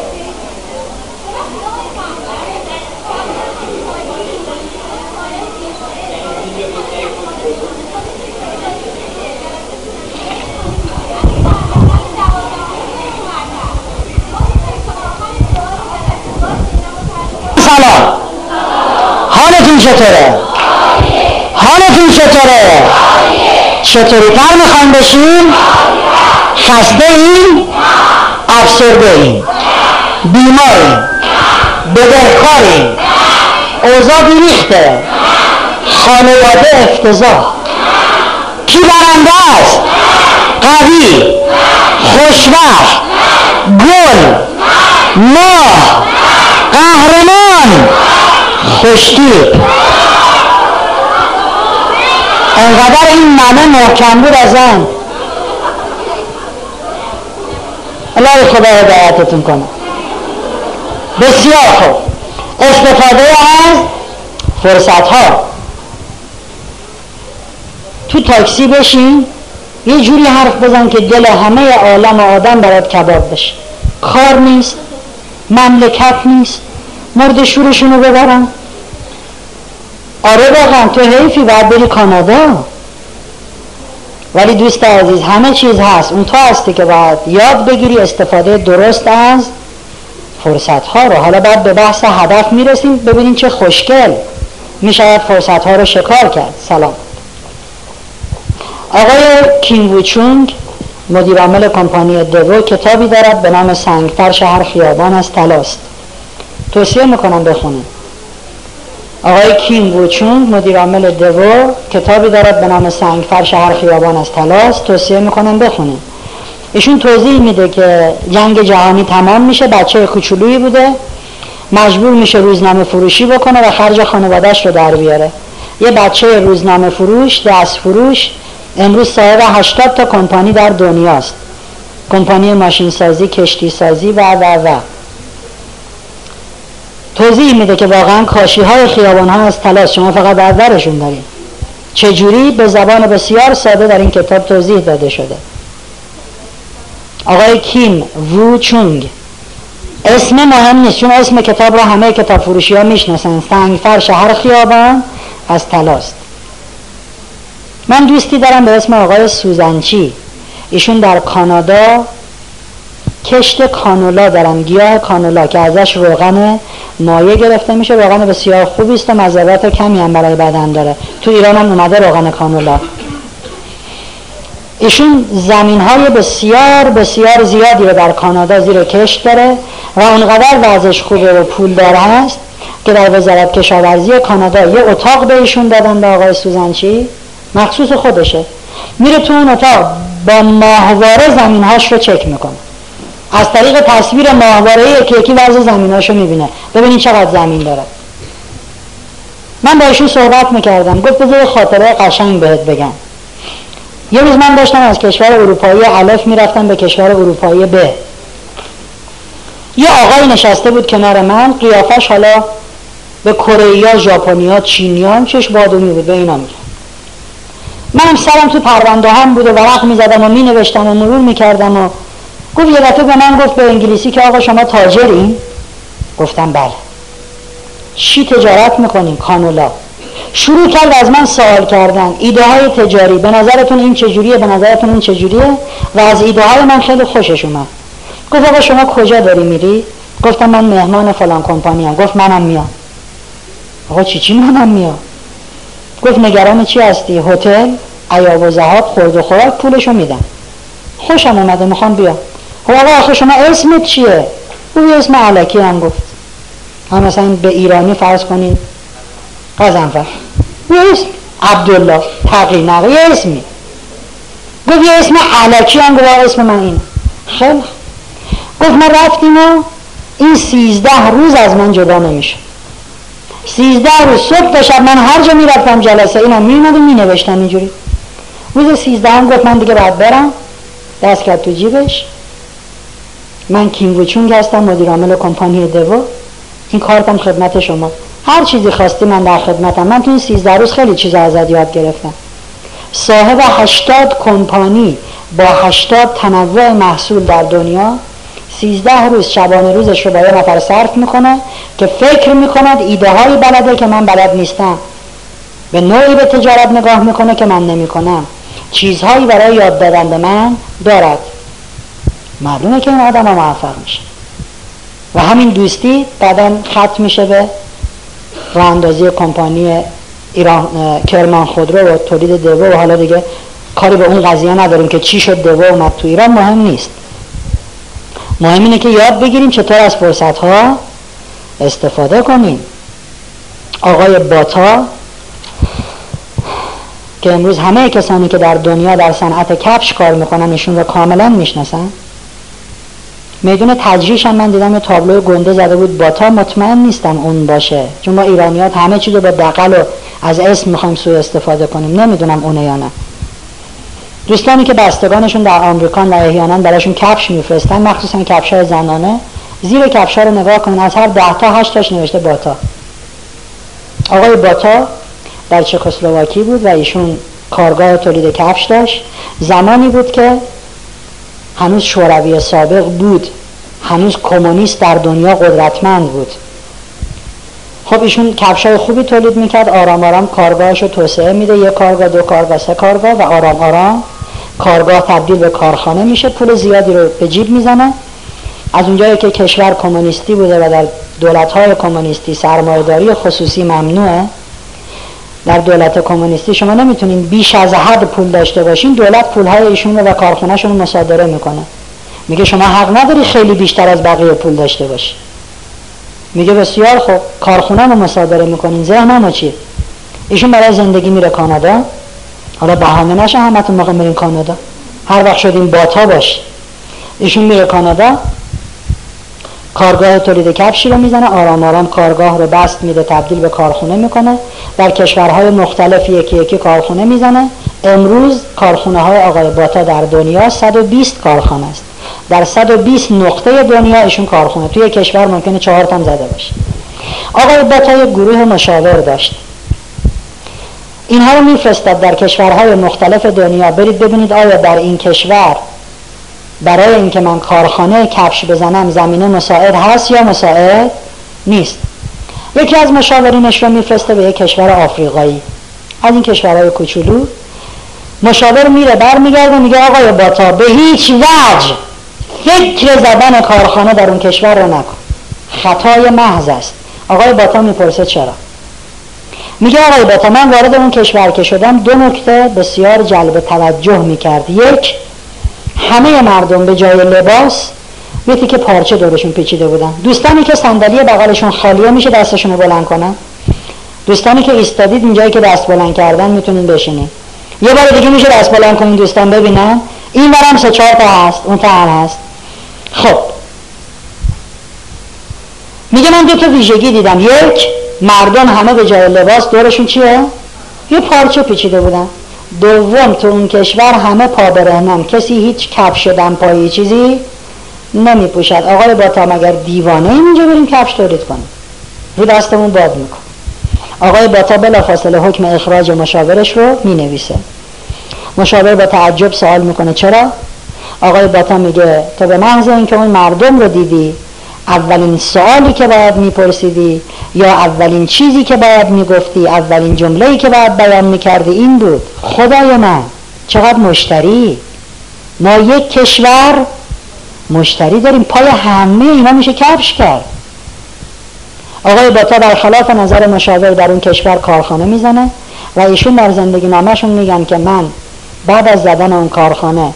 سلام حالتون چطوره؟ حالتون چطوره؟ چطوری تر می‌خوایم بشیم؟ خسته این افسرده این بیماریم؟ بدهکاریم؟ اوضاع بیریخته؟ خانواده افتضاح؟ کی برنده است؟ قوی؟ خوشبخت؟ گل؟ ماه؟ قهرمان؟ خوشتیب انقدر این منه محکم بود از آن. الله خدا هدایتتون کنه. بسیار خوب. استفاده از فرصت ها تو تاکسی بشین یه جوری حرف بزن که دل همه عالم آدم برات کباب بشه. کار نیست مملکت نیست. مرد شورشونو ببرن آره واقعا تو حیفی باید بری کانادا. ولی دوست عزیز همه چیز هست. اون تو هستی که باید یاد بگیری استفاده درست از فرصت ها رو. حالا بعد به بحث هدف می‌رسیم ببینیم چه خوشگل. می‌شود فرصت ها رو شکار کرد. سلام. آقای کینگ وچونگ مدیر عامل کمپانی دوو کتابی دارد به نام سنگفرش هر خیابان از تلاست. توصیه می‌کنم بخونید آقای کیم ووچونگ مدیر عامل دوو کتابی دارد به نام سنگ فرش هر خیابان از تلاس توصیه می‌کنم بخونید ایشون توضیح میده که جنگ جهانی تمام میشه بچه کوچولویی بوده مجبور میشه روزنامه فروشی بکنه و خرج خانوادهش رو در بیاره. یه بچه روزنامه فروش دست فروش امروز صاحب 80 تا کمپانی در دنیاست. کمپانی ماشین سازی کشتی سازی و و و. توضیح میده که واقعا کاشی های خیابان ها از تلاس شما فقط در درشون دارید چجوری؟ به زبان بسیار ساده در این کتاب توضیح داده شده. آقای کیم وو چونگ. اسم مهم نیست چون اسم کتاب رو همه کتاب فروشی ها می‌شناسن. سنگ فرش هر خیابان از تلاست. من دوستی دارم به اسم آقای سوزنچی. ایشون در کانادا کشت کانولا دارم گیاه کانولا که ازش روغن مایه گرفته میشه. روغن بسیار خوبی است و مذرات کمی هم برای بدن داره. تو ایران هم اومده روغن کانولا. ایشون زمین های بسیار بسیار زیادی رو در کانادا زیر کشت داره و اونقدر وضعش خوبه و پول داره هست که در وزارت کشاورزی کانادا یه اتاق به ایشون دادن به آقای سوزنچی مخصوص خودشه. میره تو اون اتاق با ماهواره زمین هاش رو چک می‌کنه. از طریق تصویر ماهواره یکی یکی وضع زمیناشو می‌بینه. ببینید چقدر زمین داره. من با ایشون صحبت می‌کردم. گفت بذار خاطره قشنگ بهت بگم. یه روز من داشتم از کشور اروپایی الف می‌رفتم به کشور اروپایی ب. یه آقای نشسته بود کنار من. قیافش حالا به کره ژاپنیا چینیا چش بادومی بود به اینا میگه. منم سرم تو پرونده هم بود و ورق می‌زدم و مینوشتم و مرور می‌کردم و گفت یه دفعه به من گفت به انگلیسی که آقا شما تاجرین؟ گفتم بله. چی تجارت می‌کنیم کانولا؟ شروع کرد از من سوال کردن. ایده های تجاری به نظرتون این چجوریه؟ به نظرتون این چجوریه؟ و از ایده های من خیلی خوشش اومد. گفت آقا شما کجا داری میری؟ گفتم من مهمان فلان کمپانی هم گفت منم میام. آقا چی چی منم میام؟ گفت نگران چی هستی؟ هتل عیاب و زهاب خورد و خوراک پولشو میدم خوشم اومده می‌خوام بیام. خب آقا آخه شما اسمت چیه؟ او اسم علکی هم گفت. هم مثلا به ایرانی فرض کنین قزنفر. یه اسم. عبدالله تقی نقی یه اسمی. گفت یه اسم علکی هم گفت اسم من این خیلی گفت ما رفتیم و این سیزده روز از من جدا نمیشه سیزده روز صبح تا شب من هر جا می‌رفتم جلسه اینا میومد و مینوشتم اینجوری. روز سیزده هم گفت من دیگه باید برم. دست کرد تو جیبش. من کینگوچونگ هستم مدیر عامل کمپانی دوو این کارتم خدمت شما. هر چیزی خواستی من در خدمتم. من تو این 13 روز خیلی چیز ازت یاد گرفتم. صاحب 80 کمپانی با 80 تنوع محصول در دنیا 13 روز شبانه روزش رو با یه نفر صرف می‌کنه که فکر می‌کند ایده های بلده که من بلد نیستم. به نوعی به تجارت نگاه می‌کنه که من نمی‌کنم. چیزهایی برای یاد دادن به من دارد. معلومه که این آدم ها موفق میشه. و همین دوستی بعدا خط میشه به راه کمپانی ایران کرمان خودرو و تولید دوو و حالا دیگه کاری به اون قضیه نداریم که چی شد دوو اومد تو ایران مهم نیست. مهم اینه که یاد بگیریم چطور از فرصت ها استفاده کنیم. آقای باتا که امروز همه کسانی که در دنیا در صنعت کفش کار می‌کنن ایشون رو کاملا می‌شناسن. میدون تجریش هم من دیدم یه تابلو گنده زده بود. باتا مطمئن نیستم اون باشه. چون ما ایرانیات همه چیز رو به دقل و از اسم می‌خوایم سوء استفاده کنیم. نمی‌دونم اونه یا نه. دوستانی که بستگانشون در آمریکان و احیانا براشون کفش میفرستن مخصوصا کفش های زنانه زیر کفش رو نگاه کنن. از هر ده تا هشت تاش نوشته باتا آقای باتا در چکسلواکی بود و ایشون کارگاه تولید کفش داشت. زمانی بود که هنوز شوروی سابق بود. هنوز کمونیست در دنیا قدرتمند بود. خب ایشون کفش های خوبی تولید می‌کرد. آرام آرام کارگاهش رو توسعه میده. یک کارگاه دو کارگاه سه کارگاه و آرام آرام کارگاه تبدیل به کارخانه میشه. پول زیادی رو به جیب می‌زنه. از اونجایی که کشور کمونیستی بوده و در دولت های کمونیستی سرمایهداری خصوصی ممنوعه. در دولت کمونیستی شما نمی‌تونین بیش از حد پول داشته باشین دولت پول های ایشون رو و کارخونهشون رو مصادره می‌کنه. میگه شما حق نداری خیلی بیشتر از بقیه پول داشته باشی. میگه بسیار خوب کارخونه رو مصادره می‌کنین ذهن ما چیه؟ ایشون برای زندگی میره کانادا. حالا بهانه نشه همتون موقع میرین کانادا. هر وقت شدیم باتا باش. ایشون میره کانادا. کارگاه تولید کفشی رو می‌زنه آرام آرام کارگاه رو بست میده تبدیل به کارخونه می‌کنه. در کشورهای مختلف یکی یکی کارخونه می‌زنه. امروز کارخونه های آقای باتا در دنیا 120 کارخانه است. در 120 نقطه دنیا ایشون کارخونه. توی کشور ممکنه چهار تام زده باشه. آقای باتا یک گروه مشاور داشت. اینها رو میفرستد در کشورهای مختلف دنیا. برید ببینید آیا در این کشور برای اینکه من کارخانه کفش بزنم زمینه مساعد هست یا مساعد نیست. یکی از مشاورینش رو میفرسته به یک کشور آفریقایی. از این کشورهای کوچولو مشاور میره برمیگرده میگه آقای باتا به هیچ وجه فکر زدن کارخانه در اون کشور رو نکن. خطای محض است. آقای باتا می‌پرسه چرا؟ میگه آقای باتا من وارد اون کشور که شدم دو نکته بسیار جلب توجه می‌کرد. یک همه مردم به جای لباس یه که پارچه دورشون پیچیده بودن. دوستانی که صندلی بغلشون خالیه میشه دستشون رو بلند کنن؟ دوستانی که ایستادید اینجایی که دست بلند کردن می‌تونین بشینین. یه بار دیگه میشه دست بلند کنین دوستان ببینن؟ این برم سه چهار تا هست اون تا هم هست. خب. میگه من دو تا ویژگی دیدم. یک مردم همه به جای لباس دورشون چیه؟ یه پارچه پیچیده بودن. دوم تو اون کشور همه پا برهنن. کسی هیچ کفش پایی چیزی نمی پوشد آقای باتا مگر دیوانه این اینجا بریم کفش تولید کنیم. رو دستمون باد میکن آقای باتا بلا فاصله حکم اخراج مشاورش رو می نویسه مشاور با تعجب سوال می‌کنه چرا؟ آقای باتا میگه تو به محض اینکه اون مردم رو دیدی اولین سوالی که باید میپرسیدی یا اولین چیزی که باید می‌گفتی اولین جمله‌ای که باید بیان می‌کردی این بود خدای من چقدر مشتری؟ ما یک کشور مشتری داریم پای همه اینا میشه کفش کرد. آقای باتا در خلاف نظر مشاور در اون کشور کارخانه می‌زنه و ایشون در زندگی نامشون میگن که من بعد از زدن اون کارخانه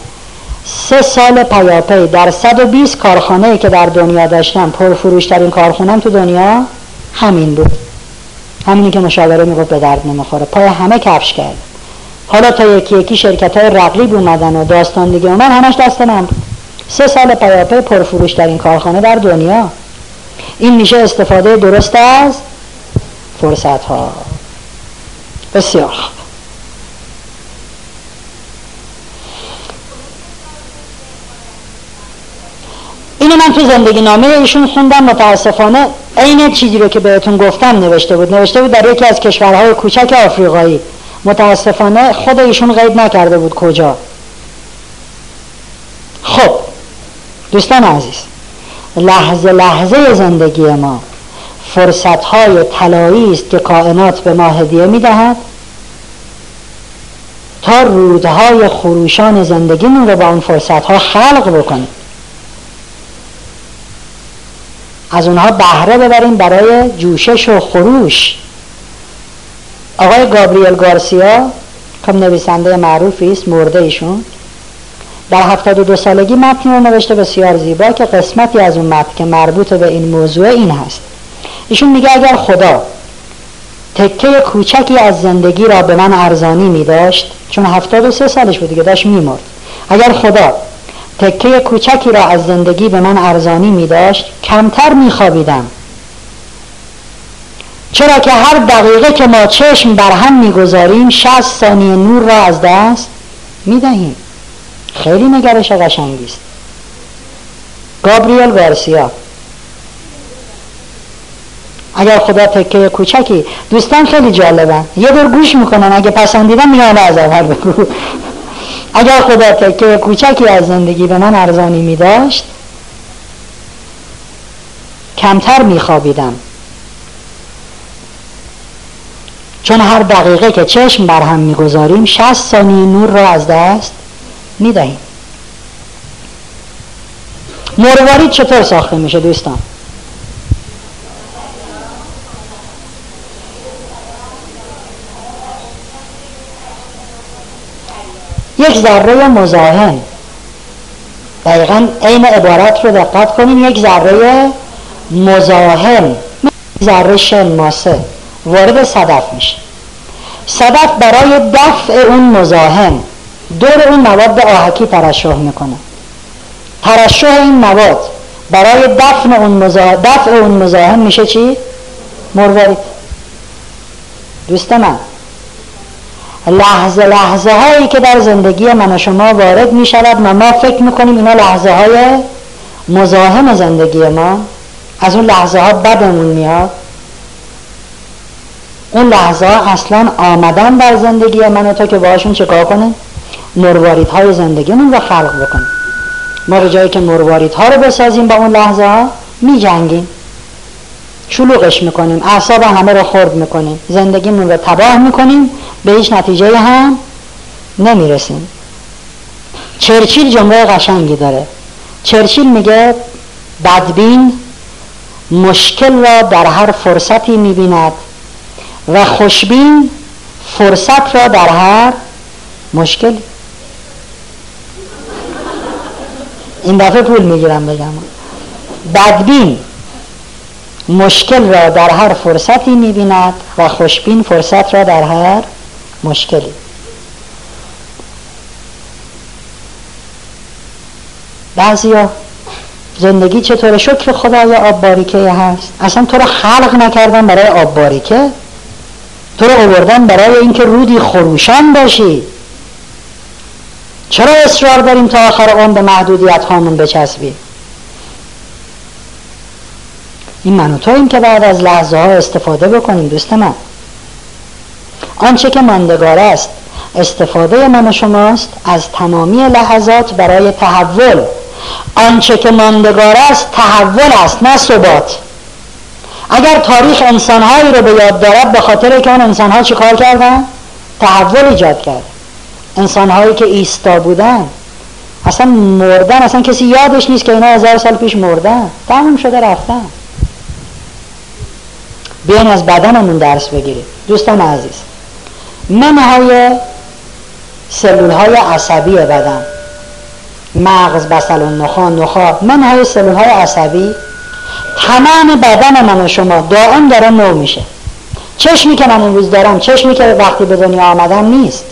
سه سال پیاپی در 120 کارخانه که در دنیا داشتم پرفروشترین کارخونم تو دنیا همین بود. همینی که مشاوره می‌گفت به درد نمی‌خوره. پای همه کفش کرد. حالا تا یکی یکی شرکت های رقیب اومدن و داستان دیگه اومد همش دست من بود. سه سال پیاپی پرفروشترین کارخانه در دنیا. این میشه استفاده درست از فرصت ها بسیار اینو من تو زندگی نامه ایشون خوندم متاسفانه عین چیزی رو که بهتون گفتم نوشته بود. نوشته بود در یکی از کشورهای کوچک آفریقایی. متاسفانه خود ایشون قید نکرده بود کجا. خب دوستان عزیز لحظه لحظه زندگی ما فرصت های طلایی است که کائنات به ما هدیه می‌دهد تا رودهای خروشان زندگیمون رو با اون فرصت ها خلق بکنیم. از اونها بهره ببریم برای جوشش و خروش. آقای گابریل گارسیا که نویسنده معروفی است مرده ایشون. در هفتاد و دو سالگی متنی رو نوشته بسیار زیبا که قسمتی از اون متن که مربوط به این موضوع این هست. ایشون میگه اگر خدا تکه کوچکی از زندگی را به من ارزانی می داشت چون هفتاد و سه سالش بود دیگه داشت میمرد. اگر خدا تکه کوچکی را از زندگی به من ارزانی می داشت کمتر می خوابیدم. چرا که هر دقیقه که ما چشم بر هم می‌گذاریم شست ثانیه نور را از دست می دهیم. خیلی نگرش قشنگی است. گابریل گارسیا. اگر خدا تکه کوچکی دوستان خیلی جالبن. یه دور گوش می‌کنن اگه پسندیدن میگن از اول بگو. اگر خدا تکه کوچکی از زندگی به من ارزانی میداشت کمتر میخوابیدم چون هر دقیقه که چشم بر هم می‌گذاریم 60 ثانیه نور را از دست می‌دهیم مروارید چطور ساخته میشه دوستان؟ یک ذره مزاحم. دقیقا عین عبارت رو دقت کنیم یک ذره مزاحم ذره شن ماسه وارد صدف میشه. صدف برای دفع اون مزاحم. دور اون مواد آهکی ترشح می‌کنه. ترشح این مواد برای دفن اون مزاحم دفع اون مزاحم میشه چی؟ مروارید دوست من؟ لحظه لحظه هایی که در زندگی من و شما وارد می شود و ما فکر می‌کنیم اینا لحظه های مزاحم زندگی ما از اون لحظه ها بدمون میاد. اون لحظه ها اصلا آمدن در زندگی من و تو که باشون چکار کنیم؟ مروارید های زندگیمون رو خلق بکنیم. ما به جایی که مروارید ها رو بسازیم با اون لحظه ها می جنگیم شلوغش می‌کنیم اعصاب همه رو خرد می‌کنیم زندگیمون رو تباه می‌کنیم به هیچ نتیجه هم نمی‌رسیم. چرچیل جمله قشنگی داره. چرچیل میگه بدبین مشکل را در هر فرصتی می‌بیند و خوشبین فرصت را در هر مشکل. این دفعه پول می‌گیرم بگم. بدبین مشکل را در هر فرصتی می‌بیند و خوشبین فرصت را در هر مشکلی. بعضیا زندگی چطور شکر خدای آب باریکه هست؟ اصلا تو رو خلق نکردن برای آب باریکه تو رو آوردن برای اینکه رودی خروشان باشی؟ چرا اصرار داریم تا آخر اون به محدودیت هامون بچسبی این من و این که بعد از لحظه ها استفاده بکنیم دوست من. آنچه که ماندگار است استفاده من و شماست از تمامی لحظات برای تحول. آنچه که ماندگار است تحول است نه ثبات. اگر تاریخ انسانهایی رو به یاد دارد به خاطر که اون انسانها چی کار کردن؟ تحول ایجاد کرد. انسانهایی که ایستا بودن اصلا مردن اصلا کسی یادش نیست که اینا هزار سال پیش مردن. تموم شده رفتن. بیاین از بدنمون درس بگیریم. دوستان عزیز منهای سلول های عصبی بدن مغز بسل و نخا نخا منهای سلول های عصبی تمام بدن من و شما دائم داره نو میشه. چشمی که من روز دارم چشمی که وقتی به دنیا آمدم نیست.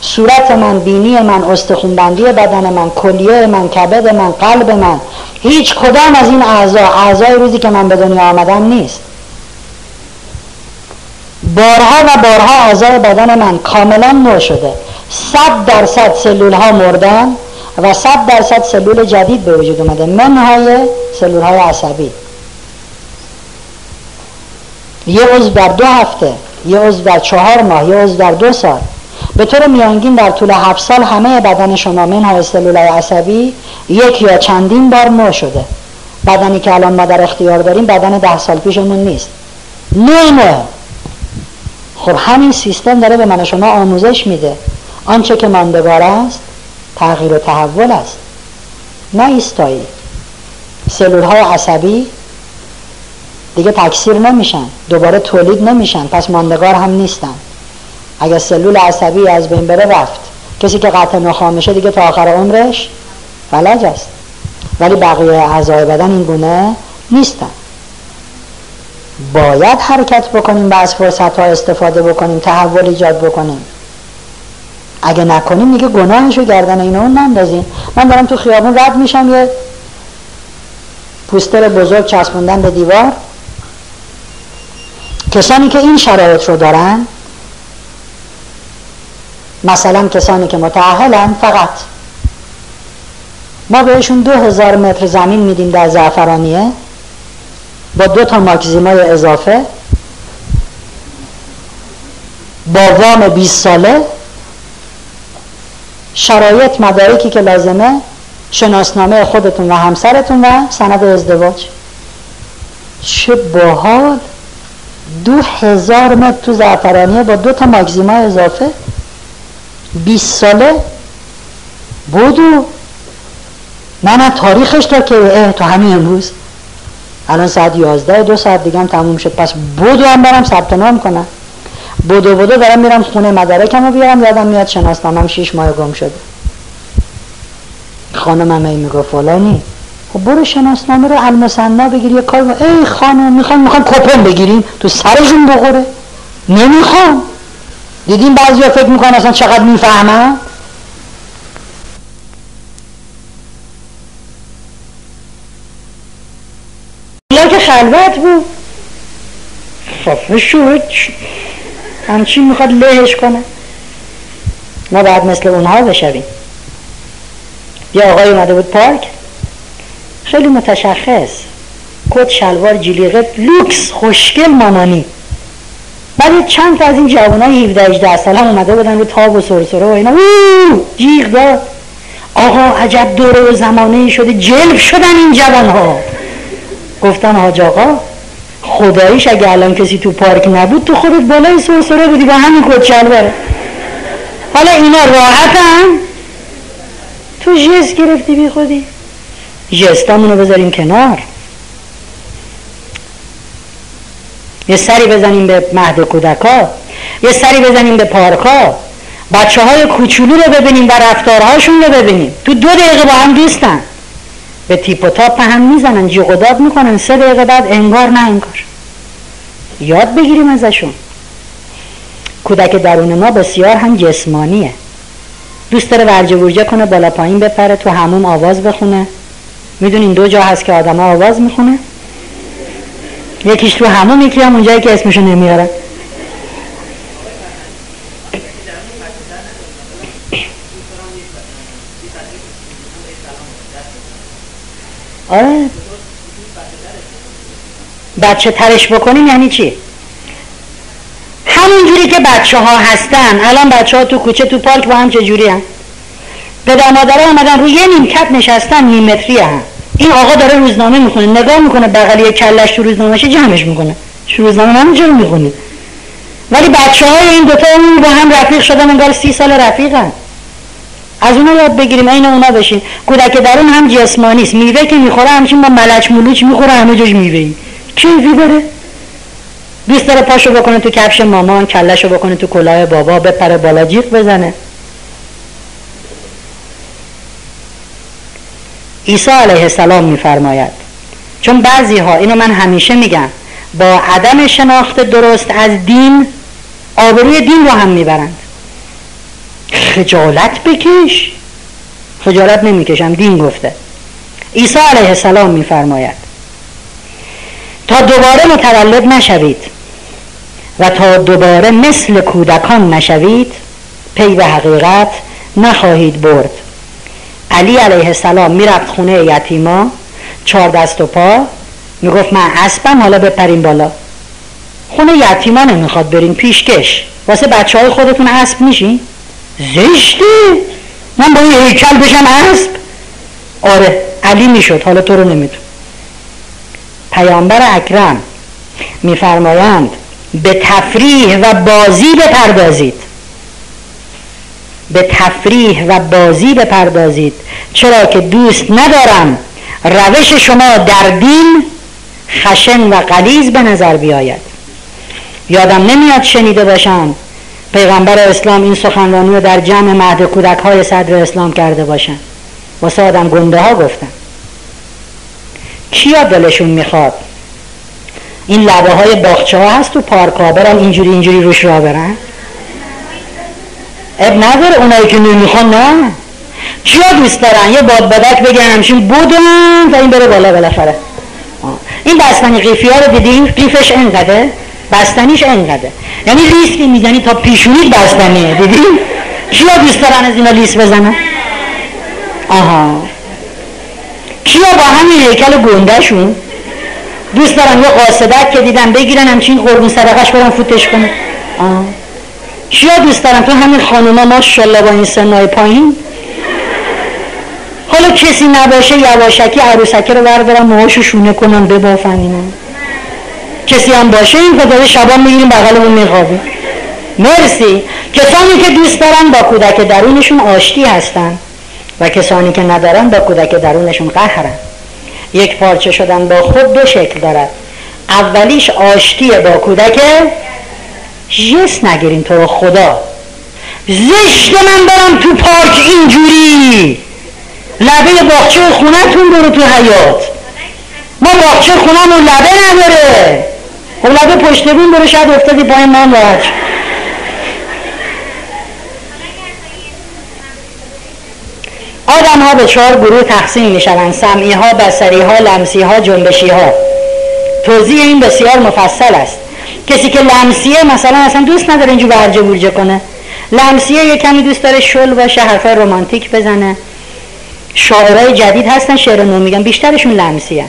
صورت من بینی من استخونبندی بدن من کلیه من کبد من قلب من هیچ کدام از این اعضا اعضای روزی که من به دنیا آمدم نیست. بارها و بارها اعضای بدن من کاملا نو شده. صد درصد سلول ها مردن و صد درصد سلول جدید به وجود اومده. منهای سلول های عصبی. یه عضو در دو هفته یه عضو در چهار ماه یه عضو در دو سال. به طور میانگین در طول هفت سال همه بدن شما منهای سلول های عصبی یک یا چندین بار نو شده. بدنی که الان ما در اختیار داریم بدن ده سال پیشمون نیست. نه نه خب همین سیستم داره به من شما آموزش میده. آنچه که ماندگار است تغییر و تحول است. نه ایستایی. سلول های عصبی دیگه تکثیر نمیشن. دوباره تولید نمیشن. پس ماندگار هم نیستن. اگر سلول عصبی از بین بره رفت. کسی که قطع نخواه میشه دیگه تا آخر عمرش فلج است. ولی بقیه اعضای بدن این گونه نیستن. باید حرکت بکنیم و از فرصت ها استفاده بکنیم تحول ایجاد بکنیم. اگه نکنیم میگه گناهشو گردن اینو اون نندازیم. من دارم تو خیابون رد میشم یه پوستر بزرگ چسبوندن به دیوار. کسانی که این شرایط رو دارن مثلا کسانی که متعهلن فقط. ما بهشون دو هزار متر زمین میدیم در زعفرانیه. با دو تا ماکزیمای اضافه. با وام 20 ساله. شرایط مدارکی که لازمه شناسنامه خودتون و همسرتون و سند ازدواج. چه باحال! دو هزار متر تو زعفرانیه با دو تا ماگزیما اضافه. 20 ساله. بودو نه نه تاریخش تا که تو همین امروز. الان ساعت 11 دو ساعت دیگه هم تموم شد. پس بودو هم برم ثبت نام کنم. بودو بودو دارم میرم خونه مدارکم رو بیارم یادم میاد شناسنامم 6 ماه گم شده. خانم هم میگو فلانی. خب برو شناسنامه رو المسنا بگیر یه کار ای خانم می‌خوام می‌خوام کپن بگیریم. تو سرشون بخوره. نمی‌خوام. دیدیم بعضی فکر می‌کنن اصلا چقدر می‌فهمن؟ خلوت بود. صفه شد همچین می‌خواد لهش کنه؟ ما بعد مثل اونها بشویم. یه آقای اومده بود پارک. خیلی متشخص. کت شلوار جلیقه لوکس خوشگل مامانی بعد چند تا از این جوانای 17 18 ساله هم اومده بودن رو تاب و سرسره و اینا. جیغ داد. آقا عجب دوره و زمانه شده. جلب شدن این جوان ها گفتم حاج آقا خداییش اگه الان کسی تو پارک نبود تو خودت بالای سرسره بودی با همین کت شلواره حالا اینا راحتن؟ تو جس گرفتی بی خودی؟ جستامونو بذاریم کنار. یه سری بزنیم به مهد کودکا یه سری بزنیم به پارکا. بچه های کوچولو رو ببینیم و رفتارهاشون رو ببینیم. تو دو دقیقه با هم دوستن. به تیپ و تاپ هم می‌زنن جیغ و داد می‌کنن. سه دقیقه بعد انگار نه انگار. یاد بگیریم ازشون. کودک درون ما بسیار هم جسمانیه. دوست داره ورجه ورجه کنه بالا پایین بپره تو هموم آواز بخونه. می‌دونین دو جا هست که آدم آواز می‌خونه. یکیش تو همون یکی هم اونجایی که اسمشو نمیارن. آره. بچه ترش بکنیم یعنی چی؟ همون جوری که بچه ها هستن الان بچه ها تو کوچه تو پارک با هم چه جوری هم پدر مادره آمدن روی یه نیمکت نشستن نیم متری هم این آقا داره روزنامه می‌خونه نگاه می‌کنه بغلی کلش تو روزنامهشه جمعش می‌کنه. شو روزنامه؟ من چرا می‌خونید ولی بچه های این دوتا اون با هم رفیق شدن انگار سی سال رفیقن. از اونا یاد بگیریم این اونا بشین. کودک درون هم جسمانی است. میوه که می‌خوره همچین با ملچ ملوچ می‌خوره همه جاش میوه کیفی داره دوست داره پاشو بکنه تو کفش مامان کلشو بکنه تو کلاه بابا بپره بالا جیغ بزنه. عیسی علیه السلام میفرماید. چون بعضی ها اینو من همیشه میگم با عدم شناخت درست از دین آبروی دین رو هم می‌برند. خجالت بکش. خجالت نمی‌کشم دین گفته. عیسی علیه السلام میفرماید تا دوباره متولد نشوید و تا دوباره مثل کودکان نشوید پی به حقیقت نخواهید برد. علی علیه السلام می‌رفت خونه یتیما چهار دست و پا می‌گفت من اسبم حالا بپریم بالا. خونه یتیما نمی‌خواد بریم پیشکش. واسه بچه های خودتون اسب میشین؟ زشته؟ من با این هیکل بشم اسب؟ آره علی می‌شد حالا تو رو نمیدون پیامبر اکرم میفرمایند به تفریح و بازی بپردازید. به تفریح و بازی بپردازید چرا که دوست ندارم روش شما در دین خشن و قلیز به نظر بیاید. یادم نمیاد شنیده باشم پیغمبر اسلام این سخنرانی رو در جمع مهد کودک های صدر اسلام کرده باشن. واسه آدم گنده ها گفتن. کیا دلشون می‌خواد؟ این لبه های باخچه ها هست تو پارک ها برن اینجوری اینجوری روش را برن؟ اب نداره اونایی که نمی‌خوان نه. کیا دوست دارن؟ یه باد بدک بگه همشین بودن تا این بره بالا بالاخره. این بستنی قیفی ها رو دیدیم قیفش انقدر بستنیش انقدره. یعنی لیست که می‌زنی تا پیشونی بستنیه دیدیم کیا دوست دارن از اینا لیست بزنن؟ آها. کیا با همین هیکل گندهشون؟ دوست دارم یه قاصدک که دیدم بگیرن همچین قربون صدقش برم فوتش کنه چیا دوست دارم تو همین خانوما ماشاءالله با این سنای پایین. حالا کسی نباشه یواشکی عروسکی رو بردارم موهاشو شونه کنم ببافن اینا کسی هم باشه این خدای شبان می‌گیریم بغلمون میخوابیم. مرسی. کسانی که دوست دارن با کودک درونشون آشتی هستن و کسانی که ندارن با کودک درونشون قهرن. یک پارچه شدن با خود دو شکل دارد. اولیش آشتی با کودک جس نگیرین تو رو خدا. زشت من برم تو پارک اینجوری. لبه باخچه خونتون برو تو حیات ما باخچه خونمون لبه نداره. خب لبه پشت برو شاید افتادی پای ما راحت آدم ها به چهار گروه تقسیم می شوند. سمعی ها بسری ها لمسی ها جنبشی ها. توضیح این بسیار مفصل است. کسی که لمسیه مثلا اصلا دوست نداره اینجور برجه بورجه کنه. لمسیه یه کمی دوست داره شل باشه حرفای رومانتیک بزنه. شاعرای جدید هستن شعر نو میگن. بیشترشون لمسیه.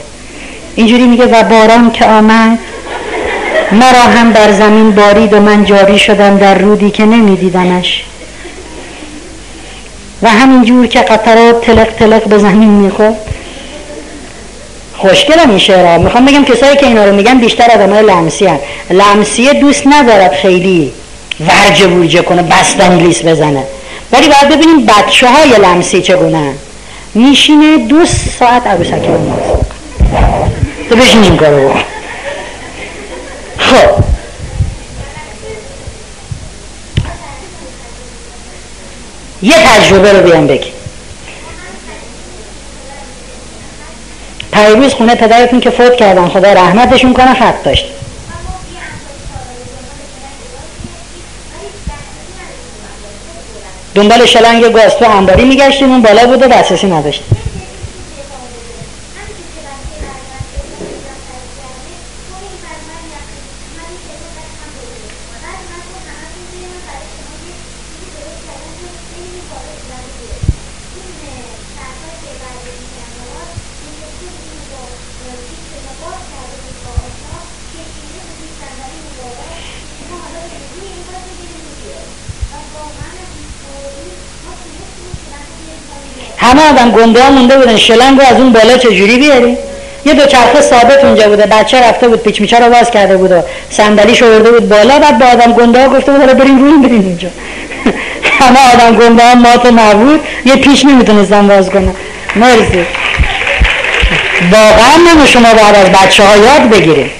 اینجوری میگه و باران که آمد مرا هم بر زمین بارید و من جاری شدم در رودی که نمیدیدمش. و همینجور که قطرات تلق تلق به زمین می‌خورد. خوشگلم این شعرها. می‌خوام بگم کسایی که اینا رو میگن بیشتر آدمای لمسی هن. لمسیه دوست ندارد خیلی ورجه ورجه کنه بست انگلیس بزنه. ولی باید ببینیم بچه های لمسی چگونه میشینه دو ساعت عروسکی رو تو بشین این کارو. خب یه تجربه رو بیان بگی. پیروز خونه پدرتون که فوت کردن خدا رحمتشون کنه خط داشت. دنبال شلنگ گاز تو انباری میگشتیم اون بالا بود و دسترسی نداشت. آدم گنده ها مونده بودن شلنگ از اون بالا چجوری بیاری؟ یه دو چرخه ثابت اونجا بوده بچه رفته بود پیچ میچه رو باز کرده بود و صندلیش آورده بود بالا بعد با آدم گنده ها گفته بود بریم روی بریم اینجا. همه آدم گنده ها مات نبود یه پیش نمی‌تونستن باز کنه مرسی. واقعا من شما بعد از بچه ها یاد بگیریم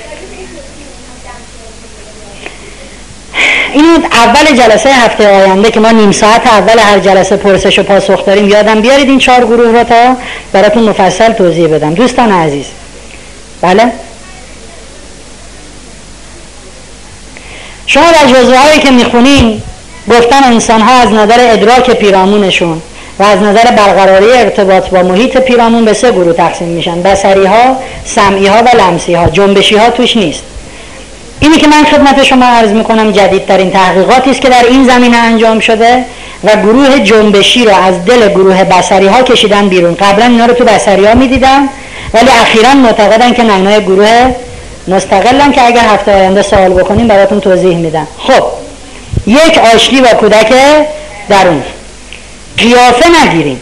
این اول جلسه هفته آینده که ما نیم ساعت اول هر جلسه پرسش و پاسخ داریم. یادم بیارید این چهار گروه رو تا براتون مفصل توضیح بدم. دوستان عزیز. بله؟ شما در جزوه هایی که می‌خونین گفتن انسان ها از نظر ادراک پیرامونشون و از نظر برقراری ارتباط با محیط پیرامون به سه گروه تقسیم میشن. بسری ها، سمعی ها و لمسی ها جنبشی ها توش نیست. اینی که من خدمت شما عرض می‌کنم جدیدترین تحقیقاتی است که در این زمینه انجام شده و گروه جنبشی رو از دل گروه بسری ها کشیدن بیرون. قبلا اینا رو تو بسری ها می‌دیدم ولی اخیرا معتقدن که نگنای گروه مستقلن که اگر هفته آینده سوال بکنیم براتون توضیح میدم. خب یک آشتی با کودک درون. قیافه نگیریم.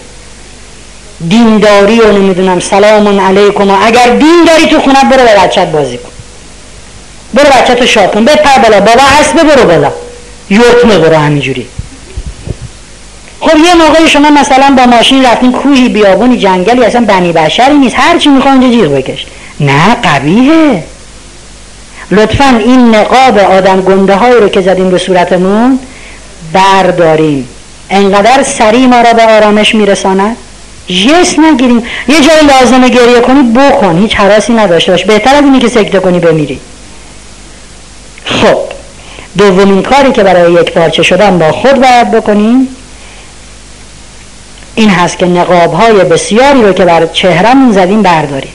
دینداری و نمی‌دونم. سلام علیکم. و اگر دین داری تو خونه برو به بچت بازی کن. برو بچه تو شاد کن بپر بالا. بابا هست برو بالا. یوتمه برو همینجوری. خب یه موقعی شما مثلا با ماشین رفتین کوهی بیابونی جنگلی اصلا بنی بشری نیست. هر چی می‌خوان اینجا جیغ بکش. نه قبیهه لطفا این نقاب آدم گنده هایی رو که زدیم به صورتمون برداریم انقدر سریع ما را به آرامش میرساند. جس نگیریم. یه جای لازمه گریه کنی بکن. هیچ حراسی نداشته باش. بهتر از اینی که سکته کنی بمیری. خب دومین کاری که برای یک پارچه شدن با خود باید بکنیم این هست که نقاب های بسیاری رو که بر چهرمون زدیم برداریم.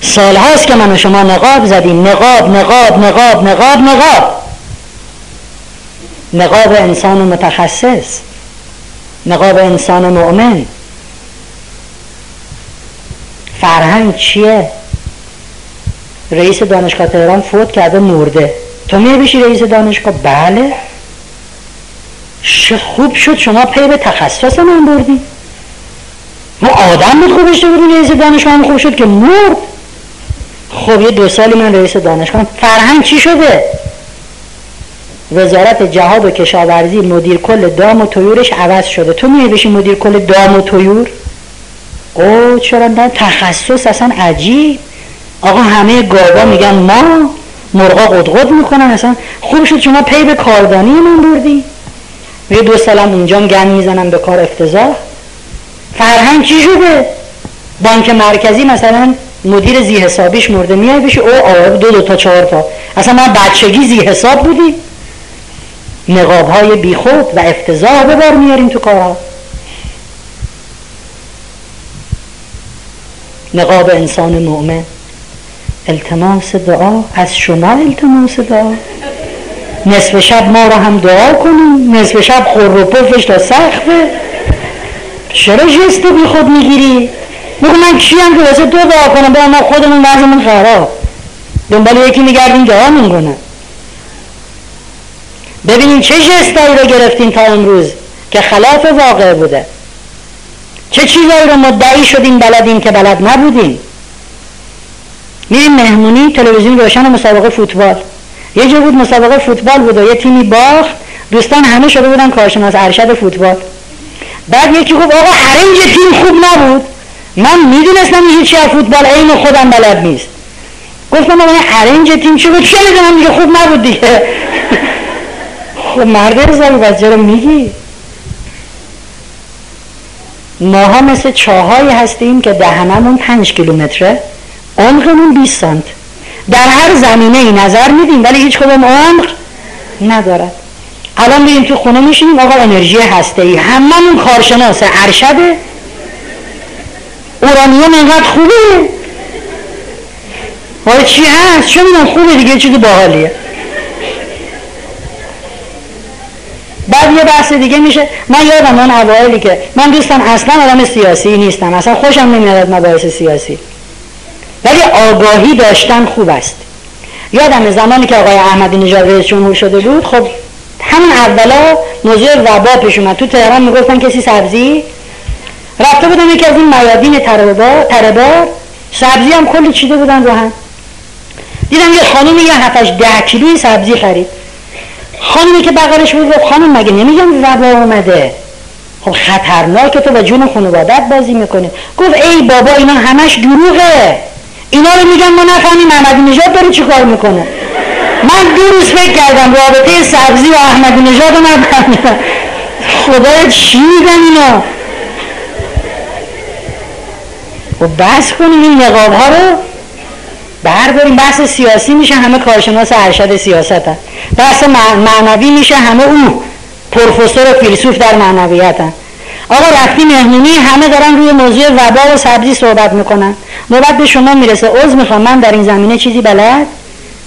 سال هاست که من و شما نقاب زدیم. نقاب نقاب نقاب نقاب نقاب. نقاب انسان متخصص. نقاب انسان مؤمن. فرهنگ چیه؟ رئیس دانشگاه تهران فوت کرده مرده. تو میای رئیس دانشگاه؟ بله. خوب شد شما پی به تخصص من بردی. ما آدم بود خوبش بودی رئیس دانشگاه هم خوب شد که مرد. خب یه دو سالی من رئیس دانشگاه فرهنگ چی شده؟ وزارت جهاد و کشاورزی مدیر کل دام و تویورش عوض شده. تو میای بشی مدیر کل دام و تویور او چرا نه؟ تخصص اصلا عجیب. آقا همه گاوا میگن ما مرغا قدقد می‌کنن اصلا خوب شد شما پی به کاردانی من بردی. یه دو سالم اونجام گن می‌زنم به کار افتضاح. فرهنگ چی شده؟ بانک مرکزی مثلا مدیر زی حسابیش مرده میای بشه او آه دو دو تا چهار تا. اصلا ما بچگی زی حساب بودی نقاب های بیخود و افتضاح به بار میاریم تو کارها. نقاب انسان مؤمن. التماس دعا از شما التماس دعا. نصف شب ما رو هم دعا کنیم. نصف شب خور و پفش تا سخته چرا جست بی خود می‌گیری؟ بگو من کیم که واسه دو دعا کنم؟ به ما خودمون وضعمون خراب. دنبال یکی میگردیم دعا می‌کنم ببینیم چه جستایی رو گرفتیم تا امروز که خلاف واقع بوده. چه چیزایی رو مدعی شدیم بلدیم که بلد نبودیم میریم مهمونی تلویزیون روشن مسابقه فوتبال. یه جا بود مسابقه فوتبال بود و یه تیمی باخت. دوستان همه شده بودن کارشناس ارشد فوتبال. بعد یکی گفت آقا هرنج تیم خوب نبود. من می‌دونستم هیچی از فوتبال عین خودم بلد نیست. گفتم آقا هرنج تیم چی بود؟ چه می‌دونم دیگه خوب نبود دیگه. خب مرد رزاقی بچه رو میگی. ماها مثل چاهایی هستیم که دهنمون پنج کیلومتره. عمقمون 20 سانت. در هر زمینه ای نظر میدیم ولی هیچ کدوم عمق ندارد. الان بریم تو خونه میشینیم آقا انرژی هسته ای هممون کارشناس ارشده اورانیوم اینقدر خوبه. حالا چی هست؟ چه می‌دونم خوبه دیگه چیزی باحالیه. بعد یه بحث دیگه میشه. من یادم اون اوایلی که من دوستم اصلا آدم سیاسی نیستم. اصلا خوشم نمیاد مباحث سیاسی. ولی آگاهی داشتن خوب است. یادم زمانی که آقای احمدی نژاد رئیس جمهور شده بود خب همون اولا موضوع وبا پیش اومد. تو تهران می‌گفتن کسی سبزی؟ رفته بودم یکی از این میادین تربار سبزی هم کلی چیده بودن رو هم. دیدم یه خانومی یه هفتش ده کیلوی سبزی خرید. خانمی که بغلش بود گفت خانم مگه نمیگم وبا اومده؟ خب خطرناکه تو با جون خانوادت بازی می‌کنه. گفت ای بابا اینا همش دروغه. اینا رو میگن ما نفهمیم احمدی نژاد داره چی کار می‌کنه من دو روز فکر کردم رابطه سبزی و احمدی نژاد رو نفهمیدم خدا چی میگن اینا خب بس کنیم این نقاب ها رو برداریم بحث سیاسی میشه همه کارشناس ارشد سیاست هم. بحث معنوی میشه همه او پروفسور و فیلسوف در معنویت هم. آقا رفتی مهمونی همه دارن روی موضوع وبا و سبزی صحبت می‌کنن. نوبت به شما می‌رسه. عضو می‌خوام. من در این زمینه چیزی بلد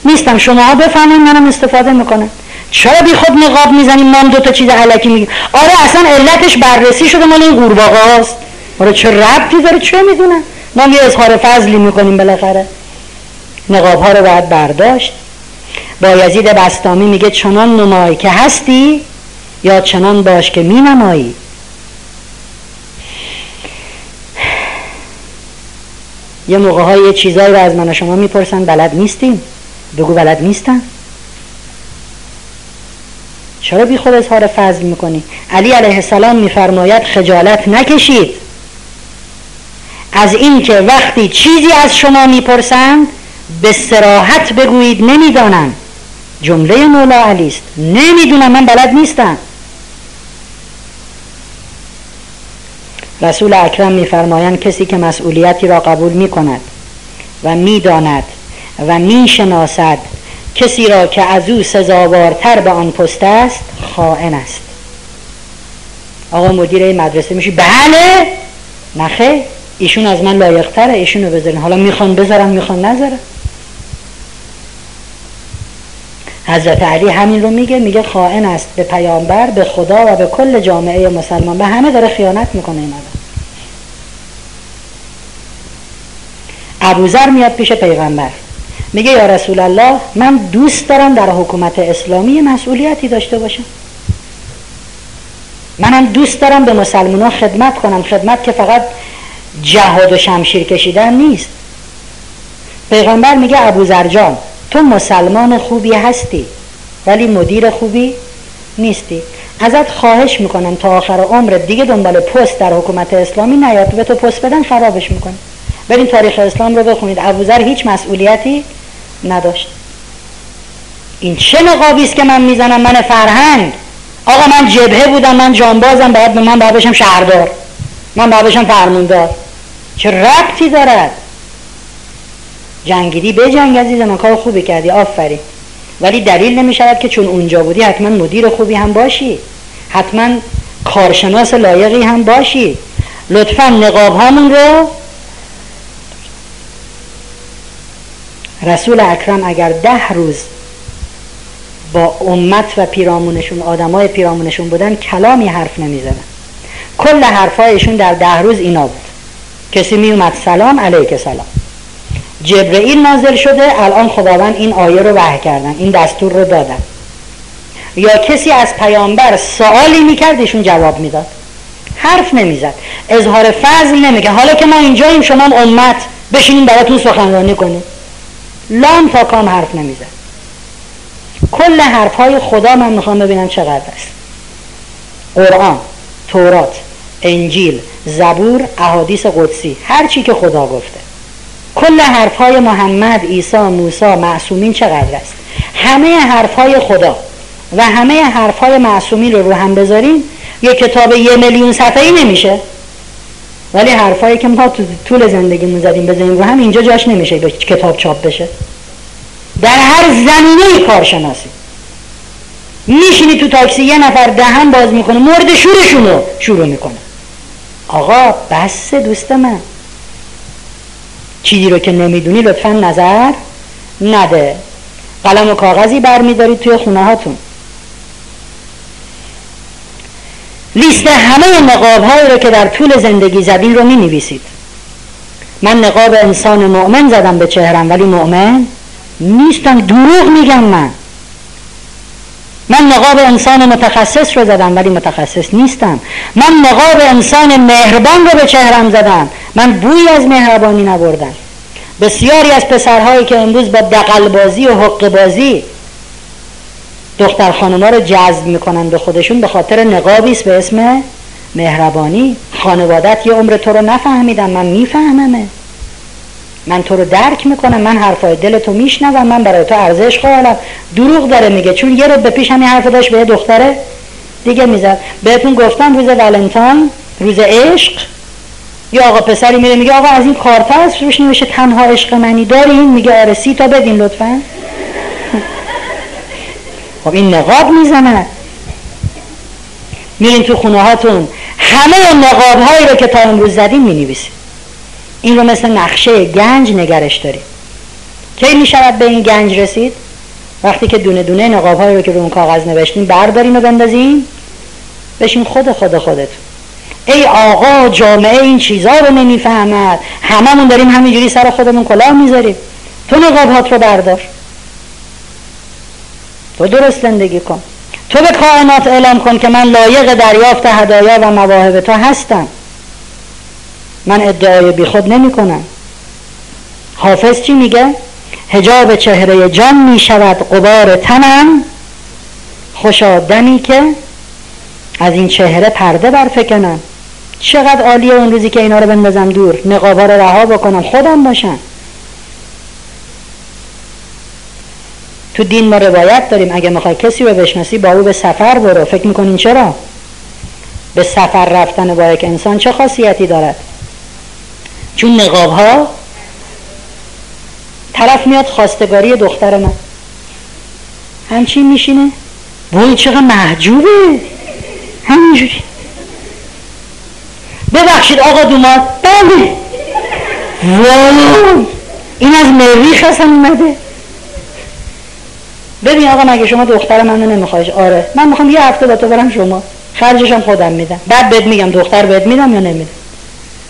نیستم. شما بفهمین منم استفاده می‌کنم. چرا بی خود نقاب می‌زنیم؟ من دو تا چیز علکی میگیم آره اصلا علتش بررسی شده مال این قورباغه هاست. آره چه ربطی داره؟ چه می‌دونم؟ ما یه اظهار فضلی می‌کنیم بالاخره. نقاب ها رو باید برداشت. با یزید بستامی میگه چنان نمایی که هستی یا چنان باش که می یه موقع های یه چیزایی رو از من و شما می‌پرسن بلد نیستیم بگو بلد نیستم چرا بی خود اظهار فضل می‌کنی؟ علی علیه السلام میفرماید خجالت نکشید. از اینکه وقتی چیزی از شما می‌پرسند به سراحت بگویید نمی‌دانم جمله مولا علی است نمی‌دونم من بلد نیستم. رسول اکرم میفرمایند کسی که مسئولیتی را قبول می کند و می‌داند و می‌شناسد کسی را که از او سزاوارتر به آن پست است خائن است. آقا مدیر مدرسه میشه بله؟ نخه ایشون از من لایقتره ایشونو بذارین. حالا می‌خوان بذارم می‌خوان نذارم. حضرت علی همین رو میگه میگه خائن است به پیامبر به خدا و به کل جامعه مسلمان به همه داره خیانت می‌کنه این آدم ابوذر میاد پیش پیغمبر. میگه یا رسول الله من دوست دارم در حکومت اسلامی مسئولیتی داشته باشم. منم دوست دارم به مسلمان خدمت کنم خدمت که فقط جهاد و شمشیر کشیدن نیست. پیغمبر میگه ابو زرجان تو مسلمان خوبی هستی ولی مدیر خوبی نیستی. ازت خواهش می‌کنم تا آخر عمر دیگه دنبال پست در حکومت اسلامی نیاد به تو پست بدن خرابش می‌کنه برین تاریخ اسلام رو بخونید. ابوذر هیچ مسئولیتی نداشت. این چه نقابی است که من می‌زنم؟ من فرهنگ. آقا من جبهه بودم من جانبازم باید من باید بشم شهردار. من باید بشم فرموندار چه ربطی دارد؟ جنگیدی به جنگ من کار خوبی کردی آفرین. ولی دلیل نمی شود که چون اونجا بودی حتما مدیر خوبی هم باشی. حتما کارشناس لایقی هم باشی. لطفا نقاب همون رو رسول اکرم اگر ده روز با امت و پیرامونشون آدمای پیرامونشون بودن کلامی حرف نمی‌زدن. کل حرفایشون در ده روز اینا بود. کسی می اومد سلام علیک سلام. جبرئیل نازل شده الان خداوند این آیه رو وحی کردن این دستور رو دادن. یا کسی از پیامبر سوالی می‌کرد ایشون جواب می‌داد. حرف نمی‌زد. اظهار فضل نمیگه حالا که ما اینجاییم شما امت بشینیم براتون سخنرانی کنیم. لام تا کام حرف نمی‌زد. کل حرف های خدا من می‌خوام ببینم چقدر است. قرآن تورات انجیل زبور احادیث قدسی هر چی که خدا گفته. کل حرف های محمد عیسی موسی معصومین چقدر است؟ همه حرف های خدا و همه حرف های معصومین رو رو هم بذاریم یه کتاب یه میلیون صفحه ای نمیشه. ولی حرفایی که ما تو طول زندگیمون زدیم بزنیم رو هم اینجا جاش نمیشه به کتاب چاپ بشه. در هر زمینه کارشناسی. میشینی تو تاکسی یه نفر دهن باز می‌کنه مورد شورشون رو شروع می‌کنه. آقا بس دوست من. چیزی رو که نمی‌دونی لطفا نظر نده. قلم و کاغذی برمیدارید توی خونه هاتون. لیست همه نقاب هایی رو که در طول زندگی زدین رو می نویسید من نقاب انسان مؤمن زدم به چهرم ولی مؤمن نیستم. دروغ میگم من. من نقاب انسان متخصص رو زدم ولی متخصص نیستم. من نقاب انسان مهربان رو به چهرم زدم. من بوی از مهربانی نبردم. بسیاری از پسرهایی که امروز با دقلبازی و حق بازی دختر خانوما رو جذب می‌کنن به خودشون به خاطر نقابی است به اسم مهربانی خانوادت یه عمر تو رو نفهمیدم من میفهممه. من تو رو درک می‌کنم من حرفای دل تو میشنوم من برای تو ارزش قائلم. دروغ داره میگه چون یه رو به پیش همین حرف داشت به دختره دیگه می‌زد. بهتون گفتم روز ولنتاین روز عشق. یا آقا پسری میره میگه آقا از این کارت هست روش نمیشه تنها عشق منی دارین؟ میگه آره سی تا بدین لطفا. خب این نقاب می‌زنه. میرین تو خونه هاتون همه نقاب هایی رو که تا امروز زدیم می این رو مثل نقشه گنج نگرش داریم. کی می شود به این گنج رسید؟ وقتی که دونه دونه نقاب هایی رو که رو اون کاغذ نوشتیم برداریم و بندازیم بشین خود خود خودت. ای آقا جامعه این چیزا رو نمی‌فهمد. هممون داریم همینجوری سر خودمون کلاه می‌ذاریم. تو نقاب رو بردار. تو درست زندگی کن. تو به کائنات اعلام کن که من لایق دریافت هدایا و مواهب تو هستم. من ادعای بی خود نمی کنم. حافظ چی میگه؟ هجاب چهره جان می شود قبار تنم. خوشا دمی که از این چهره پرده برفکنم. چقدر عالیه اون روزی که اینا رو بندازم دور. نقابا رو رها بکنم. خودم باشم. تو دین ما روایت داریم. اگه می‌خوای کسی رو بشناسی با او به سفر برو. فکر می‌کنین چرا؟ به سفر رفتن با یک انسان چه خاصیتی دارد؟ چون نقاب ها طرف میاد خواستگاری دختر من. همچین میشینه؟ وای چقدر محجوبه. همینجوری. ببخشید آقا دوماد بله. وای. این از مریخ هستم اومده. ببین آقا مگه شما دختر منو نمیخوایش آره. من می‌خوام یه هفته با تو برم شما. خرجشم خودم میدم. بعد بهت میگم دختر بهت میدم یا نمیدم.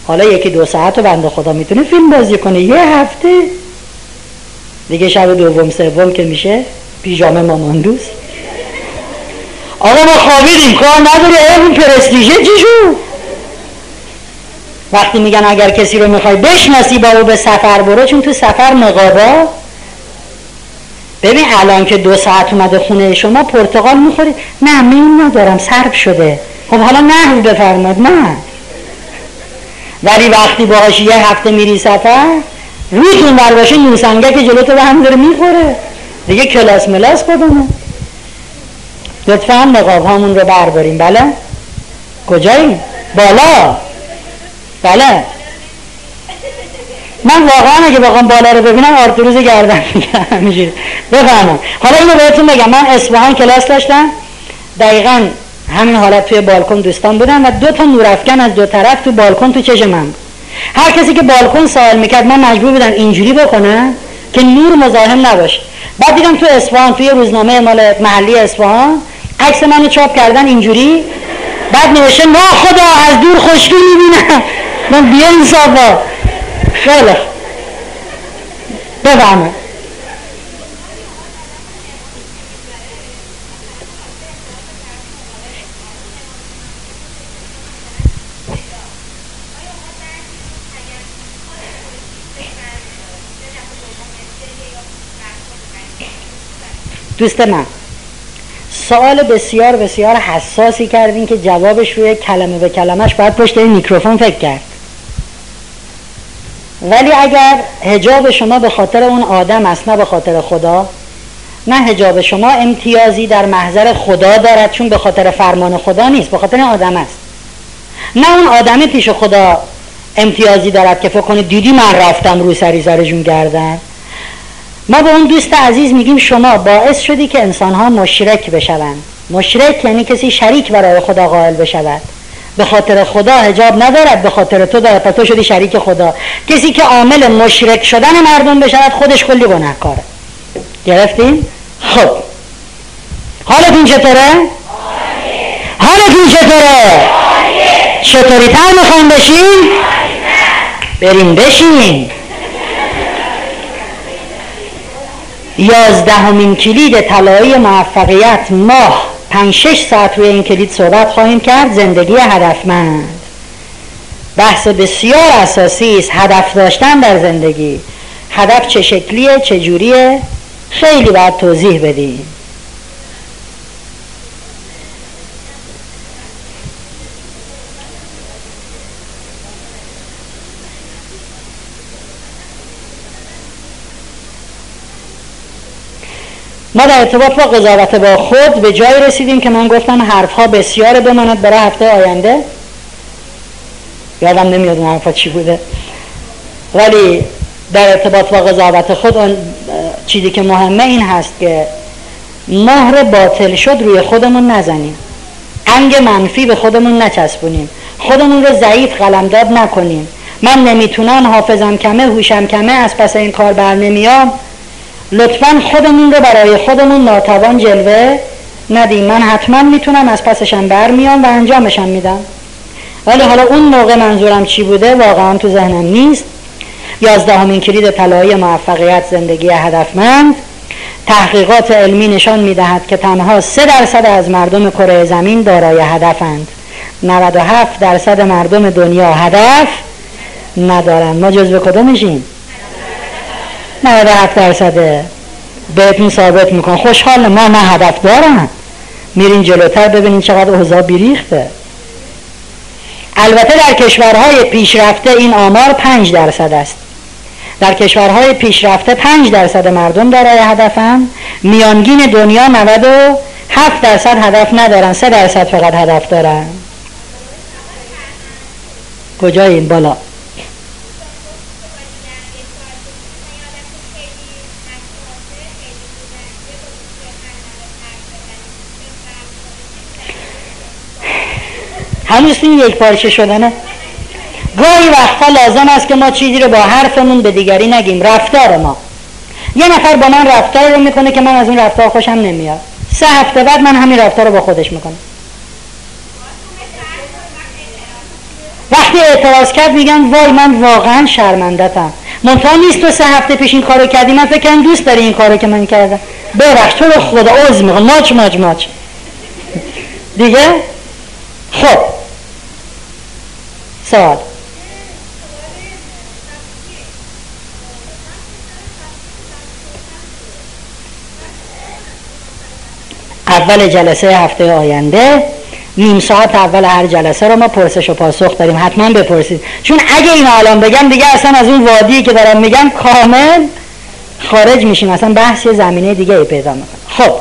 حالا یکی دو ساعت و بنده خدا می‌تونه فیلم بازی کنه یه هفته. دیگه شب دوم سوم که میشه پیژامه مامان دوست. آقا ما خوابیدیم. کار نداره اون پرستیژه چی شد؟ وقتی میگن اگر کسی رو می‌خوای بشناسی با او به سفر برو چون تو سفر نقابا ببین الان که دو ساعت اومده خونه شما پرتقال می‌خورید نه میون ندارم. سرب شده. خب حالا نه بفرماد نه. ولی وقتی باهاش یه هفته میری سفر رویتون بر باشه نوسنگه که جلو تو به هم داره می‌خوره. دیگه کلاس ملاس کدومه لطفا نقاب هامون رو برداریم. بله؟ کجایی؟ بالا. بله. من واقعا اگه بخوام بالا رو ببینم آرتروز گردن میگم بفهمم حالا اینو بهتون بگم. من اصفهان کلاس داشتم. دقیقا همین حالت توی بالکن دوستان بودن و دو تا نورافکن از دو طرف تو بالکن تو چش من هر کسی که بالکن سوال می‌کرد من مجبور بودم اینجوری بکنم که نور مزاحم نباشه. بعد دیدم تو اصفهان توی روزنامه مال محلی اصفهان عکس منو چاپ کردن اینجوری. بعد نوشته نه خدا از دور خوشگی می‌بینم. من بیا انصافا خیلی بفهمه دوست من سوال بسیار بسیار حساسی کردین که جوابش روی کلمه به کلمهش باید پشت این میکروفون فکر کرد. ولی اگر هجاب شما به خاطر اون آدم است نه به خاطر خدا نه هجاب شما امتیازی در محضر خدا دارد چون به خاطر فرمان خدا نیست به خاطر آدم است. نه اون آدم پیش خدا امتیازی دارد که فکر کنید دیدی من رفتم رو سری سرشون گردن؟ ما به اون دوست عزیز میگیم شما باعث شدی که انسان ها مشرک بشوند. مشرک یعنی کسی شریک برای خدا قائل بشود. به خاطر خدا هجاب ندارد به خاطر تو دارد تو شدی شریک خدا. کسی که عامل مشرک شدن مردم بشود خودش کلی گناهکاره گرفتیم خب. حالتون چطوره؟ حالتون چطوره؟ چطوری تر می‌خوایم بشین بریم بشین یازدهمین کلید طلایی موفقیت ماه. پنج شش ساعت روی این کلید صحبت خواهیم کرد. زندگی هدفمند. بحث بسیار اساسی است. هدف داشتن در زندگی. هدف چه شکلیه چه جوریه؟ خیلی باید توضیح بدیم. ما در ارتباط با قضاوت با خود به جای رسیدیم که من گفتم حرفها بسیار بماند برای هفته آینده. یادم نمیاد اون حرفا چی بوده. ولی در ارتباط با قضاوت خود اون چیزی که مهمه این هست که مهر باطل شد روی خودمون نزنیم. انگ منفی به خودمون نچسبونیم. خودمون رو ضعیف قلمداد نکنیم. من نمی‌تونم حافظم کمه هوشم کمه از پس این کار بر نمیام. لطفا خودمون رو برای خودمون ناتوان جلوه. ندیم من حتما می‌تونم از پسشم برمیام و انجامشم میدم. ولی حالا اون موقع منظورم چی بوده واقعا تو ذهنم نیست. یازدهمین کلید طلایی موفقیت زندگی هدفمند. تحقیقات علمی نشان می‌دهد که تنها سه درصد از مردم کره زمین دارای هدفند. 97 درصد مردم دنیا هدف ندارند. ما جزو کدومشیم؟ 97 درصده بهتون ثابت میکن خوشحال ما نه هدف دارن میرین جلوتر ببینین چقدر اوضاع بیریخته. البته در کشورهای پیشرفته این آمار 5 درصد است. در کشورهای پیشرفته 5 درصد مردم دارای هدفن. میانگین دنیا 97 درصد هدف ندارن. 3 درصد فقط هدف دارن. کجا این بالا؟ هنوز این یک پارچه شدنه. گاهی وقتا لازم است که ما چیزی رو با حرفمون به دیگری نگیم. رفتار ما. یه نفر با من رفتار رو می‌کنه که من از اون رفتار خوشم نمیاد. سه هفته بعد من همین رفتار رو با خودش می‌کنم. وقتی اعتراض کرد میگن وای من واقعا شرمندتم منتها نیست تو سه هفته پیش این کارو کردی. من فکر دوست داری این کارو که من کردم. ببخش تو رو خدا عوض می‌خوام. ماچ ماچ ماچ. دیگه؟ خب. سوال. اول جلسه هفته آینده. نیم ساعت اول هر جلسه رو ما پرسش و پاسخ داریم. حتما بپرسید. چون اگه این الان بگم دیگه اصلا از اون وادی که دارم میگم کامل خارج میشیم. اصلا بحث یه زمینه دیگه ای پیدا می‌کنه خب.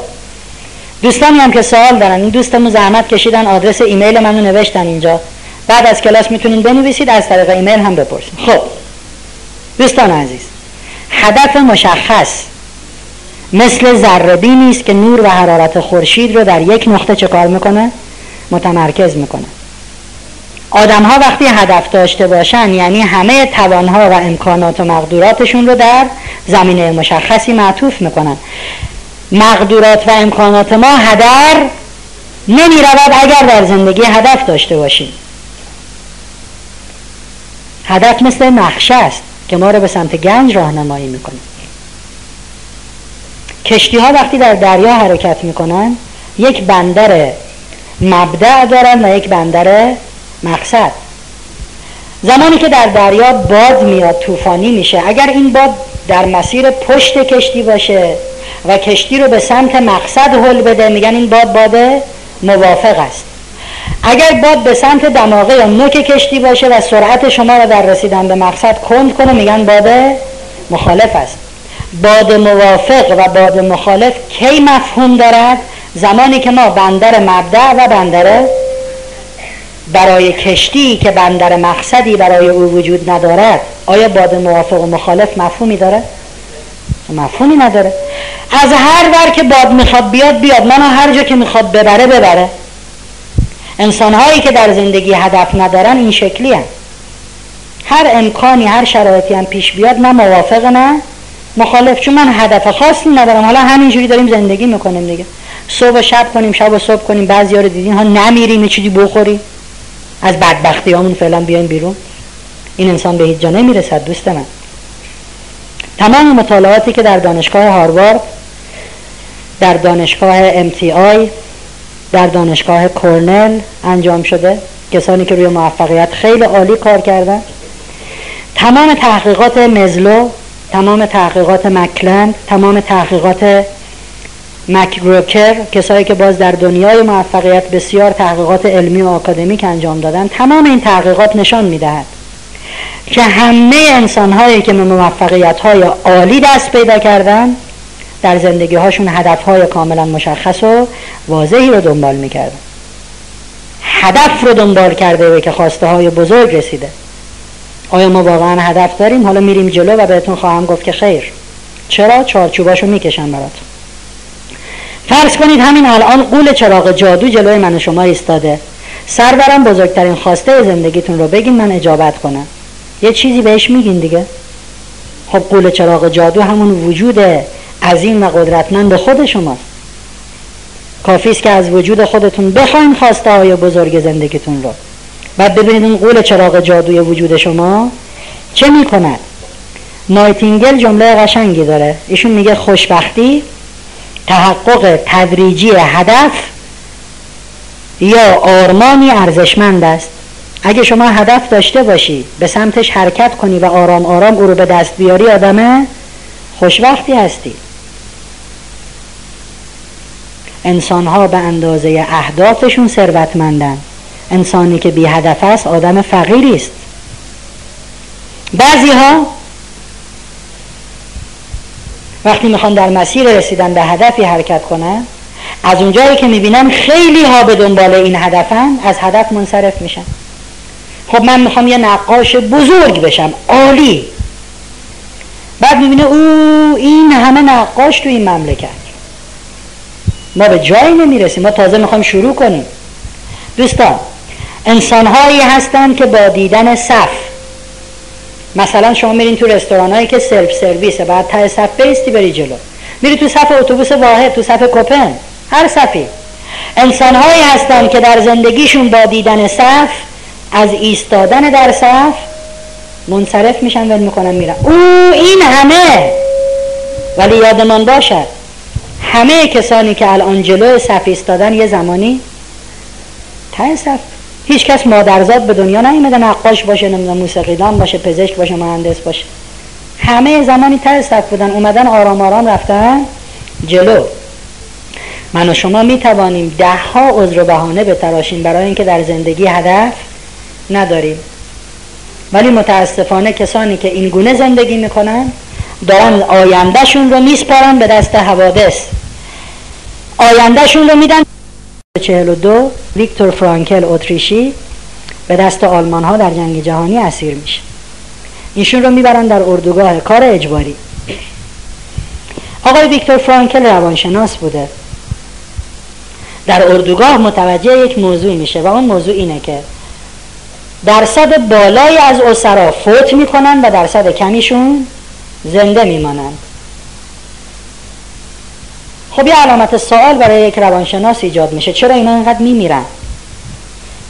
دوستانی هم که سوال دارن. این دوستمون زحمت کشیدن. آدرس ایمیل منو نوشتن اینجا. بعد از کلاس می‌تونین بنویسید از طریق ایمیل هم بپرسید. خب. دوستان عزیز هدف مشخص مثل ذره نیست که نور و حرارت خورشید رو در یک نقطه چه کار می‌کنه؟ متمرکز می‌کنه. آدم ها وقتی هدف داشته باشن یعنی همه توانها و امکانات و مقدوراتشون رو در زمینه مشخصی معطوف می‌کنن. مقدورات و امکانات ما هدر نمی رود اگر در زندگی هدف داشته باشیم. هدف مثل نقشه است که ما رو به سمت گنج راهنمایی می‌کنه. کشتی ها وقتی در دریا حرکت می‌کنن یک بندر مبدع دارن و یک بندر مقصد. زمانی که در دریا باد میاد طوفانی میشه اگر این باد در مسیر پشت کشتی باشه و کشتی رو به سمت مقصد هل بده میگن این باد باد موافق است. اگر باد به سمت دماغه یا نوک کشتی باشه و سرعت شما رو در رسیدن به مقصد کند کنه میگن باد مخالف است. باد موافق و باد مخالف کی مفهوم دارد؟ زمانی که ما بندر مبدع و بندر برای کشتی که بندر مقصدی برای او وجود ندارد آیا باد موافق و مخالف مفهومی داره؟ مفهومی نداره. از هر ور که باد می‌خواد بیاد بیاد. منو هر جا که می‌خواد ببره ببره. انسان هایی که در زندگی هدف ندارن این شکلی هم. هر امکانی هر شرایطی هم پیش بیاد نه موافق نه مخالف. چون من هدف خاصی ندارم. حالا همینجوری داریم زندگی می‌کنیم دیگه. صبح و شب کنیم شب و صبح کنیم. بعضی رو دیدین ها نمیریم چیزی بخوریم از بدبختی همون فعلا بیایم بیرون. این انسان به هیچ جا نمی‌رسد دوست من. تمام مطالعاتی که در دانشگاه هاروارد در دانشگاه MTI در دانشگاه کورنل انجام شده. کسانی که روی موفقیت خیلی عالی کار کردن. تمام تحقیقات مزلو تمام تحقیقات مکلند تمام تحقیقات مکروکر کسایی که باز در دنیای موفقیت بسیار تحقیقات علمی و آکادمیک انجام دادن تمام این تحقیقات نشان می‌دهد که همه انسان هایی که به موفقیت های عالی دست پیدا کردن در زندگی هاشون هدف های کاملا مشخص و واضحی رو دنبال می‌کردن. هدف رو دنبال کرده و که خواسته های بزرگ رسیده. آیا ما واقعا هدف داریم؟ حالا میریم جلو و بهتون خواهم گفت که خیر. چرا؟ چارچوباشو می‌کشم براتون فرض کنید همین الان قول چراغ جادو جلوی من شما ایستاده. سرورم بزرگترین خواسته زندگیتون رو بگین من اجابت کنم. یه چیزی بهش میگین دیگه. خب قول چراغ جادو همون وجود عظیم و قدرتمند خود شماست کافی است که از وجود خودتون بخواین خواسته های بزرگ زندگیتون رو. بعد ببینید این غول چراغ جادوی وجود شما چه می‌کند. نایتینگل جمله قشنگی داره. ایشون میگه خوشبختی تحقق تدریجی هدف یا آرمانی ارزشمند است. اگه شما هدف داشته باشی به سمتش حرکت کنی و آرام آرام او رو به دست بیاری آدم خوشبختی هستی. انسان ها به اندازه اهدافشون ثروتمندن. انسانی که بی هدف است آدم فقیری است. بعضی ها وقتی می‌خوان در مسیر رسیدن به هدفی حرکت کنن از اونجایی که می‌بینن خیلی ها به دنبال این هدفن از هدف منصرف میشن. خب من می‌خوام یه نقاش بزرگ بشم عالی. بعد می‌بینه او این همه نقاش تو این مملکت. ما به جایی نمی‌رسیم ما تازه می‌خوایم شروع کنیم. دوستان انسان هایی هستن که با دیدن صف مثلا شما میرین تو رستوران هایی که سلف سرویسه بعد ته صف بیستی بری جلو. میری تو صف اتوبوس واحد تو صف کوپن هر صفی. انسان هایی هستن که در زندگیشون با دیدن صف از ایستادن در صف منصرف میشن و می‌کنن میرن. او این همه. ولی یادمان باشد همه کسانی که الان جلو صف ایستادن یه زمانی ته صف. هیچ کس مادرزاد به دنیا نیومده نقاش باشه نمی‌دونم موسیقیدان باشه پزشک باشه مهندس باشه. همه زمانی ته صف بودن اومدن آرام آرام رفتن جلو. من و شما می توانیم ده ها عذر و بهانه بتراشیم برای اینکه در زندگی هدف نداریم. ولی متاسفانه کسانی که این گونه زندگی می‌کنن دارن آیندهشون رو میسپارن به دست حوادث. آیندهشون رو میدن 42 ویکتور فرانکل اتریشی به دست آلمان ها در جنگ جهانی اسیر میشه. ایشون رو می‌برن در اردوگاه کار اجباری. آقای ویکتور فرانکل روانشناس بوده. در اردوگاه متوجه یک موضوع میشه و اون موضوع اینه که درصد بالایی از اسرا فوت می‌کنن و درصد کمیشون زنده میمانند. خب یه علامت سوال برای یک روانشناس ایجاد میشه. چرا اینا اینقدر میمیرن؟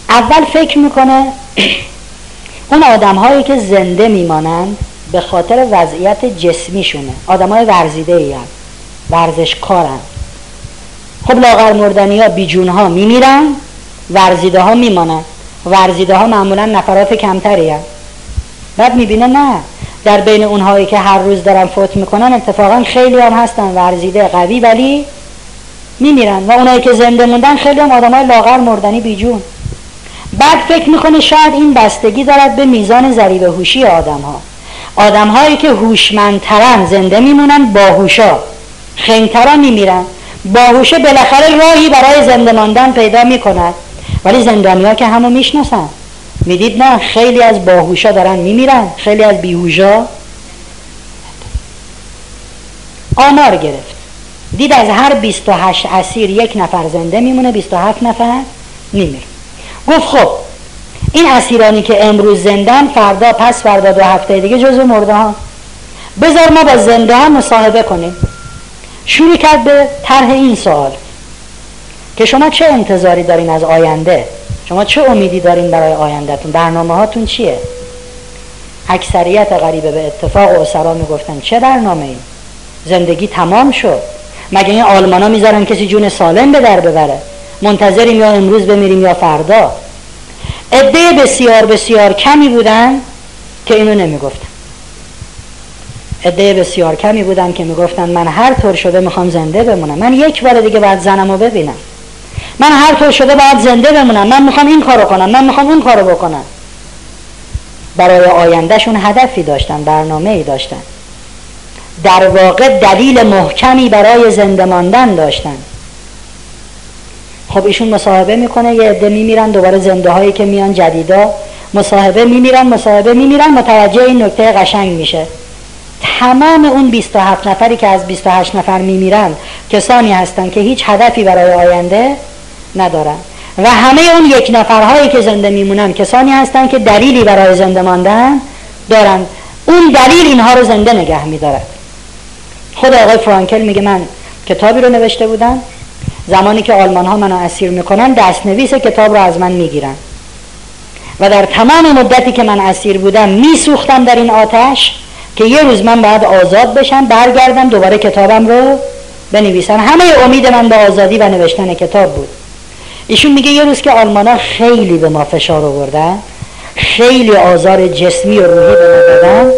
اول فکر می‌کنه اون آدم هایی که زنده میمانند به خاطر وضعیت جسمیشونه. آدم های ورزیده ای هم. ورزش کارن خب لاغر مردنی ها بیجون ها میمیرن ورزیده ها میمانن ورزیده ها معمولا نفرات کمتری هم. بعد می‌بینه نه در بین اونهایی که هر روز دارن فوت می‌کنن اتفاقا خیلی هم هستن ورزیده قوی ولی میمیرن. و اونایی که زنده موندن خیلی هم آدم های لاغر مردنی بیجون بعد فکر می‌کنه شاید این بستگی دارد به میزان ذریب هوشی آدم ها آدم هایی که هوشمندترن زنده میمونن باهوشا. خنگترا میمیرن. باهوشه بالاخره راهی برای زنده ماندن پیدا می‌کند. ولی زندانیا که همو می‌شناسن. می‌دید نه خیلی از باهوشا دارن میمیرن خیلی از بیهوشا آمار گرفت. دید از هر 28 اسیر یک نفر زنده میمونه 27 نفر میمیره گفت خب این اسیرانی که امروز زندن فردا پس فردا دو هفته دیگه جزو مرده ها. بذار ما با زنده ها مصاحبه کنیم. شروع کرد به طرح این سوال که شما چه انتظاری دارین از آینده؟ شما چه امیدی دارین برای آیندهتون؟ برنامه هاتون چیه؟ اکثریت غریبه به اتفاق و اسرا می‌گفتن چه برنامه ای زندگی تمام شد. مگه این آلمانا می‌ذارن کسی جون سالم به در ببره؟ منتظریم یا امروز بمیریم یا فردا؟ عده بسیار بسیار کمی بودن که اینو نمی‌گفتن. عده بسیار کمی بودن که می‌گفتن من هر طور شده می‌خوام زنده بمونم. من یک بار دیگه بعد زنمو ببینم. من هر طور شده باید زنده بمونم. من می‌خوام این کارو کنم من می‌خوام اون کارو بکنم. برای آیندهشون هدفی داشتن برنامه ای داشتن. در واقع دلیل محکمی برای زنده ماندن داشتن. خب ایشون مصاحبه می‌کنه یه عده میمیرن دوباره زنده هایی که میان جدیدا مصاحبه میمیرن مصاحبه میمیرن متوجه این نکته قشنگ میشه. تمام اون 27 نفری که از 28 نفر میمیرن کسانی هستن که هیچ هدفی برای آینده ندارن. و همه اون یک نفرهایی که زنده میمونن کسانی هستن که دلیلی برای زنده ماندن دارن. اون دلیل اینها رو زنده نگه میدارد خود آقای فرانکل میگه من کتابی رو نوشته بودم. زمانی که آلمان ها منو اسیر می‌کنن دستنویس کتاب رو از من می‌گیرن. و در تمام مدتی که من اسیر بودم میسوختم در این آتش که یه روز من باید آزاد بشم برگردم دوباره کتابم رو بنویسم. همه امید من به آزادی و نوشتن کتاب بود. ایشون میگه یه روز که آلمانا خیلی به ما فشار آوردن خیلی آزار جسمی و روحی به ما دادن.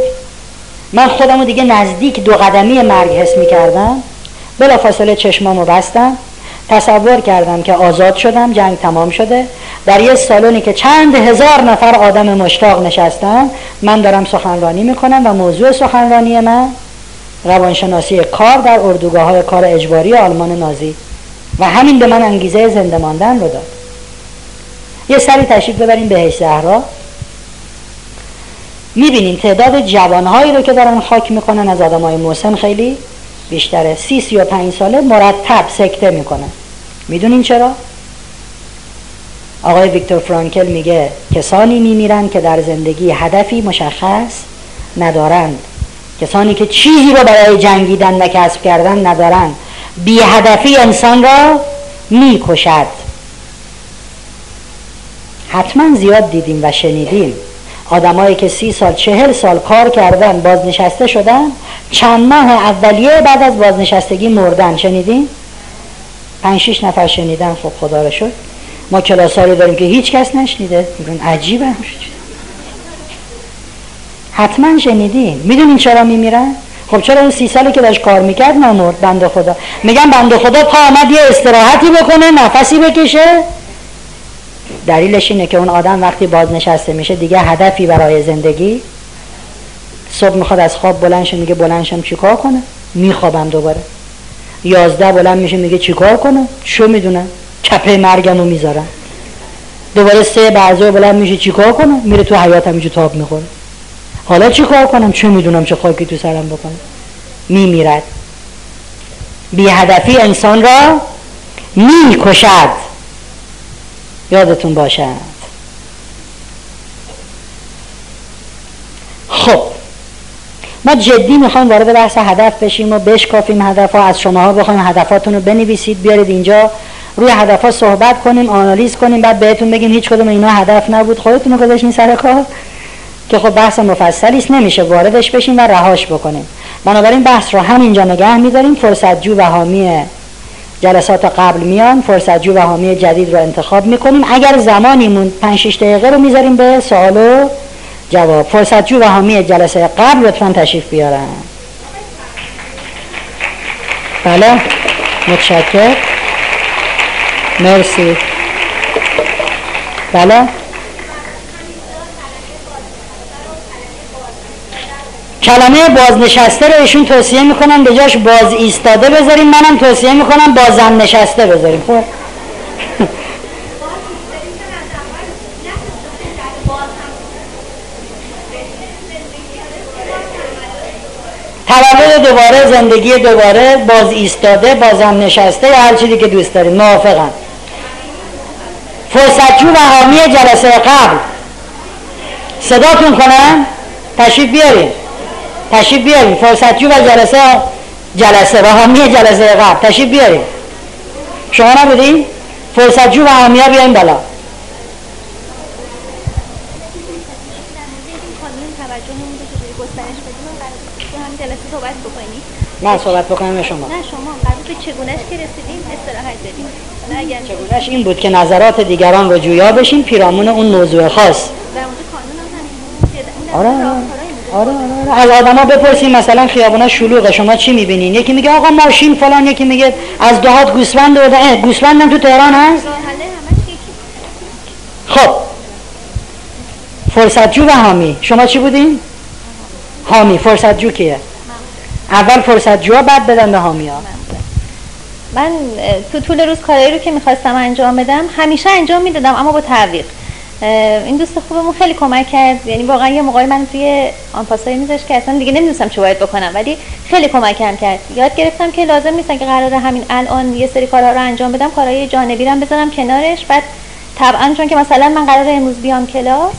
من خودمو دیگه نزدیک دو قدمی مرگ حس می‌کردم. بلا فاصله چشمامو بستم تصور کردم که آزاد شدم جنگ تمام شده. در یه سالونی که چند هزار نفر آدم مشتاق نشستن من دارم سخنرانی می‌کنم و موضوع سخنرانی من روانشناسی کار در اردوگاه های کار اجباری آلمان نازی. و همین به من انگیزه زنده ماندن رو داد. یه سری تشریف ببریم بهش زهرا. می‌بینیم تعداد جوانهایی رو که دارن خاک می‌کنن از آدم های موسم خیلی بیشتره. سی سی و پنج ساله مرتب سکته می‌کنن می‌دونین چرا؟ آقای ویکتور فرانکل میگه کسانی میمیرن که در زندگی هدفی مشخص ندارند. کسانی که چیزی رو برای جنگیدن و کسب کردن ندارند. بی هدفی انسان را می‌کشد. حتما زیاد دیدیم و شنیدیم. آدمایی که سی سال چهل سال کار کردن بازنشسته شدن چند ماه اولیه بعد از بازنشستگی مردن. شنیدین؟ پنج شیش نفر شنیدن خب خدا رو شد ما کلاساری داریم که هیچ کس نشنیده. میگن عجیبه. حتما شنیدین. می‌دونین چرا میمیرن؟ خب چرا اون سی سالی که داشت کار می‌کرد نمرد بنده خدا. میگن بنده خدا پا آمد یه استراحتی بکنه نفسی بکشه. دلیلش اینه که اون آدم وقتی بازنشسته میشه دیگه هدفی برای زندگی صبح می‌خواد از خواب بلند شه میگه بلند شم چیکار کنه میخوابم دوباره. یازده بلند میشه میگه چیکار کنه شو می‌دونم. چپه مرگم رو می‌ذارم. دوباره سه بعضی بلند میشه چیکار کنه میره تو حیات همینجور تاب می‌خوره. حالا چی کار کنم؟ چه می‌دونم چه خاکی تو سرم بکنم؟ میمیرد. بی هدفی انسان را می‌کشد. یادتون باشد. خب. ما جدی می‌خوایم وارد بحث هدف بشیم و بشکافیم هدف ها از شماها بخوایم هدفاتون رو بنویسید بیارید اینجا. روی هدف ها صحبت کنیم آنالیز کنیم بعد بهتون بگیم هیچ کدوم اینا هدف نبود. خودتون رو گذاشتین سر کار. که خب بحث مفصلی است نمیشه واردش بشیم و رهاش بکنیم. بنابراین بحث رو همینجا نگه میداریم. فرصت جو و حامی جلسات قبل میان فرصت جو و حامی جدید رو انتخاب می‌کنیم. اگر زمانی مون 5 6 دقیقه رو می‌ذاریم به سوال و جواب. فرصت جو و حامی جلسه قبل لطفا تشریف بیارن. بله. متشکر مرسی. بله. کلمه بازنشسته رو ایشون توصیه می‌کنن به جاش باز ایستاده بذاریم. منم توصیه می‌کنم بازن نشسته بذاریم. خب؟ تولد دوباره زندگی دوباره باز ایستاده بازم نشسته یا هر چیزی که دوست داریم. موافقم. فرصتجو و حامی جلسه قبل. صداتون کنم؟ تشریف بیاریم تشریف بیاریم فرصتجو و جلسه جلسه و حامی جلسه قبل. تشریف بیاریم شما نبودین؟ فرصتجو و حامی ها بیاریم بالا. نه صحبت بکنم به شما. نه شما قرار به چگونش که رسیدیم استراحت بدیم چگونش این بود که نظرات دیگران رو جویا بشین پیرامون اون موضوع خاص. در مورد قانون هم آره آره آره, آره. از آدما بپرسیم مثلا خیابونا شلوغه شما چی می‌بینین؟ یکی میگه آقا ماشین فلان یکی میگه از دهات گوسفند اه گوسفندم تو تهران هست؟ خب. فرصتجو و حامی. شما چی بودین؟ حامی. فرصتجو کیه؟ اول فرصتجو بعد بدن به حامی ها من تو طول روز کارایی رو که می‌خواستم انجام بدم همیشه انجام می‌دادم اما با تعویق. این دوست خوبمون خیلی کمک کرد. یعنی واقعا یه موقعی من توی آنپاسایی میذاشت که اصلا دیگه نمی‌دونستم چه باید بکنم ولی خیلی کمکم کرد. یاد گرفتم که لازم نیستن که قراره همین الان یه سری کارها رو انجام بدم کارهای جانبی رو بذارم کنارش. بعد طبعا چون که مثلا من قرار امروز بیام کلاس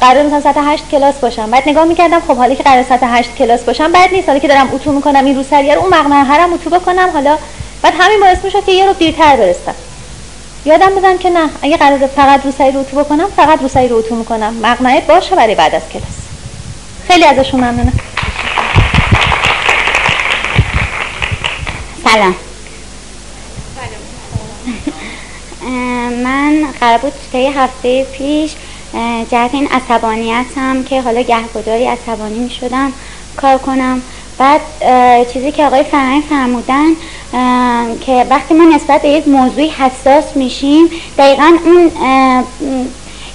قرار مثلا ساعت 8 کلاس باشم. بعد نگاه می‌کردم خب حالا که قرار ساعت 8 کلاس باشم بعد نیست. حالا که دارم اتو می‌کنم این رو سریع اون مقنعه هرم اتو بکنم حالا بعد همین باعث میشه که یه رو دیرتر برسم یادم بدم که نه. اگه قرار فقط رو سری رو اتو بکنم فقط رو سری رو اتو می‌کنم. مقنعه باشه برای بعد از کلاس. خیلی ازشون ممنونم. سلام. من قرار بود طی هفته پیش جهت این عصبانیتم که حالا گهگداری عصبانی می شدم کار کنم. بعد چیزی که آقای فرهنگ فرمودن که وقتی ما نسبت به یک موضوعی حساس میشیم دقیقا اون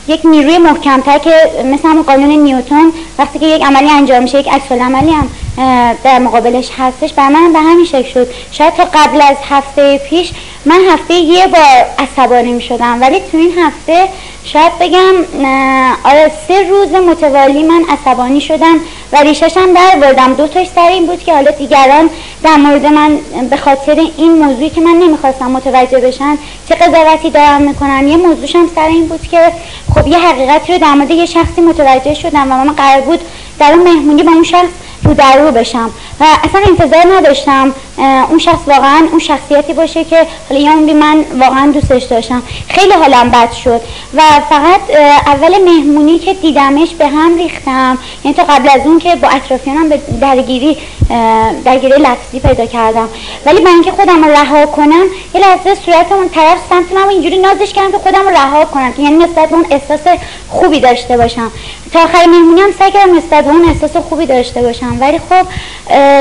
یک نیروی محکمتر که مثل همون قانون نیوتون وقتی که یک عملی انجام میشه یک عکس عملی هم در مقابلش هستش. بر من به همین شکل شد. شاید تا قبل از هفته پیش من هفته یه بار عصبانی می شدم ولی تو این هفته شاید بگم آره سه روز متوالی من عصبانی شدم و ریشش هم در بردم دو تاش سر این بود که حالا دیگران در مورد من به خاطر این موضوعی که من نمی‌خواستم متوجه بشن چه قضاوتی دارم می‌کنن. یه موضوعش هم سر این بود که خب یه حقیقتی رو در مورد یه شخصی متوجه شدم و من قرار بود در اون مهمونی با اون شخص رو در بشم. و اصلا انتظار نداشتم اون شخص واقعا اون شخصیتی باشه که حالا یا من واقعا دوستش داشتم خیلی حالم بد شد. و فقط اول مهمونی که دیدمش به هم ریختم. یعنی تا قبل از اون که با اطرافیانم به درگیری درگیری لفظی پیدا کردم. ولی من اینکه خودم رها کنم یه لحظه صورتمون طرف سمت من اینجوری نازش کردم که خودم رها کنم. که یعنی نسبت اون احساس خوبی داشته باشم. تا آخر مهمونی هم سعی کردم نسبت اون احساس خوبی داشته باشم. ولی خب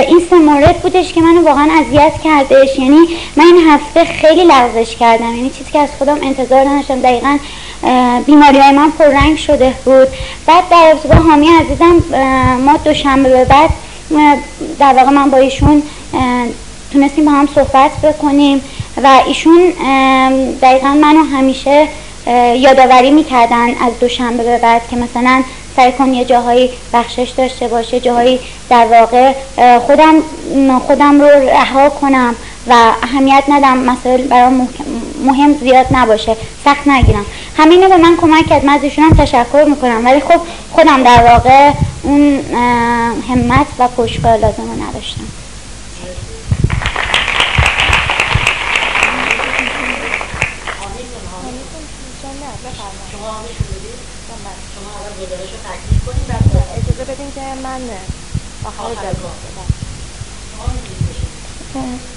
این سه مورد بودش که منو واقعا اذیت کردش. یعنی من این هفته خیلی لغزش کردم. یعنی چیزی که از خودم انتظار نداشتم. دقیقا بیماری های من پررنگ شده بود. بعد در ارتباط حامی عزیزم ما دوشنبه به بعد در واقع من با ایشون تونستیم با هم صحبت بکنیم و ایشون دقیقا منو همیشه یادآوری می‌کردن از دوشنبه به بعد که مثلا سعی کن یه جاهایی بخشش داشته باشه جاهایی در واقع خودم خودم رو رها کنم و اهمیت ندم مسائل برام مهم زیاد نباشه سخت نگیرم. همینو به من کمک کرد من از هم تشکر می‌کنم. ولی خب خودم در واقع اون همت و پشتکار لازم رو نداشتم اجازه بدین که من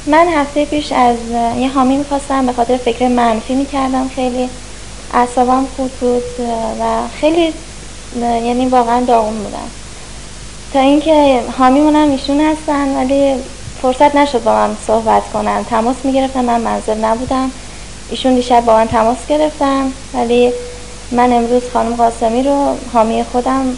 من هفته پیش از یه حامی می‌خواستم به خاطر فکر منفی می‌کردم. خیلی اعصابم خود بود و خیلی یعنی واقعا داغون بودم. تا اینکه حامیمونم ایشون هستن ولی فرصت نشد با من صحبت کنم تماس می‌گرفتم من منزل نبودم. ایشون دیشب با من تماس گرفتم ولی من امروز خانم قاسمی رو حامی خودم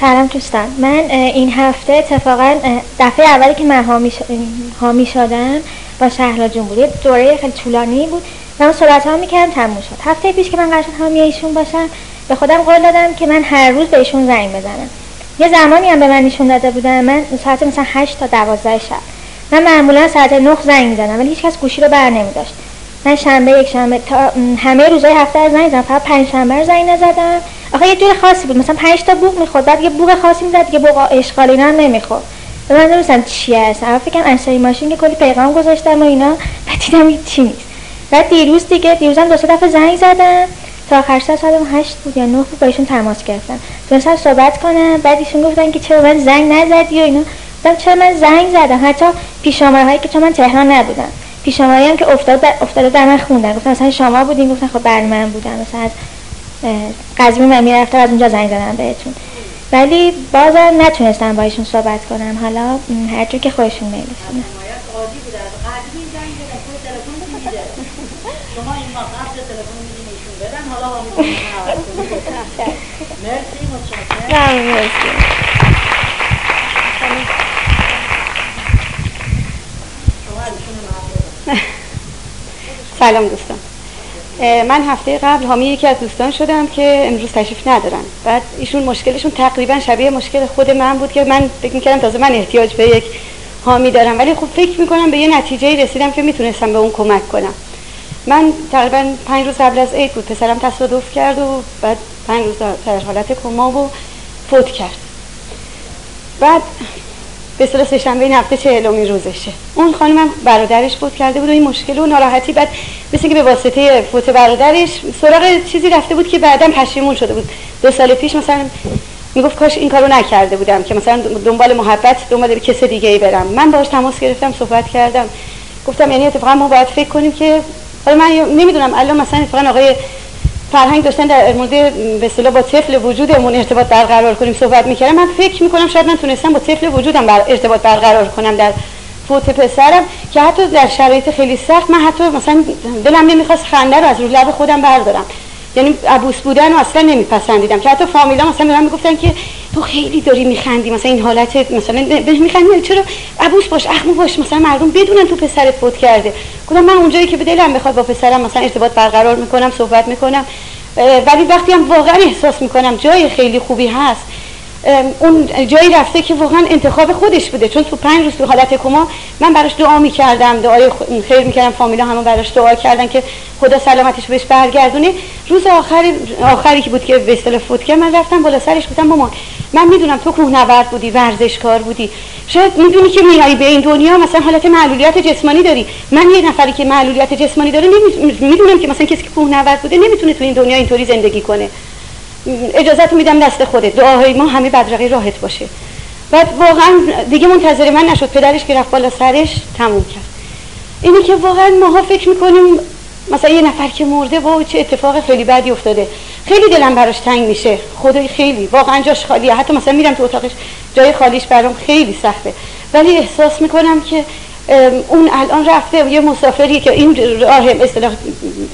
سلام دوستان. من این هفته اتفاقا دفعه اولی که من حامی شدم با شهلا بود دوره خیلی طولانی بود و من صحبت ها می‌کردم تموم شد. هفته پیش که من قرار حامی ایشون باشم به خودم قول دادم که من هر روز بهشون زنگ بزنم. یه زمانی هم به من نشون داده بودم من ساعت مثلا 8 تا 12 شب. من معمولا ساعت 9 زنگ می‌زنم ولی هیچ کس گوشی رو بر نمیداشت. من شنبه یک شنبه تا همه روزهای هفته از زنگ زدم فقط پنج شنبه زنگ نزدم. آخه یه جور خاصی بود. مثلا پنج تا بوق می‌خورد بعد یه بوق خاصی می‌زد که بوق اشغال اینا هم نمی‌خورد. من نمیستم چی هست. اول فکرم انسایی ماشین که کلی پیغام گذاشتم و اینا بعد دیدم چی نیست. بعد دیروز دیگه دیروزم دو سه دفعه زنگ زدم. تا آخر ساعت هشت بود یا نه بود با ایشون تماس گرفتم. تونستم صحبت کنم بعد ایشون گفتن که چرا من زنگ نزدی و اینا. گفتم چرا من زنگ زدم؟ حتی پیشامره هایی که چون من تهران نبودم. پیشامره هم که افتاد افتاده در من خوندن. گفتم مثلا شما بودین؟ گفتن خب بر من بودم مثلا از قزوین من می‌رفتم از اونجا زنگ زدم بهتون. ولی بازم نتونستم با ایشون صحبت کنم. حالا هر که خودشون متشکرم سلام دوستان. من هفته قبل حامی یکی از دوستان شدم که امروز تشریف ندارن. بعد ایشون مشکلشون تقریبا شبیه مشکل خود من بود که من فکر می‌کردم تازه من احتیاج به یک حامی دارم. ولی خب فکر می‌کنم به یه نتیجه رسیدم که می‌تونستم به اون کمک کنم. من تقریبا پنج روز قبل از عید بود پسرم تصادف کرد و بعد پنج روز در حالت کما و فوت کرد. بعد به اصطلاح سه‌شنبه این هفته چهلمین روزشه. اون خانم برادرش فوت کرده بود و این مشکل و ناراحتی بعد مثل که به واسطه فوت برادرش سراغ چیزی رفته بود که بعدا پشیمون شده بود. دو سال پیش مثلا می‌گفت کاش این کارو نکرده بودم که مثلا دنبال محبت دنبال کس دیگه ای برم. من باهاش تماس گرفتم صحبت کردم. گفتم یعنی اتفاقا ما باید فکر کنیم که حالا من نمی‌دونم الان مثلا اتفاقا آقای فرهنگ داشتن در مورد به اصطلاح با طفل وجودمون ارتباط برقرار کنیم صحبت می‌کردم. من فکر می‌کنم شاید من تونستم با طفل وجودم بر ارتباط برقرار کنم در فوت پسرم که حتی در شرایط خیلی سخت من حتی مثلا دلم نمی‌خواست خنده رو از رو لب خودم بردارم. یعنی عبوس بودن رو اصلا نمیپسندیدم. که حتی فامیلا مثلا به من می‌گفتن که تو خیلی داری میخندی مثلا این حالت مثلا میخندی چرا؟ عبوس باش اخمو باش مثلا مردم بدونن تو پسرت فوت کرده. گفتم من اونجایی که به دلم بخواد با پسرم مثلا ارتباط برقرار می‌کنم صحبت می‌کنم ولی وقتی هم واقعا احساس می‌کنم جای خیلی خوبی هست. اون جایی رفته که واقعا انتخاب خودش بوده. چون تو پنج روز تو حالت کما من براش دعا می‌کردم دعای خیر می‌کردم فامیلا همه براش دعا کردن که خدا سلامتش بهش برگردونه. روز آخر آخری که بود که به فوت کرد من رفتم بالا سرش بودم مامان من می‌دونم تو کوهنورد بودی ورزشکار بودی. شاید می‌دونی که میای به این دنیا مثلا حالت معلولیت جسمانی داری. من یه نفری که معلولیت جسمانی داره می‌دونم که مثلا کسی که کوهنورد بوده نمی‌تونه تو این دنیا اینطوری زندگی کنه. اجازت میدم دست خودت. دعاهای ما همه بدرقه راحت باشه. بعد واقعا دیگه منتظر من نشد. پدرش که رفت بالا سرش تموم کرد. اینی که واقعا ماها فکر می‌کنیم مثلا یه نفر که مرده و چه اتفاق خیلی بدی افتاده. خیلی دلم براش تنگ میشه. خدای خیلی. واقعا جاش خالیه. حتی مثلا میرم تو اتاقش. جای خالیش برام خیلی سخته. ولی احساس می‌کنم که اون الان رفته یه مسافری که این راه اصطلاح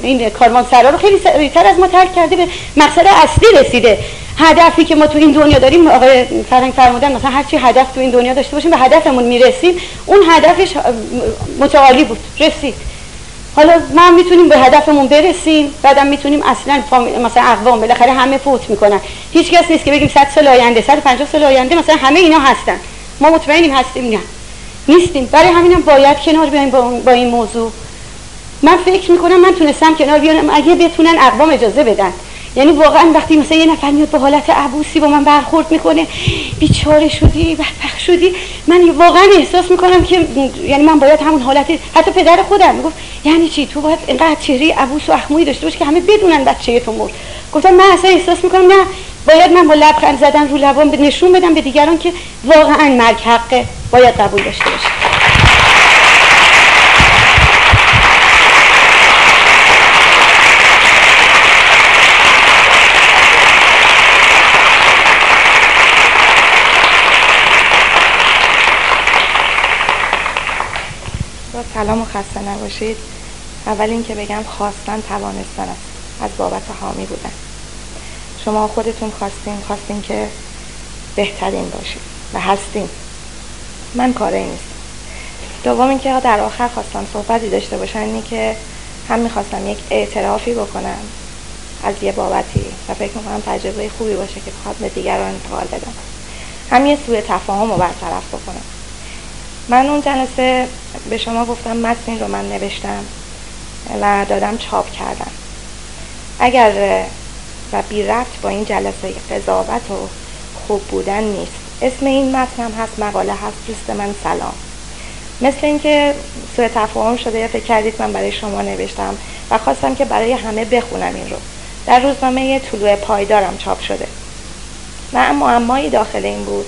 این کاروان سرا رو خیلی سریعتر از ما ترک کرده به مقصد اصلی رسیده. هدفی که ما تو این دنیا داریم آقای فرنگ فرمودن مثلا هر چی هدف تو این دنیا داشته باشیم به هدفمون می‌رسیم. اون هدفش متعالی بود رسید. حالا ما می‌تونیم به هدفمون برسیم بعدم می‌تونیم اصلا مثلا اقوام بالاخره همه فوت می‌کنن. هیچ کس نیست که بگیم 100 سال آینده 150 سال آینده مثلا همه اینا هستن. ما مطمئنیم هستیم نه. نیستیم. برای همینم باید کنار بیایم با این موضوع. من فکر می‌کنم من تونستم کنار بیارم. اگه بتونن اقوام اجازه بدن. یعنی واقعا وقتی مثلا یه نفر میاد به حالت عبوسی با من برخورد می‌کنه بیچاره شدی بدبخت شدی. من واقعا احساس می‌کنم که یعنی من باید همون حالتی حتی پدر خودم می‌گفت یعنی چی؟ تو باید اینقدر چهره عبوس و اخموی داشته باشی که همه بدونن بچه تو مرد. گفتم من اصلا احساس می‌کنم نه. باید من با لبخند زدن رو لبام نشون بدم به دیگران که واقعا مرگ حقه. باید قبول داشته باشه سلام و خسته نباشید. اول اینکه بگم خواستن توانستن از بابت حامی بودن. شما خودتون خواستین خواستین که بهترین باشید و هستین. من کاری نیست دوم اینکه در آخر خواستم صحبتی داشته باشن اینی که هم می‌خواستم یک اعترافی بکنم از یه بابتی و فکر می‌کنم تجربه خوبی باشه که بخواد به دیگران انتقال بدم. هم یه سوء تفاهم رو برطرف بکنم. من اون جلسه به شما گفتم متن رو من نوشتم و دادم چاپ کردم. اگر و بی رفت با این جلسه قضاوت و خوب بودن نیست. اسم این متن هم هست مقاله هست دوست من سلام. مثل اینکه سوء تفاهم شده یا فکر کردید من برای شما نوشتم و خواستم که برای همه بخونم این رو. در روزنامه طلوع پایدارم چاپ شده. و معمایی داخل این بود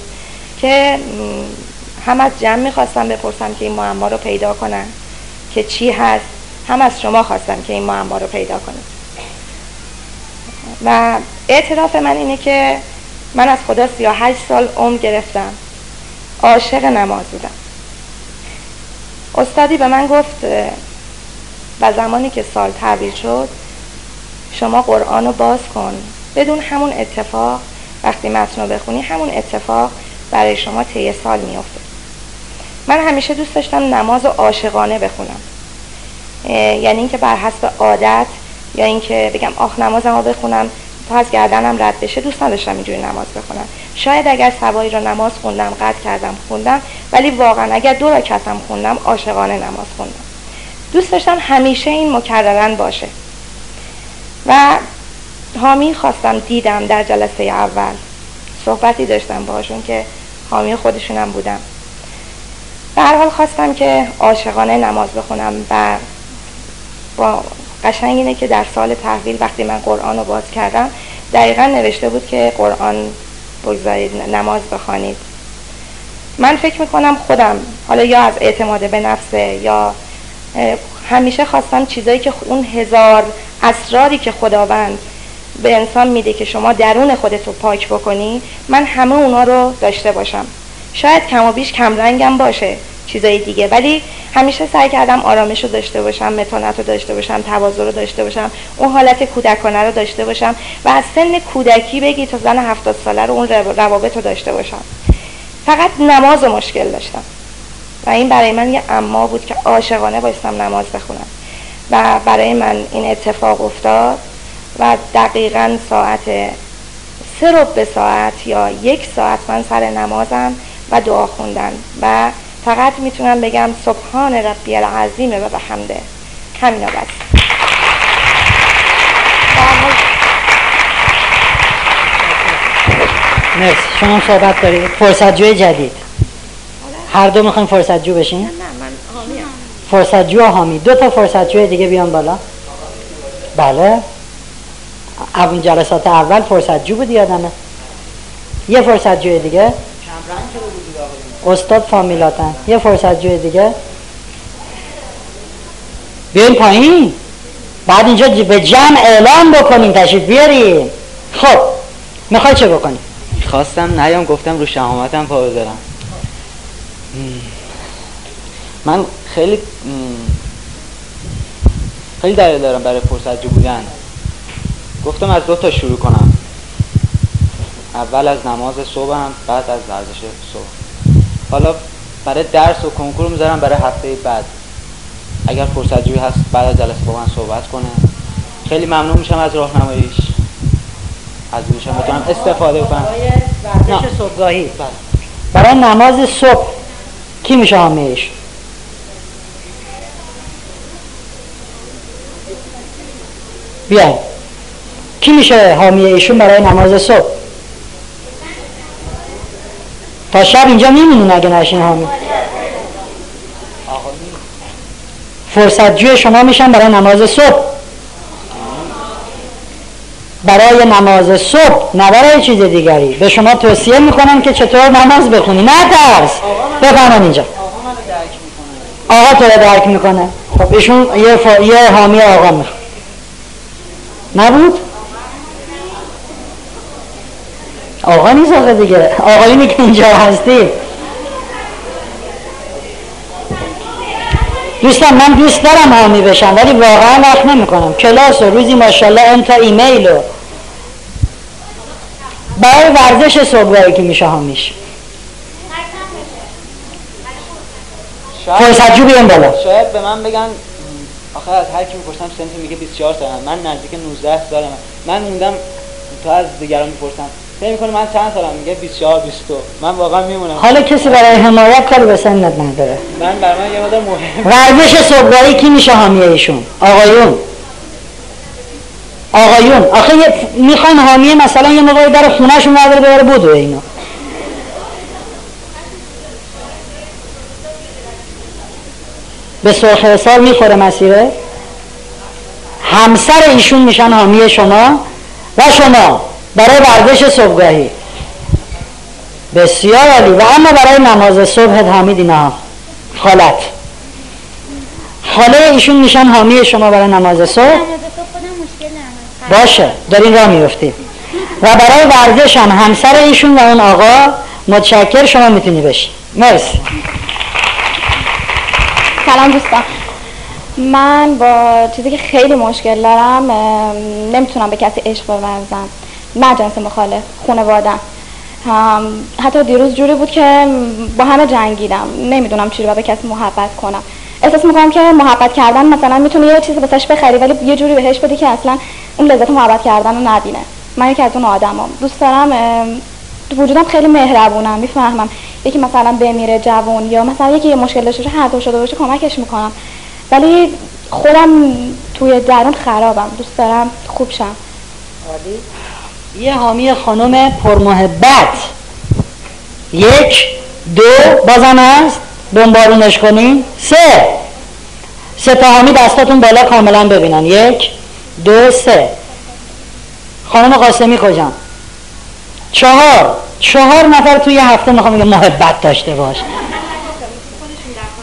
که هم از جمع می‌خواستم بپرسم که این معما رو پیدا کنن که چی هست هم از شما خواستم که این معما رو پیدا کنم. و اعتراف من اینه که من از خدا 38 سال عمر گرفتم. عاشق نماز بودم. استادی به من گفت و زمانی که سال تحویل شد شما قرآن رو باز کن. بدون همون اتفاق وقتی متن رو بخونی همون اتفاق برای شما طی سال میفته من همیشه دوست داشتم نماز عاشقانه بخونم. یعنی اینکه بر حسب عادت یا اینکه بگم آخ نمازم رو بخونم تا از گردنم رد بشه دوست نداشتم اینجوری نماز بخونم. شاید اگر سوایی رو نماز خوندم قطع کردم خوندم ولی واقعا اگر دو رکعتم خوندم عاشقانه نماز خوندم. دوست داشتم همیشه این مکررن باشه. و حامی خواستم دیدم در جلسه اول. صحبتی داشتم باشون که حامی خودشونم بودم هر حال خواستم که عاشقانه نماز بخونم و با قشنگ اینه که در سال تحویل وقتی من قرآن رو باز کردم دقیقا نوشته بود که قرآن بگذارید نماز بخوانید. من فکر می‌کنم خودم حالا یا از اعتماد به نفسه یا همیشه خواستم چیزایی که اون هزار اسراری که خداوند به انسان میده که شما درون خودت رو پاک بکنی من همه اونا رو داشته باشم. شاید کم و بیش کم رنگم باشه. چیزای دیگه. ولی همیشه سعی کردم آرامش رو داشته باشم متانت رو داشته باشم تواضع رو داشته باشم اون حالت کودکانه رو داشته باشم و از سن کودکی بگی تا زن هفتاد ساله رو اون روابط رو داشته باشم. فقط نماز مشکل داشتم. و این برای من یه اما بود که عاشقانه بایستم نماز بخونم. و برای من این اتفاق افتاد و دقیقا ساعت سه به ساعت یا یک ساعت من سر نمازم و دعا خوندن. و فقط می‌تونم بگم سبحان ربی العظیمه و به حمده همینا بس مرسی. شما صحبت دارید فرصت جوی جدید. هر دو می‌خوایم فرصت جو بشین؟ نه من فرصت جو حامی. دو تا فرصت جوی دیگه بیان بالا. بله. اون جلسات اول فرصت جو بود یادمه. یه فرصت جوی دیگه استاد فامیلاتن. یه فرصت جوی دیگه. بیاین پایین. بعد اینجا به جمع اعلام بکنیم تشریف بیاریم. خب می‌خوای چه بکنیم خواستم نیام گفتم رو شهامتم پا بذارم. من خیلی خیلی دلیل دارم برای فرصت جو بودن. گفتم از دو تا شروع کنم. اول از نماز صبحم بعد از ورزش صبح. حالا برای درس و کنکور می‌ذارم برای هفته بعد. اگر فرصت جوی هست بعد از جلسه با من صحبت کنه. خیلی ممنون میشم از راهنماییش. از میشم بتونم استفاده کنم. ورزش صبحگاهی. بله. برای نماز صبح کی میشه حامیش بیاین. کی میشه حامی ایشون برای نماز صبح؟ تا شب اینجا میمونین اگه نشین حامی فرصت جوی شما میشن برای نماز صبح. برای نماز صبح نه برای چیز دیگری. به شما توصیه می‌کنم که چطور نماز بخونی. نه ترس بفرمان اینجا. آقا تو رو درک می‌کنه. خب ایشون یه. یه حامی آقا می‌خواد. نبود؟ آقا نیست آقا دیگه. آقایونی که اینجا هستی. دوستان من دوست دارم حامی بشم ولی واقعا وقت نمی کنم کلاس و روزی ماشاءالله انتا ایمیل و برای ورزش صبحگاهی که میشه حامیش. فرصت جو بیان بالا. شاید به من بگن آخه از هر کی می‌پرسم سنت میگه 24 سالم من نزدیک 19 سالم من موندم تا از دیگران می‌پرسم فکر می‌کنه من چند سالم؟ میگه 24 22 من واقعا میمونم. حالا کسی برای حمایت کاری به سنت نداره. من برای من یه مقدار مهم. ورزش صبحگاهی کی میشه حامی ایشون؟ آقایون. آقایون. آخه می‌خوان حامی مثلا یه موقعی در خونهشون نداره ببره بودو اینا. به سرخ سال می‌خوره مسیره. همسر ایشون میشن حامی شما و شما. برای ورزش صبحگاهی. بسیار عالی. و اما برای نماز صبح حامیدی نه خالت خاله ایشون میشن حامی شما برای نماز صبح. باشه. دارین راه میفتید و برای ورزش هم همسر ایشون و اون آقا متشکر شما می‌تونی بشی. مرسی سلام دوستان. من با چیزی که خیلی مشکل دارم نمی‌تونم به کسی عشق بورزم نه جنس مخالف خانوادم. حتی دیروز جوری بود که با همه جنگیدم. نمی‌دونم چی رو به کسی محبت کنم. احساس می‌کنم که محبت کردن مثلا می‌تونه یه چیزی واسش بخری ولی یه جوری بهش بدی که اصلا اون لذت محبت کردن رو نبینه. من یکی از اون آدمام. دوست دارم وجودم خیلی مهربونم می‌فهمم. یکی مثلا بمیره جوون یا مثلا یکی یه مشکل داشته باشه هر شده باشه کمکش می‌کنم. ولی خودم توی درون خرابم. دوست دارم خوب شم. یه حامی خانم پرمحبت. یک دو بازم هست. بمبارونش کنیم. سه. سه تا حامی دستاتون بالا کاملا ببینن. یک دو سه. خانم قاسمی کجا چهار. چهار نفر توی هفته می‌خوام میگه محبت داشته باش.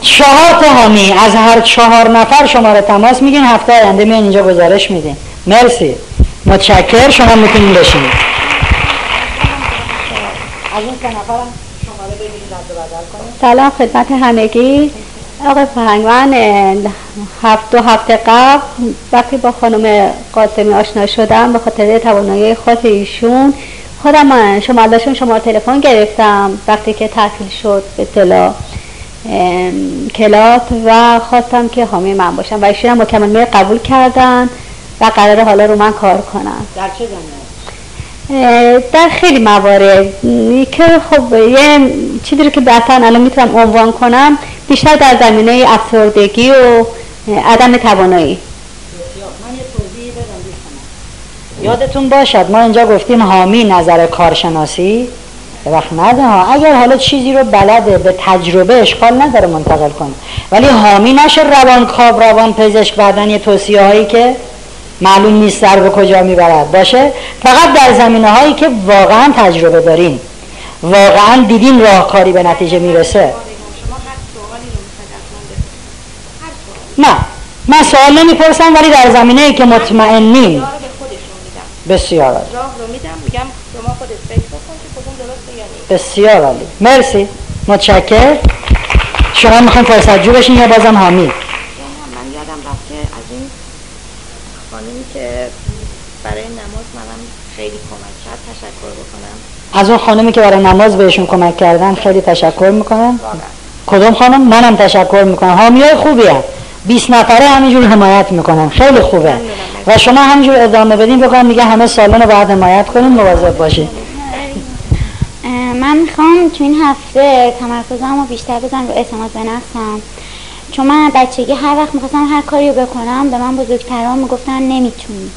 چهار تا حامی از هر چهار نفر شماره تماس میگین هفته آینده میان اینجا گزارش میدین. مرسی. متشکر شما می‌تونین بشینید. سلام خدمت همگی. آقای فرهنگ من هفت دو هفته قبل وقتی با خانم قاسمی آشنا شدم به خاطر توانایی خود ایشون خودم شما شما تلفن گرفتم وقتی که تعطیل شد به اطلاع کلاب و خواستم که حامی من باشم و ایشون هم مکمل قبول کردن. و قرار حالا رو من کار کنم. در چه زمینه؟ در خیلی موارد. که خب یه چیزی رو که بحثا الان می‌تونم عنوان کنم بیشتر در زمینه افسردگی و عدم توانایی. یادتون باشد ما اینجا گفتیم حامی نظر کارشناسی. وقت نده ها. اگر حالا چیزی رو بلده به تجربه اشکال نداره منتقل کنه. ولی حامی نشه روان کاب روان پزشک بعدن یه توصیه هایی که معلوم نیست در به کجا می‌برد. باشه؟ فقط در زمینه هایی که واقعا تجربه دارین واقعا دیدین راهکاری به نتیجه می‌رسه. نه. من سوال نمی‌پرسم ولی در زمینه ای که مطمئنین بسیار عالی. بسیار عالی. مرسی. متشکر شما می‌خواین فرصت جو بشین یا بازم حامی من یادم رفت که از این خانمی که برای نماز منم خیلی کمک کرد تشکر بکنم از اون خانمی که برای نماز بهشون کمک کردن خیلی تشکر می‌کنم. کدوم خانم؟ منم تشکر می‌کنم. حامی های خوبی هم 20 نفره همینجور حمایت می‌کنم خیلی خوبه. و شما همینجور ادامه بدین بکنم میگه همه سالن رو باید حمایت کنیم مواظب باشید من می‌خوام تو این هفته تمرکزم رو بیشتر بزنم رو اعتماد به نفسم. چون من بچگی هر وقت می‌خواستم هر کاری رو بکنم به من بزرگتران می‌گفتن نمی‌تونی.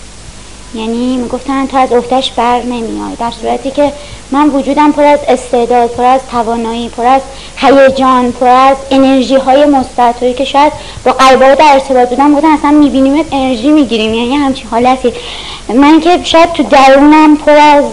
یعنی می‌گفتن تو از افتش بر نمیای در صورتی که من وجودم پر از استعداد پر از توانایی پر از هیجان پر از انرژی های مثبت که شاید با قلبه در ارتباط بودم بودن اصلا میبینیمت انرژی می‌گیریم. یعنی همچین حالتی. من که شاید تو درونم پر از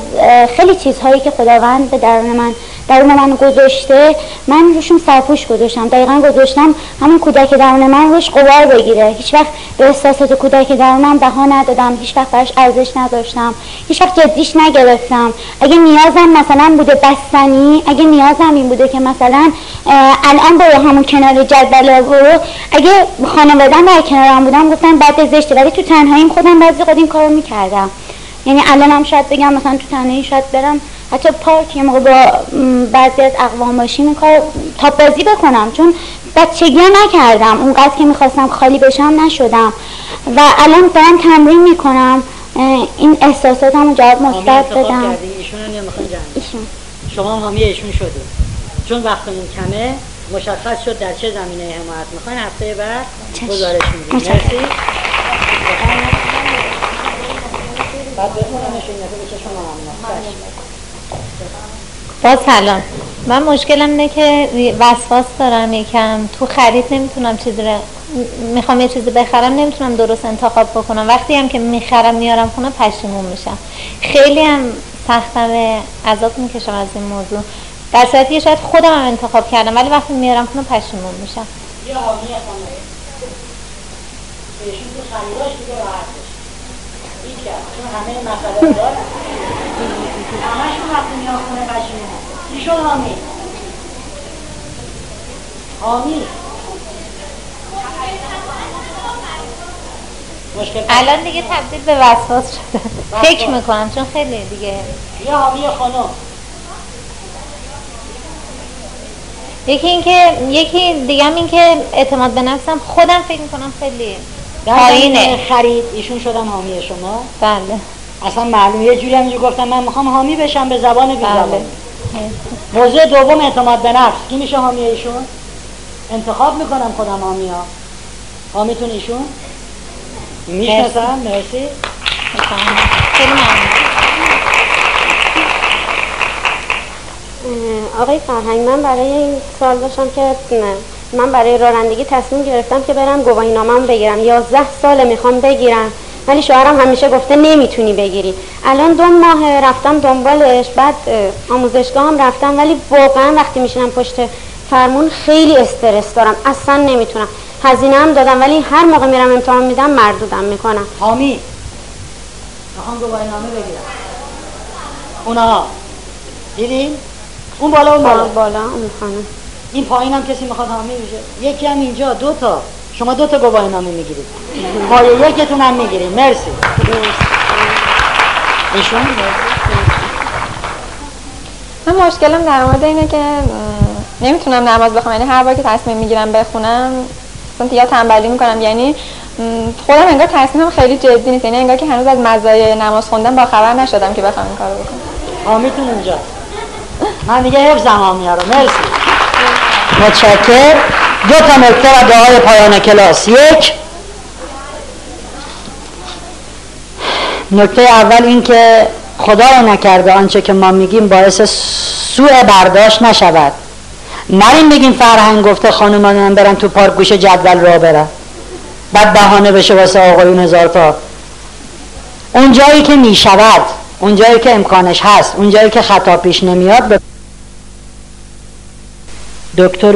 خیلی چیزهایی که خداوند به درون من درون من گذاشته من روشون سرپوش گذاشتم. دقیقا گذاشتم همون کودک درون من روش قوار بگیره. هیچ وقت به احساسات کودک درونم بها ندادم. هیچ وقت براش ارزش نداشتم. هیچ وقت جدیش نگرفتم. اگه نیازم مثلا بوده بستنی اگه نیازم این بوده که مثلا الان برو همون کنار جدول برو اگه خانوادم در کنارم بودم گفتم بعد زشته. ولی تو تنهاییم خودم بعضی قد این کارو می‌کردم. یعنی الانم شاید بگم مثلا تو تنهایی شاید برم حتی پارک یه موقع با بعضی از اقوام باشیم کار تاپ بازی بکنم. چون بچگی نکردم. اونقدر که می‌خواستم خالی بشم نشدم. و الان دارم تمرین می‌کنم. این احساساتمو جواب مثبت بدم. ایشون شما حامی ایشون شدید چون وقتمون کمه مشخص شد در چه زمینه حمایت می‌خواین هفته بعد گزارش میدیم مرسی. بعد بخونمشون به شما با سلام. من مشکلم اینه که وسواس دارم یکم. تو خرید نمی‌تونم چیزی رو می‌خوام یه چیزی بخرم نمی‌تونم درست انتخاب بکنم. وقتی هم که می‌خرم میارم خونه پشیمون میشم. خیلی هم سختم عذاب می‌کشم از این موضوع. در صورتی شاید خودم هم انتخاب کردم ولی وقتی میارم خونه پشیمون میشم. یه بهشون تو خریداش دیگه همه همشون وقتی میان خونه پشیمون چی شد حامی حامی الان دیگه تبدیل به وسواس شده. فکر می‌کنم چون خیلی دیگه. یه حامی خانم. یکی اینکه یکی دیگه هم این که اعتماد به نفسم خودم فکر می‌کنم خیلی پایینه. خرید ایشون شدم حامی شما. بله. اصلا معلوم یه جوری همینجور گفتم من می‌خوام حامی بشم به زبان بی بله. موضوع دوم اعتماد به نفس. کی میشه حامی ایشون؟ انتخاب می‌کنم خودم حامی ها حامیتون ایشون؟ می‌شناسم؟ مرسی. آقای فرهنگ من برای این سال داشتم که من برای رانندگی تصمیم گرفتم که برم گواهی نامم بگیرم. یازده ساله می‌خوام بگیرم. ولی شوهرم همیشه گفته نمی‌تونی بگیری. الان دو ماه رفتم دنبالش بعد آموزشگاه هم رفتم ولی واقعا وقتی میشینم پشت فرمون خیلی استرس دارم. اصلا نمی‌تونم. هزینه هم دادم ولی هر موقع میرم امتحان میدم مردودم می‌کنم. حامی می‌خوام گواهی نامه بگیرم. اونا دیدین؟ اون بالا اون بالا. بالا اون خانه این پایین هم کسی می‌خواد حامی بشه. یکی هم اینجا دو تا. شما دو تا گواهی نامه می‌گیرید. مایه یکتون هم می‌گیرید. مرسی. ایشون؟ من مشکلم در مورد اینه که نمی‌تونم نماز بخونم. یعنی هر بار که تصمیم می‌گیرم بخونم مثلا یا تنبلی می‌کنم. یعنی خودم انگار تصمیمم خیلی جدی نیست. یعنی انگار که هنوز از مزایای نماز خوندن با خبر نشدم که بخوام این کارو بکنم. حامیتون اونجا. من دیگه حفظم حامیه رو. مرسی. متشکر دو تا نکته و دعای پایان کلاس. یک نکته اول این که خدا نکرده آنچه که ما میگیم باعث سوء برداشت نشود. نریم بگیم فرهنگ گفته خانمان برن تو پارک گوش جدول را برن. بعد بهانه بشه واسه آقایون هزار تا. اون جایی که می‌شود اون جایی که امکانش هست اون جایی که خطا پیش نمیاد دکتر